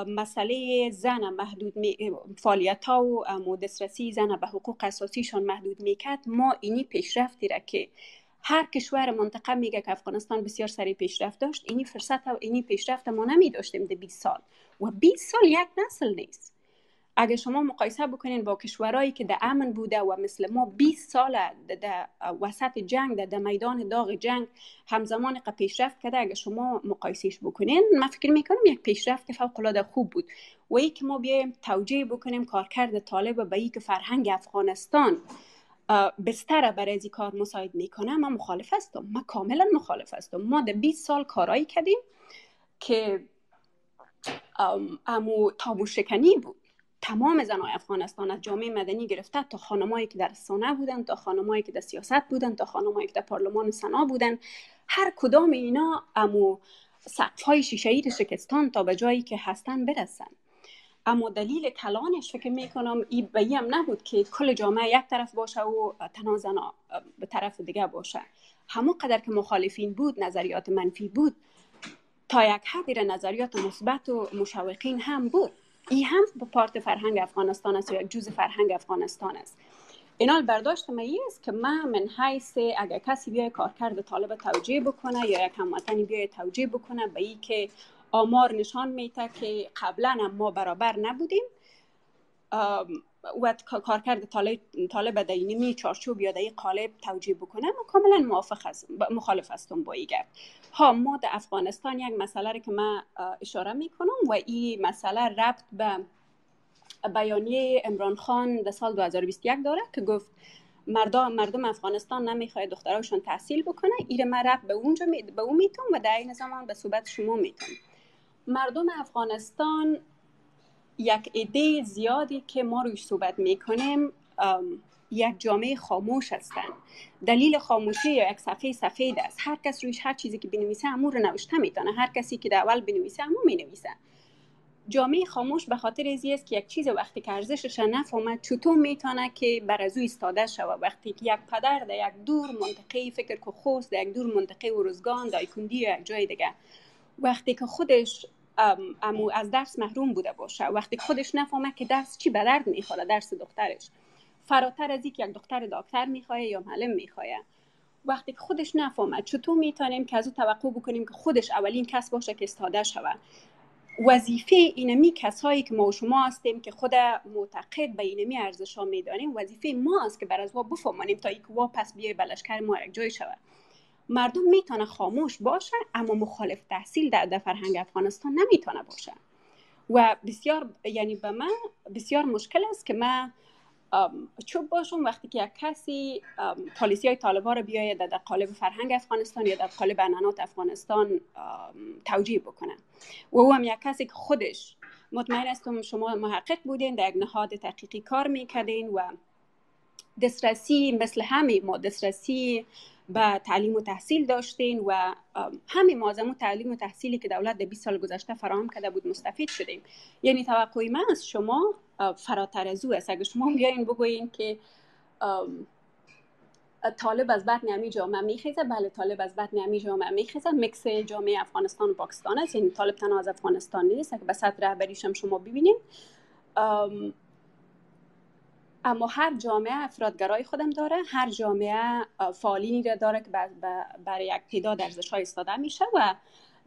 مسئله زن محدود می... فعالیت ها و دسترسی زن به حقوق اساسیشان محدود می‌کرد ما اینی پیشرفتی را که هر کشور منطقه میگه که افغانستان بسیار سریع پیشرفت داشت اینی فرصت و اینی پیشرفت ما نمی داشتیم ده 20 سال. و 20 سال یک نسل نیست. اگر شما مقایسه بکنین با کشورهایی که در امن بوده و مثل ما 20 سال در وسط جنگ در میدان داغ جنگ همزمان پیشرفت کرده اگر شما مقایسهش بکنین من فکر می‌کنم یک پیشرفت فوق العاده خوب بود. و ای که ما بیایم توجیه بکنیم کارکرد طالب به ای که فرهنگ افغانستان بستر برای از کار مساعد می‌کنه من مخالف هستم. من کاملا مخالف هستم. ما در 20 سال کارایی کردیم که امو تابو شکنی بود. تمام زنای افغانستان از جامعه مدنی گرفته تا خانمایی که در سانه بودن تا خانمایی که در سیاست بودن تا خانمایی که در پارلمان سنا بودن. هر کدام اینا امو سقف های شیشه شکستان تا به جایی که هستن برسن. اما دلیل کلانش فکر می‌کنم ای به هم نبود که کل جامعه یک طرف باشه و تنها زنا به طرف دیگه باشه. همو قدر که مخالفین بود نظریات منفی بود تا یک حدی نظریات مثبت و مشوقین هم بود. این هم به پارت فرهنگ افغانستان است و یک جز فرهنگ افغانستان است. اینال برداشت من است که من من حیث اگر کسی بیای کارکرد طالب توجیه بکنه یا یک هموطنی بیای توجیه بکنه به ای که آمار نشان میته که قبلا هم ما برابر نبودیم. و کارکرد طالب, در اینمی چارچوب یا در قالب توجیه بکنه. ما کاملا موافق است مخالف هستم با این ها ما در افغانستان یک مسئله که من اشاره می‌کنم و این مسئله ربط به بیانیه امران خان در سال 2021 داره که گفت مردم مردم افغانستان نمی‌خواد دختراشون تحصیل بکنه. ایره من رب به اونجا می... به اون میتون و در این زمان به صحبت شما میتون مردم افغانستان یک ایده زیادی که ما روش صحبت می‌کنیم یک جامعه خاموش هستند دلیل خاموشی یا یک صفحه سفید است. هر کس رویش هر چیزی که بنویسه امور رو نوشته می‌تونه. هر کسی که در اول بنویسه امور می‌نویسه. جامعه خاموش به خاطر ازی است که یک چیز وقتی که ارزشش نفهمد چطور می‌تونه که بر از او استاده شود. وقتی که یک پدر در یک دور منطقه فکر که خوست در یک دور منطقه ورزگان در کندی یا یک جای دیگه وقتی که خودش امو از درس محروم بوده باشه. وقتی خودش نفهمه که درس چی به درد می‌خوره درس دخترش. فراتر از که یک دختر دکتر می‌خواه یا معلم می‌خواه. وقتی که خودش نفهمه چطور می‌تونیم که از او توقع بکنیم که خودش اولین کس باشه که استاده شود وظیفه اینمی کسایی که ما و شما هستیم که خود معتقد به اینمی ارزش ها می‌دانیم وظیفه ما است که بر از وا بفهمانیم تا اینکه وا پس بیای بلشکر ما یک جای شود مردم می‌تونه خاموش باشه اما مخالف تحصیل در, در فرهنگ افغانستان نمی‌تونه باشه. و بسیار یعنی به من بسیار مشکل است که من چوب باشم وقتی که یک کسی پالیسی های طالبا رو بیاید در قالب فرهنگ افغانستان یا در قالب انانات افغانستان توجیه بکنه. و او هم یک کسی که خودش مطمئن استم شما محقق بودین در یک نهاد تحقیقی کار می‌کردین و دسترسی مثل همه ما دسترسی به تعلیم و تحصیل داشتین و همه معظم تعلیم و تحصیلی که دولت در 20 سال گذشته فراهم کرده بود مستفید شدیم. یعنی توقعی من از شما فراتر از او است. اگر شما بیاین بگوین که طالب از بطن امی جامعه میخیزه. بله طالب از بطن امی جامعه میخیزه. مکس جامعه افغانستان و پاکستان است. یعنی طالب تنها از افغانستان نیست. اگر به سطح رهبریش هم شما ببینیم اما هر جامعه افرادگرای خودم داره هر جامعه فعالینی را داره که برای یک تعداد ارزش های استاده میشه و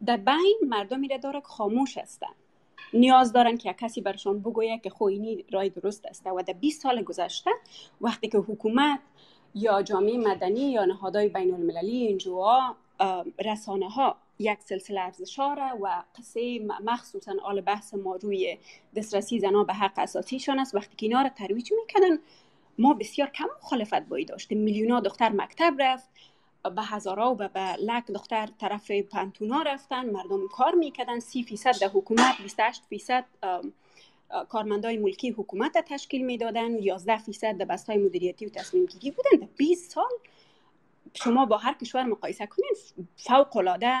در بین مردمی را داره که خاموش هستن. نیاز دارن که کسی برشان بگویه که خوینی رای درست است و در 20 سال گذشته وقتی که حکومت یا جامعه مدنی یا نهادهای بین المللی اینجا رسانه ها یک سلسله ارزش و قصه مخصوصا آل بحث ما روی دسترسی زنان به حق اساسیشان است. وقتی که اینا رو ترویج می‌کنن ما بسیار کم مخالفت بایی داشتیم. میلیونا دختر مکتب رفت به هزارا و به لک دختر طرف پنتونا رفتن مردم کار می‌کردن. سی فیصد در حکومت 28 فیصد کارمندای ملکی حکومت تشکیل می‌دادن. 11 فیصد در بستای مدیریتی و تصمیم گیری بودن. در 20 سال شما با هر کشور مقایسه کنین فوق العاده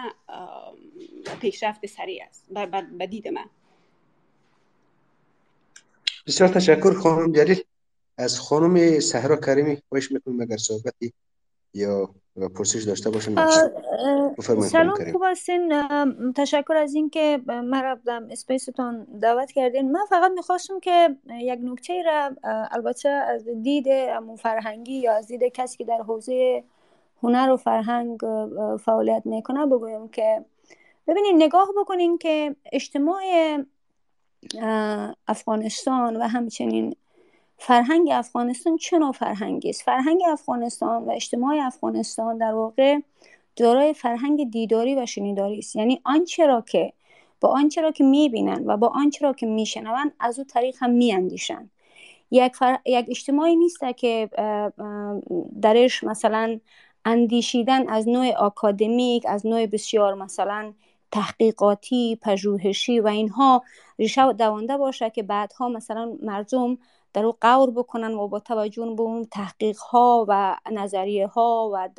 پیشرفت سریع است. به دید من. بسیار تشکر خانم جلیل. از خانم صحرا کریمی خوش می‌کنم اگر صحبتی یا پرسش داشته باشم سلام خوب هستین؟ تشکر از اینکه مرا اسپیستان دعوت کردین. من فقط می‌خواستم که یک نکته را البته از دید فرهنگی یا از دید کسی که در حوزه هنر و فرهنگ فعالیت می‌کنه بگویم که ببینید نگاه بکنین که اجتماع افغانستان و همچنین فرهنگ افغانستان چه نوع فرهنگی است؟ فرهنگ افغانستان و اجتماع افغانستان در واقع دارای فرهنگ دیداری و شنیداری است. یعنی آنچه را که با آنچه را که می‌بینن و با آنچه را که میشنوند از او طریق هم میاندیشند یک, فر... یک اجتماعی نیست که درش مثلا اندیشیدن از نوع آکادمیک از نوع بسیار مثلا تحقیقاتی پژوهشی و اینها ریشه دوانده باشه که بعدها مثلا مردم در او قور بکنن و با توجه به اون تحقیق ها و نظریه ها و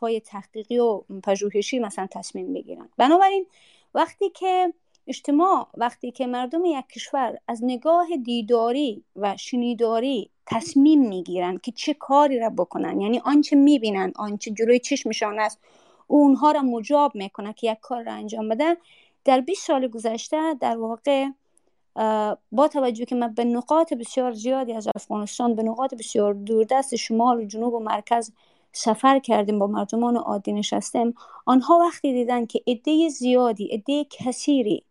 های تحقیقی و پژوهشی مثلا تصمیم بگیرن. بنابراین وقتی که اجتماع وقتی که مردم یک کشور از نگاه دیداری و شنیداری تصمیم می‌گیرن که چه کاری را بکنن. یعنی آنچه می‌بینن آنچه جلوی چشمشان است اونها را مجاب می‌کنه که یک کار را انجام بده در 20 سال گذشته در واقع با توجه که ما به نقاط بسیار زیادی از افغانستان به نقاط بسیار دوردست شمال و جنوب و مرکز سفر کردیم با مردمان عادی نشستیم. آنها وقتی دیدن که عده زیادی عده کثیری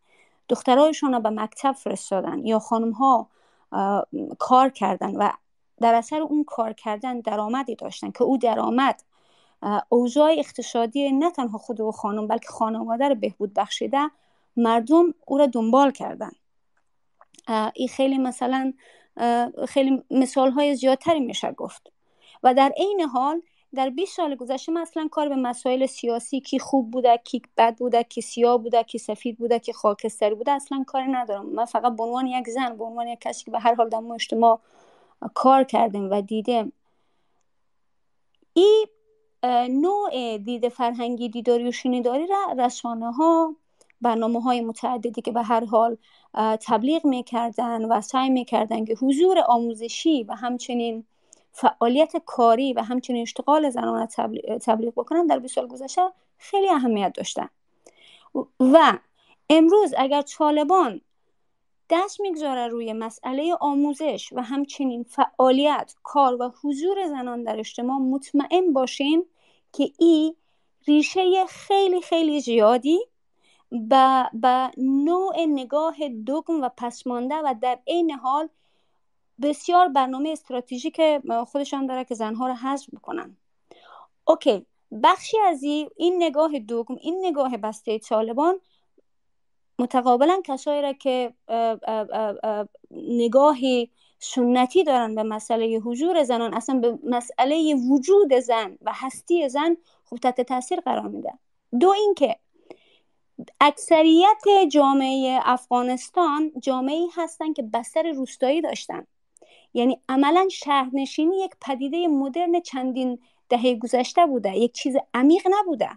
دخترایشان را به مکتب فرستادن یا خانم ها کار کردن و در اثر اون کار کردن درآمدی داشتن که او درآمد اوضاع اقتصادی نه تنها خود و خانم بلکه خانواده رو بهبود بخشیده مردم او را دنبال کردن. این خیلی مثلا خیلی مثال های زیادتری میشه گفت. و در عین حال در 20 سال گذشته من کار به مسائل سیاسی کی خوب بوده کی بد بوده کی سیاه بوده کی سفید بوده کی خاکستری بوده اصلا کاری ندارم. من فقط به عنوان یک زن به عنوان یک کسی که به هر حال در اجتماع کار کردیم و دیدم این نوع دید فرهنگی دیداری و شنیداری را رسانه ها برنامه های متعددی که به هر حال تبلیغ می‌کردن و سعی می‌کردن که حضور آموزشی و همچنین فعالیت کاری و همچنین اشتغال زنان تبلیغ بکنن در 20 سال گذشته خیلی اهمیت داشتن. و امروز اگر طالبان دست می‌گذاره روی مسئله آموزش و همچنین فعالیت کار و حضور زنان در اجتماع مطمئن باشین که این ریشه خیلی خیلی زیادی به نوع نگاه دگم و پسمانده و در عین حال بسیار برنامه استراتژیک خودشان داره که زنها رو حذف بکنن اوکی بخشی از این نگاه دوم این نگاه بسته طالبان متقابلا کسایی را که نگاه سنتی دارن به مسئله حضور زنان اصلا به مسئله وجود زن و هستی زن خوب تحت تاثیر قرار میده. دو اینکه اکثریت جامعه افغانستان جامعه هستن که بستر روستایی داشتن. یعنی عملا شهرنشینی یک پدیده مدرن چندین دهه گذشته بوده یک چیز عمیق نبوده.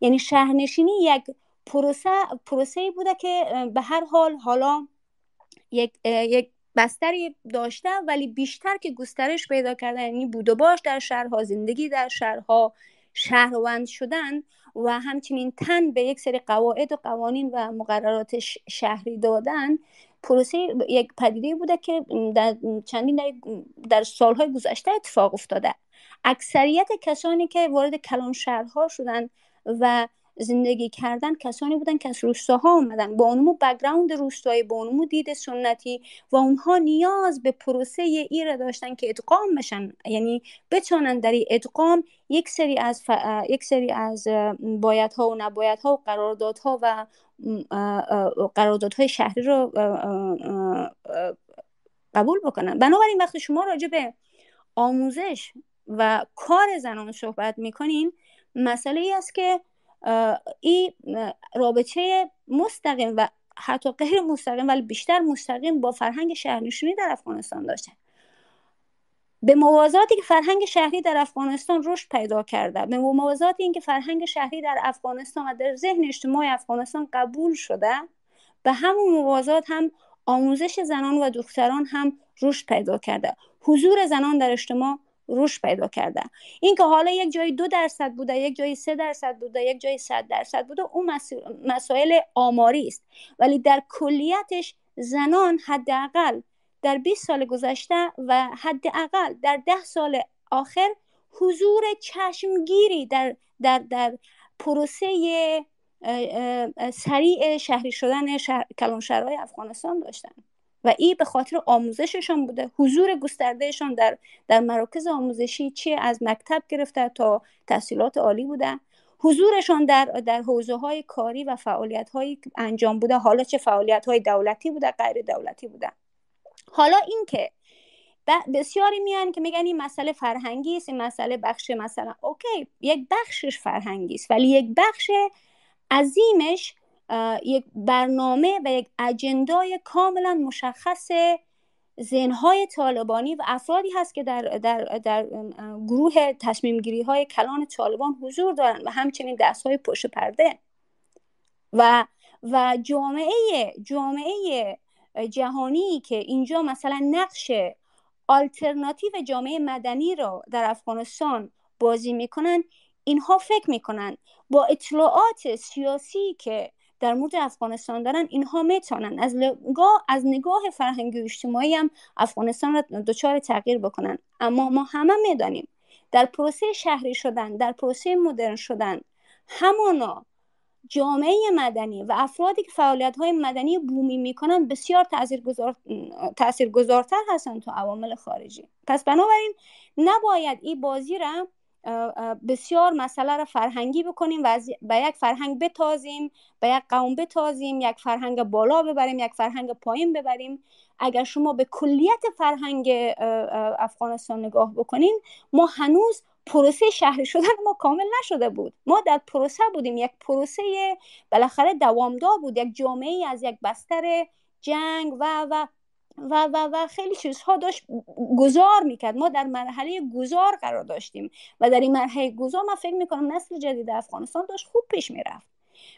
یعنی شهرنشینی یک پروسه پروسه بوده که به هر حال حالا یک یک بستری داشته ولی بیشتر که گسترش پیدا کردن یعنی بود و باش در شهرها زندگی در شهرها شهروند شدن و همچنین تن به یک سری قواعد و قوانین و مقررات شهری دادن پروسه یک پدیده بوده که در چندین در, سالهای گذشته اتفاق افتاده. اکثریت کسانی که وارد کلان شهرها شدن و زندگی کردن کسانی بودن که از روستاها آمدن. با اونمو بگراند روستایی با اونمو دید سنتی و اونها نیاز به پروسه ای را داشتن که ادغام بشن. یعنی بتونن در ادغام یک سری از ف... یک سری از بایدها و نبایدها و قراردادها و قراردادهای شهری رو قبول بکنن. بنابراین وقتی شما راجع به آموزش و کار زنان صحبت می‌کنین مسئله ای است که این رابطه مستقیم و حتی غیر مستقیم ولی بیشتر مستقیم با فرهنگ شهرنشینی در افغانستان داشته به موازاتی که فرهنگ شهری در افغانستان رشد پیدا کرده به موازات اینکه فرهنگ شهری در افغانستان و در ذهن اجتماع افغانستان قبول شده به همون موازات هم آموزش زنان و دختران هم رشد پیدا کرده حضور زنان در اجتماع رشد پیدا کرده اینکه حالا یک جای دو درصد بوده یک جای سه درصد بوده یک جای صد درصد بوده اون مسائل آماری است. ولی در کلیتش زنان حداقل در 20 سال گذشته و حداقل در ده سال آخر حضور چشمگیری در در در پروسه سریع شهری شدن شهر، کلانشهرهای افغانستان داشتن. و این به خاطر آموزششان بوده. حضور گستردهشان در در مراکز آموزشی چه از مکتب گرفته تا تحصیلات عالی بوده. حضورشان در در حوزه های کاری و فعالیت های انجام بوده. حالا چه فعالیت های دولتی بوده غیر دولتی بوده. حالا اینکه بسیاری میان که میگن این مسئله فرهنگی است این مسئله بخش مثلا اوکی یک بخشش فرهنگی است ولی یک بخش عظیمش یک برنامه و یک اجندای کاملا مشخص ذهنهای طالبانی و افرادی هست که در, در, در گروه تصمیم گیری های کلان طالبان حضور دارند و همچنین دست های پشت پرده. و و جامعه جامعه جهانی که اینجا مثلا نقش آلترناتیو جامعه مدنی رو در افغانستان بازی می‌کنن اینها فکر می‌کنن. با اطلاعات سیاسی که در مورد افغانستان دارن اینها می‌تونن. از نگاه از نگاه فرهنگی اجتماعی هم افغانستان را دچار تغییر بکنن. اما ما همه می‌دانیم در پروسه شهری شدن در پروسه مدرن شدن همانا جامعه مدنی و افرادی که فعالیت های مدنی بومی می‌کنن بسیار تاثیرگذار تاثیرگذارتر هستن تو عوامل خارجی. پس بنابراین نباید این بازی را بسیار مسئله را فرهنگی بکنیم و به یک فرهنگ بتازیم به یک قوم بتازیم یک فرهنگ بالا ببریم یک فرهنگ پایین ببریم. اگر شما به کلیت فرهنگ افغانستان نگاه بکنین ما هنوز پروسه شهری شدن ما کامل نشده بود. ما در پروسه بودیم. یک پروسه بالاخره دوامدار بود. یک جامعه از یک بستر جنگ و و و و و خیلی چیزها داشت گذار می‌کرد. ما در مرحله گذار قرار داشتیم و در این مرحله گذار من فکر می‌کنم نسل جدید افغانستان داشت خوب پیش می‌رفت.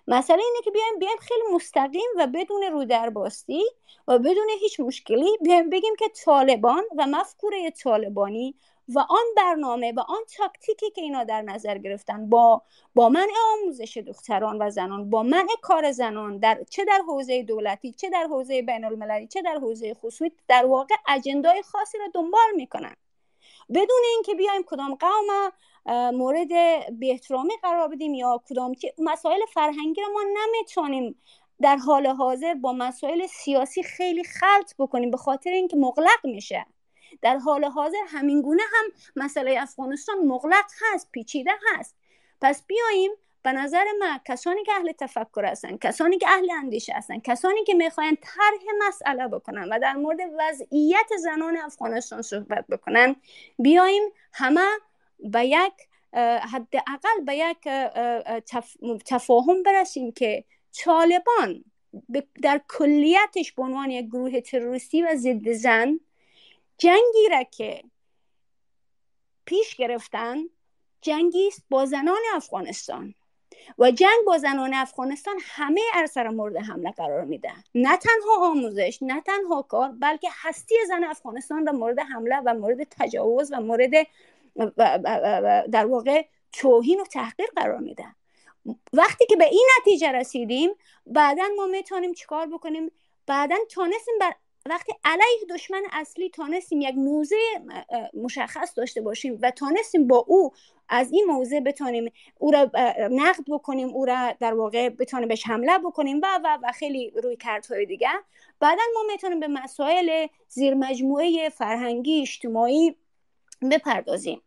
مسئله اینه که بیایم بیایم خیلی مستقیم و بدون رو در باستی و بدون هیچ مشکلی بیایم بگیم که طالبان و مفکوره طالبانی و آن برنامه و آن تاکتیکی که اینا در نظر گرفتن با با منع آموزش دختران و زنان با منع کار زنان در چه در حوزه دولتی چه در حوزه بین المللی چه در حوزه خصوصی در واقع اجندای خاصی را دنبال می‌کنن. بدون اینکه بیایم کدام قوم مورد احترامی قرار بدیم یا کدام مسائل فرهنگی را ما نمی‌تونیم در حال حاضر با مسائل سیاسی خیلی خلط بکنیم به خاطر اینکه مغلق میشه. در حال حاضر همین گونه هم مسئله افغانستان مغلق هست پیچیده هست. پس بیاییم به نظر من کسانی که اهل تفکر هستن کسانی که اهل اندیشه هستن کسانی که می‌خواین طرح مسئله بکنن و در مورد وضعیت زنان افغانستان صحبت بکنن بیاییم همه به یک حداقل به یک تفاهم برسیم که طالبان در کلیتش به عنوان یک گروه تروریستی و ضد زن جنگی را که پیش گرفتن جنگی است با زنان افغانستان. و جنگ با زنان افغانستان همه ارسر مورد حمله قرار میده. نه تنها آموزش نه تنها کار بلکه هستی زن افغانستان را مورد حمله و مورد تجاوز و مورد در واقع توهین و تحقیر قرار میده. وقتی که به این نتیجه رسیدیم بعدا ما می‌تونیم چیکار بکنیم؟ بعدا تانستیم بر وقتی علیه دشمن اصلی تانستیم یک موضع مشخص داشته باشیم و تانستیم با او از این موضع بتانیم او را نقد بکنیم او را در واقع بتانیم بهش حمله بکنیم و و و خیلی روی کردهای دیگه بعدا ما می‌تونیم به مسائل زیر مجموعه فرهنگی اجتماعی بپردازیم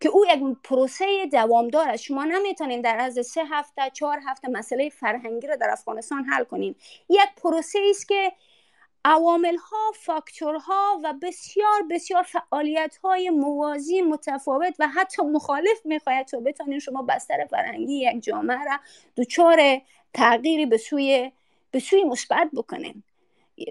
که او یک پروسه دوامدار است. شما نمی‌تونین در از سه هفته چهار هفته مسئله فرهنگی را در افغانستان حل کنین یک پروسه است که عوامل ها فاکتورها و بسیار بسیار فعالیت های موازی متفاوت و حتی مخالف می‌خواید تا بتونین شما بستر فرهنگی یک جامعه را دچار تغییری به سوی به سوی مثبت بکنیم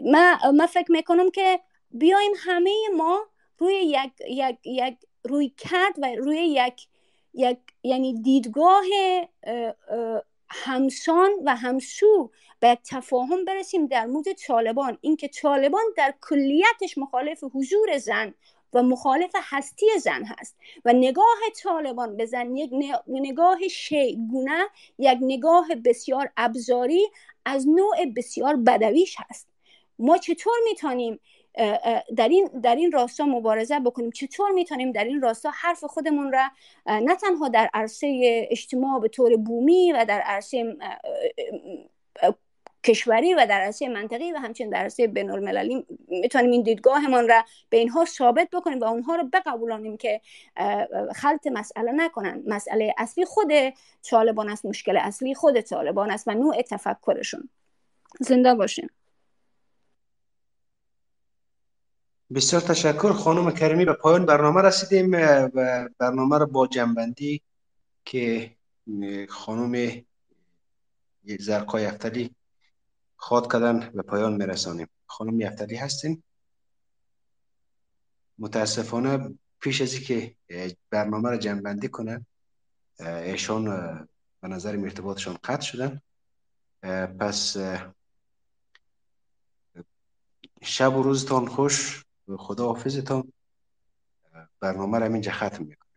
من, من فکر می‌کنم که بیایم همه ما روی یک, یک, یک روی کرد و روی یک, یک یعنی دیدگاه همسان و همسو به تفاهم برسیم در مورد طالبان اینکه طالبان در کلیتش مخالف حضور زن و مخالف هستی زن هست و نگاه طالبان به زن یک نگاه شیگونه یک نگاه بسیار ابزاری از نوع بسیار بدویش هست. ما چطور می‌تونیم در این در این راستا مبارزه بکنیم؟ چطور می‌تونیم در این راستا حرف خودمون را نه تنها در عرصه اجتماع به طور بومی و در عرصه کشوری و در عرصه منطقی و همچنین در عرصه بین المللی می‌تونیم این دیدگاهمان را به اینها ثابت بکنیم و اونها رو بقبولانیم که خلط مسئله نکنن. مسئله اصلی خود طالبان است مشکل اصلی خود طالبان است و نوع تفکرشون. زنده باشین. بسیار تشکر. خانم کریمی به پایان برنامه رسیدیم. و برنامه رو با جنبندی که خانم زرقای افتلی خواد کردن به پایان میرسانیم. خانم یفتلی هستین؟ متاسفانه پیش از که برنامه رو جنبندی کنن ایشان به نظر ارتباطشان قطع شدن. پس شب و روزتان خوش. خدا حافظتان برنامه را اینجا ختم می‌کنم.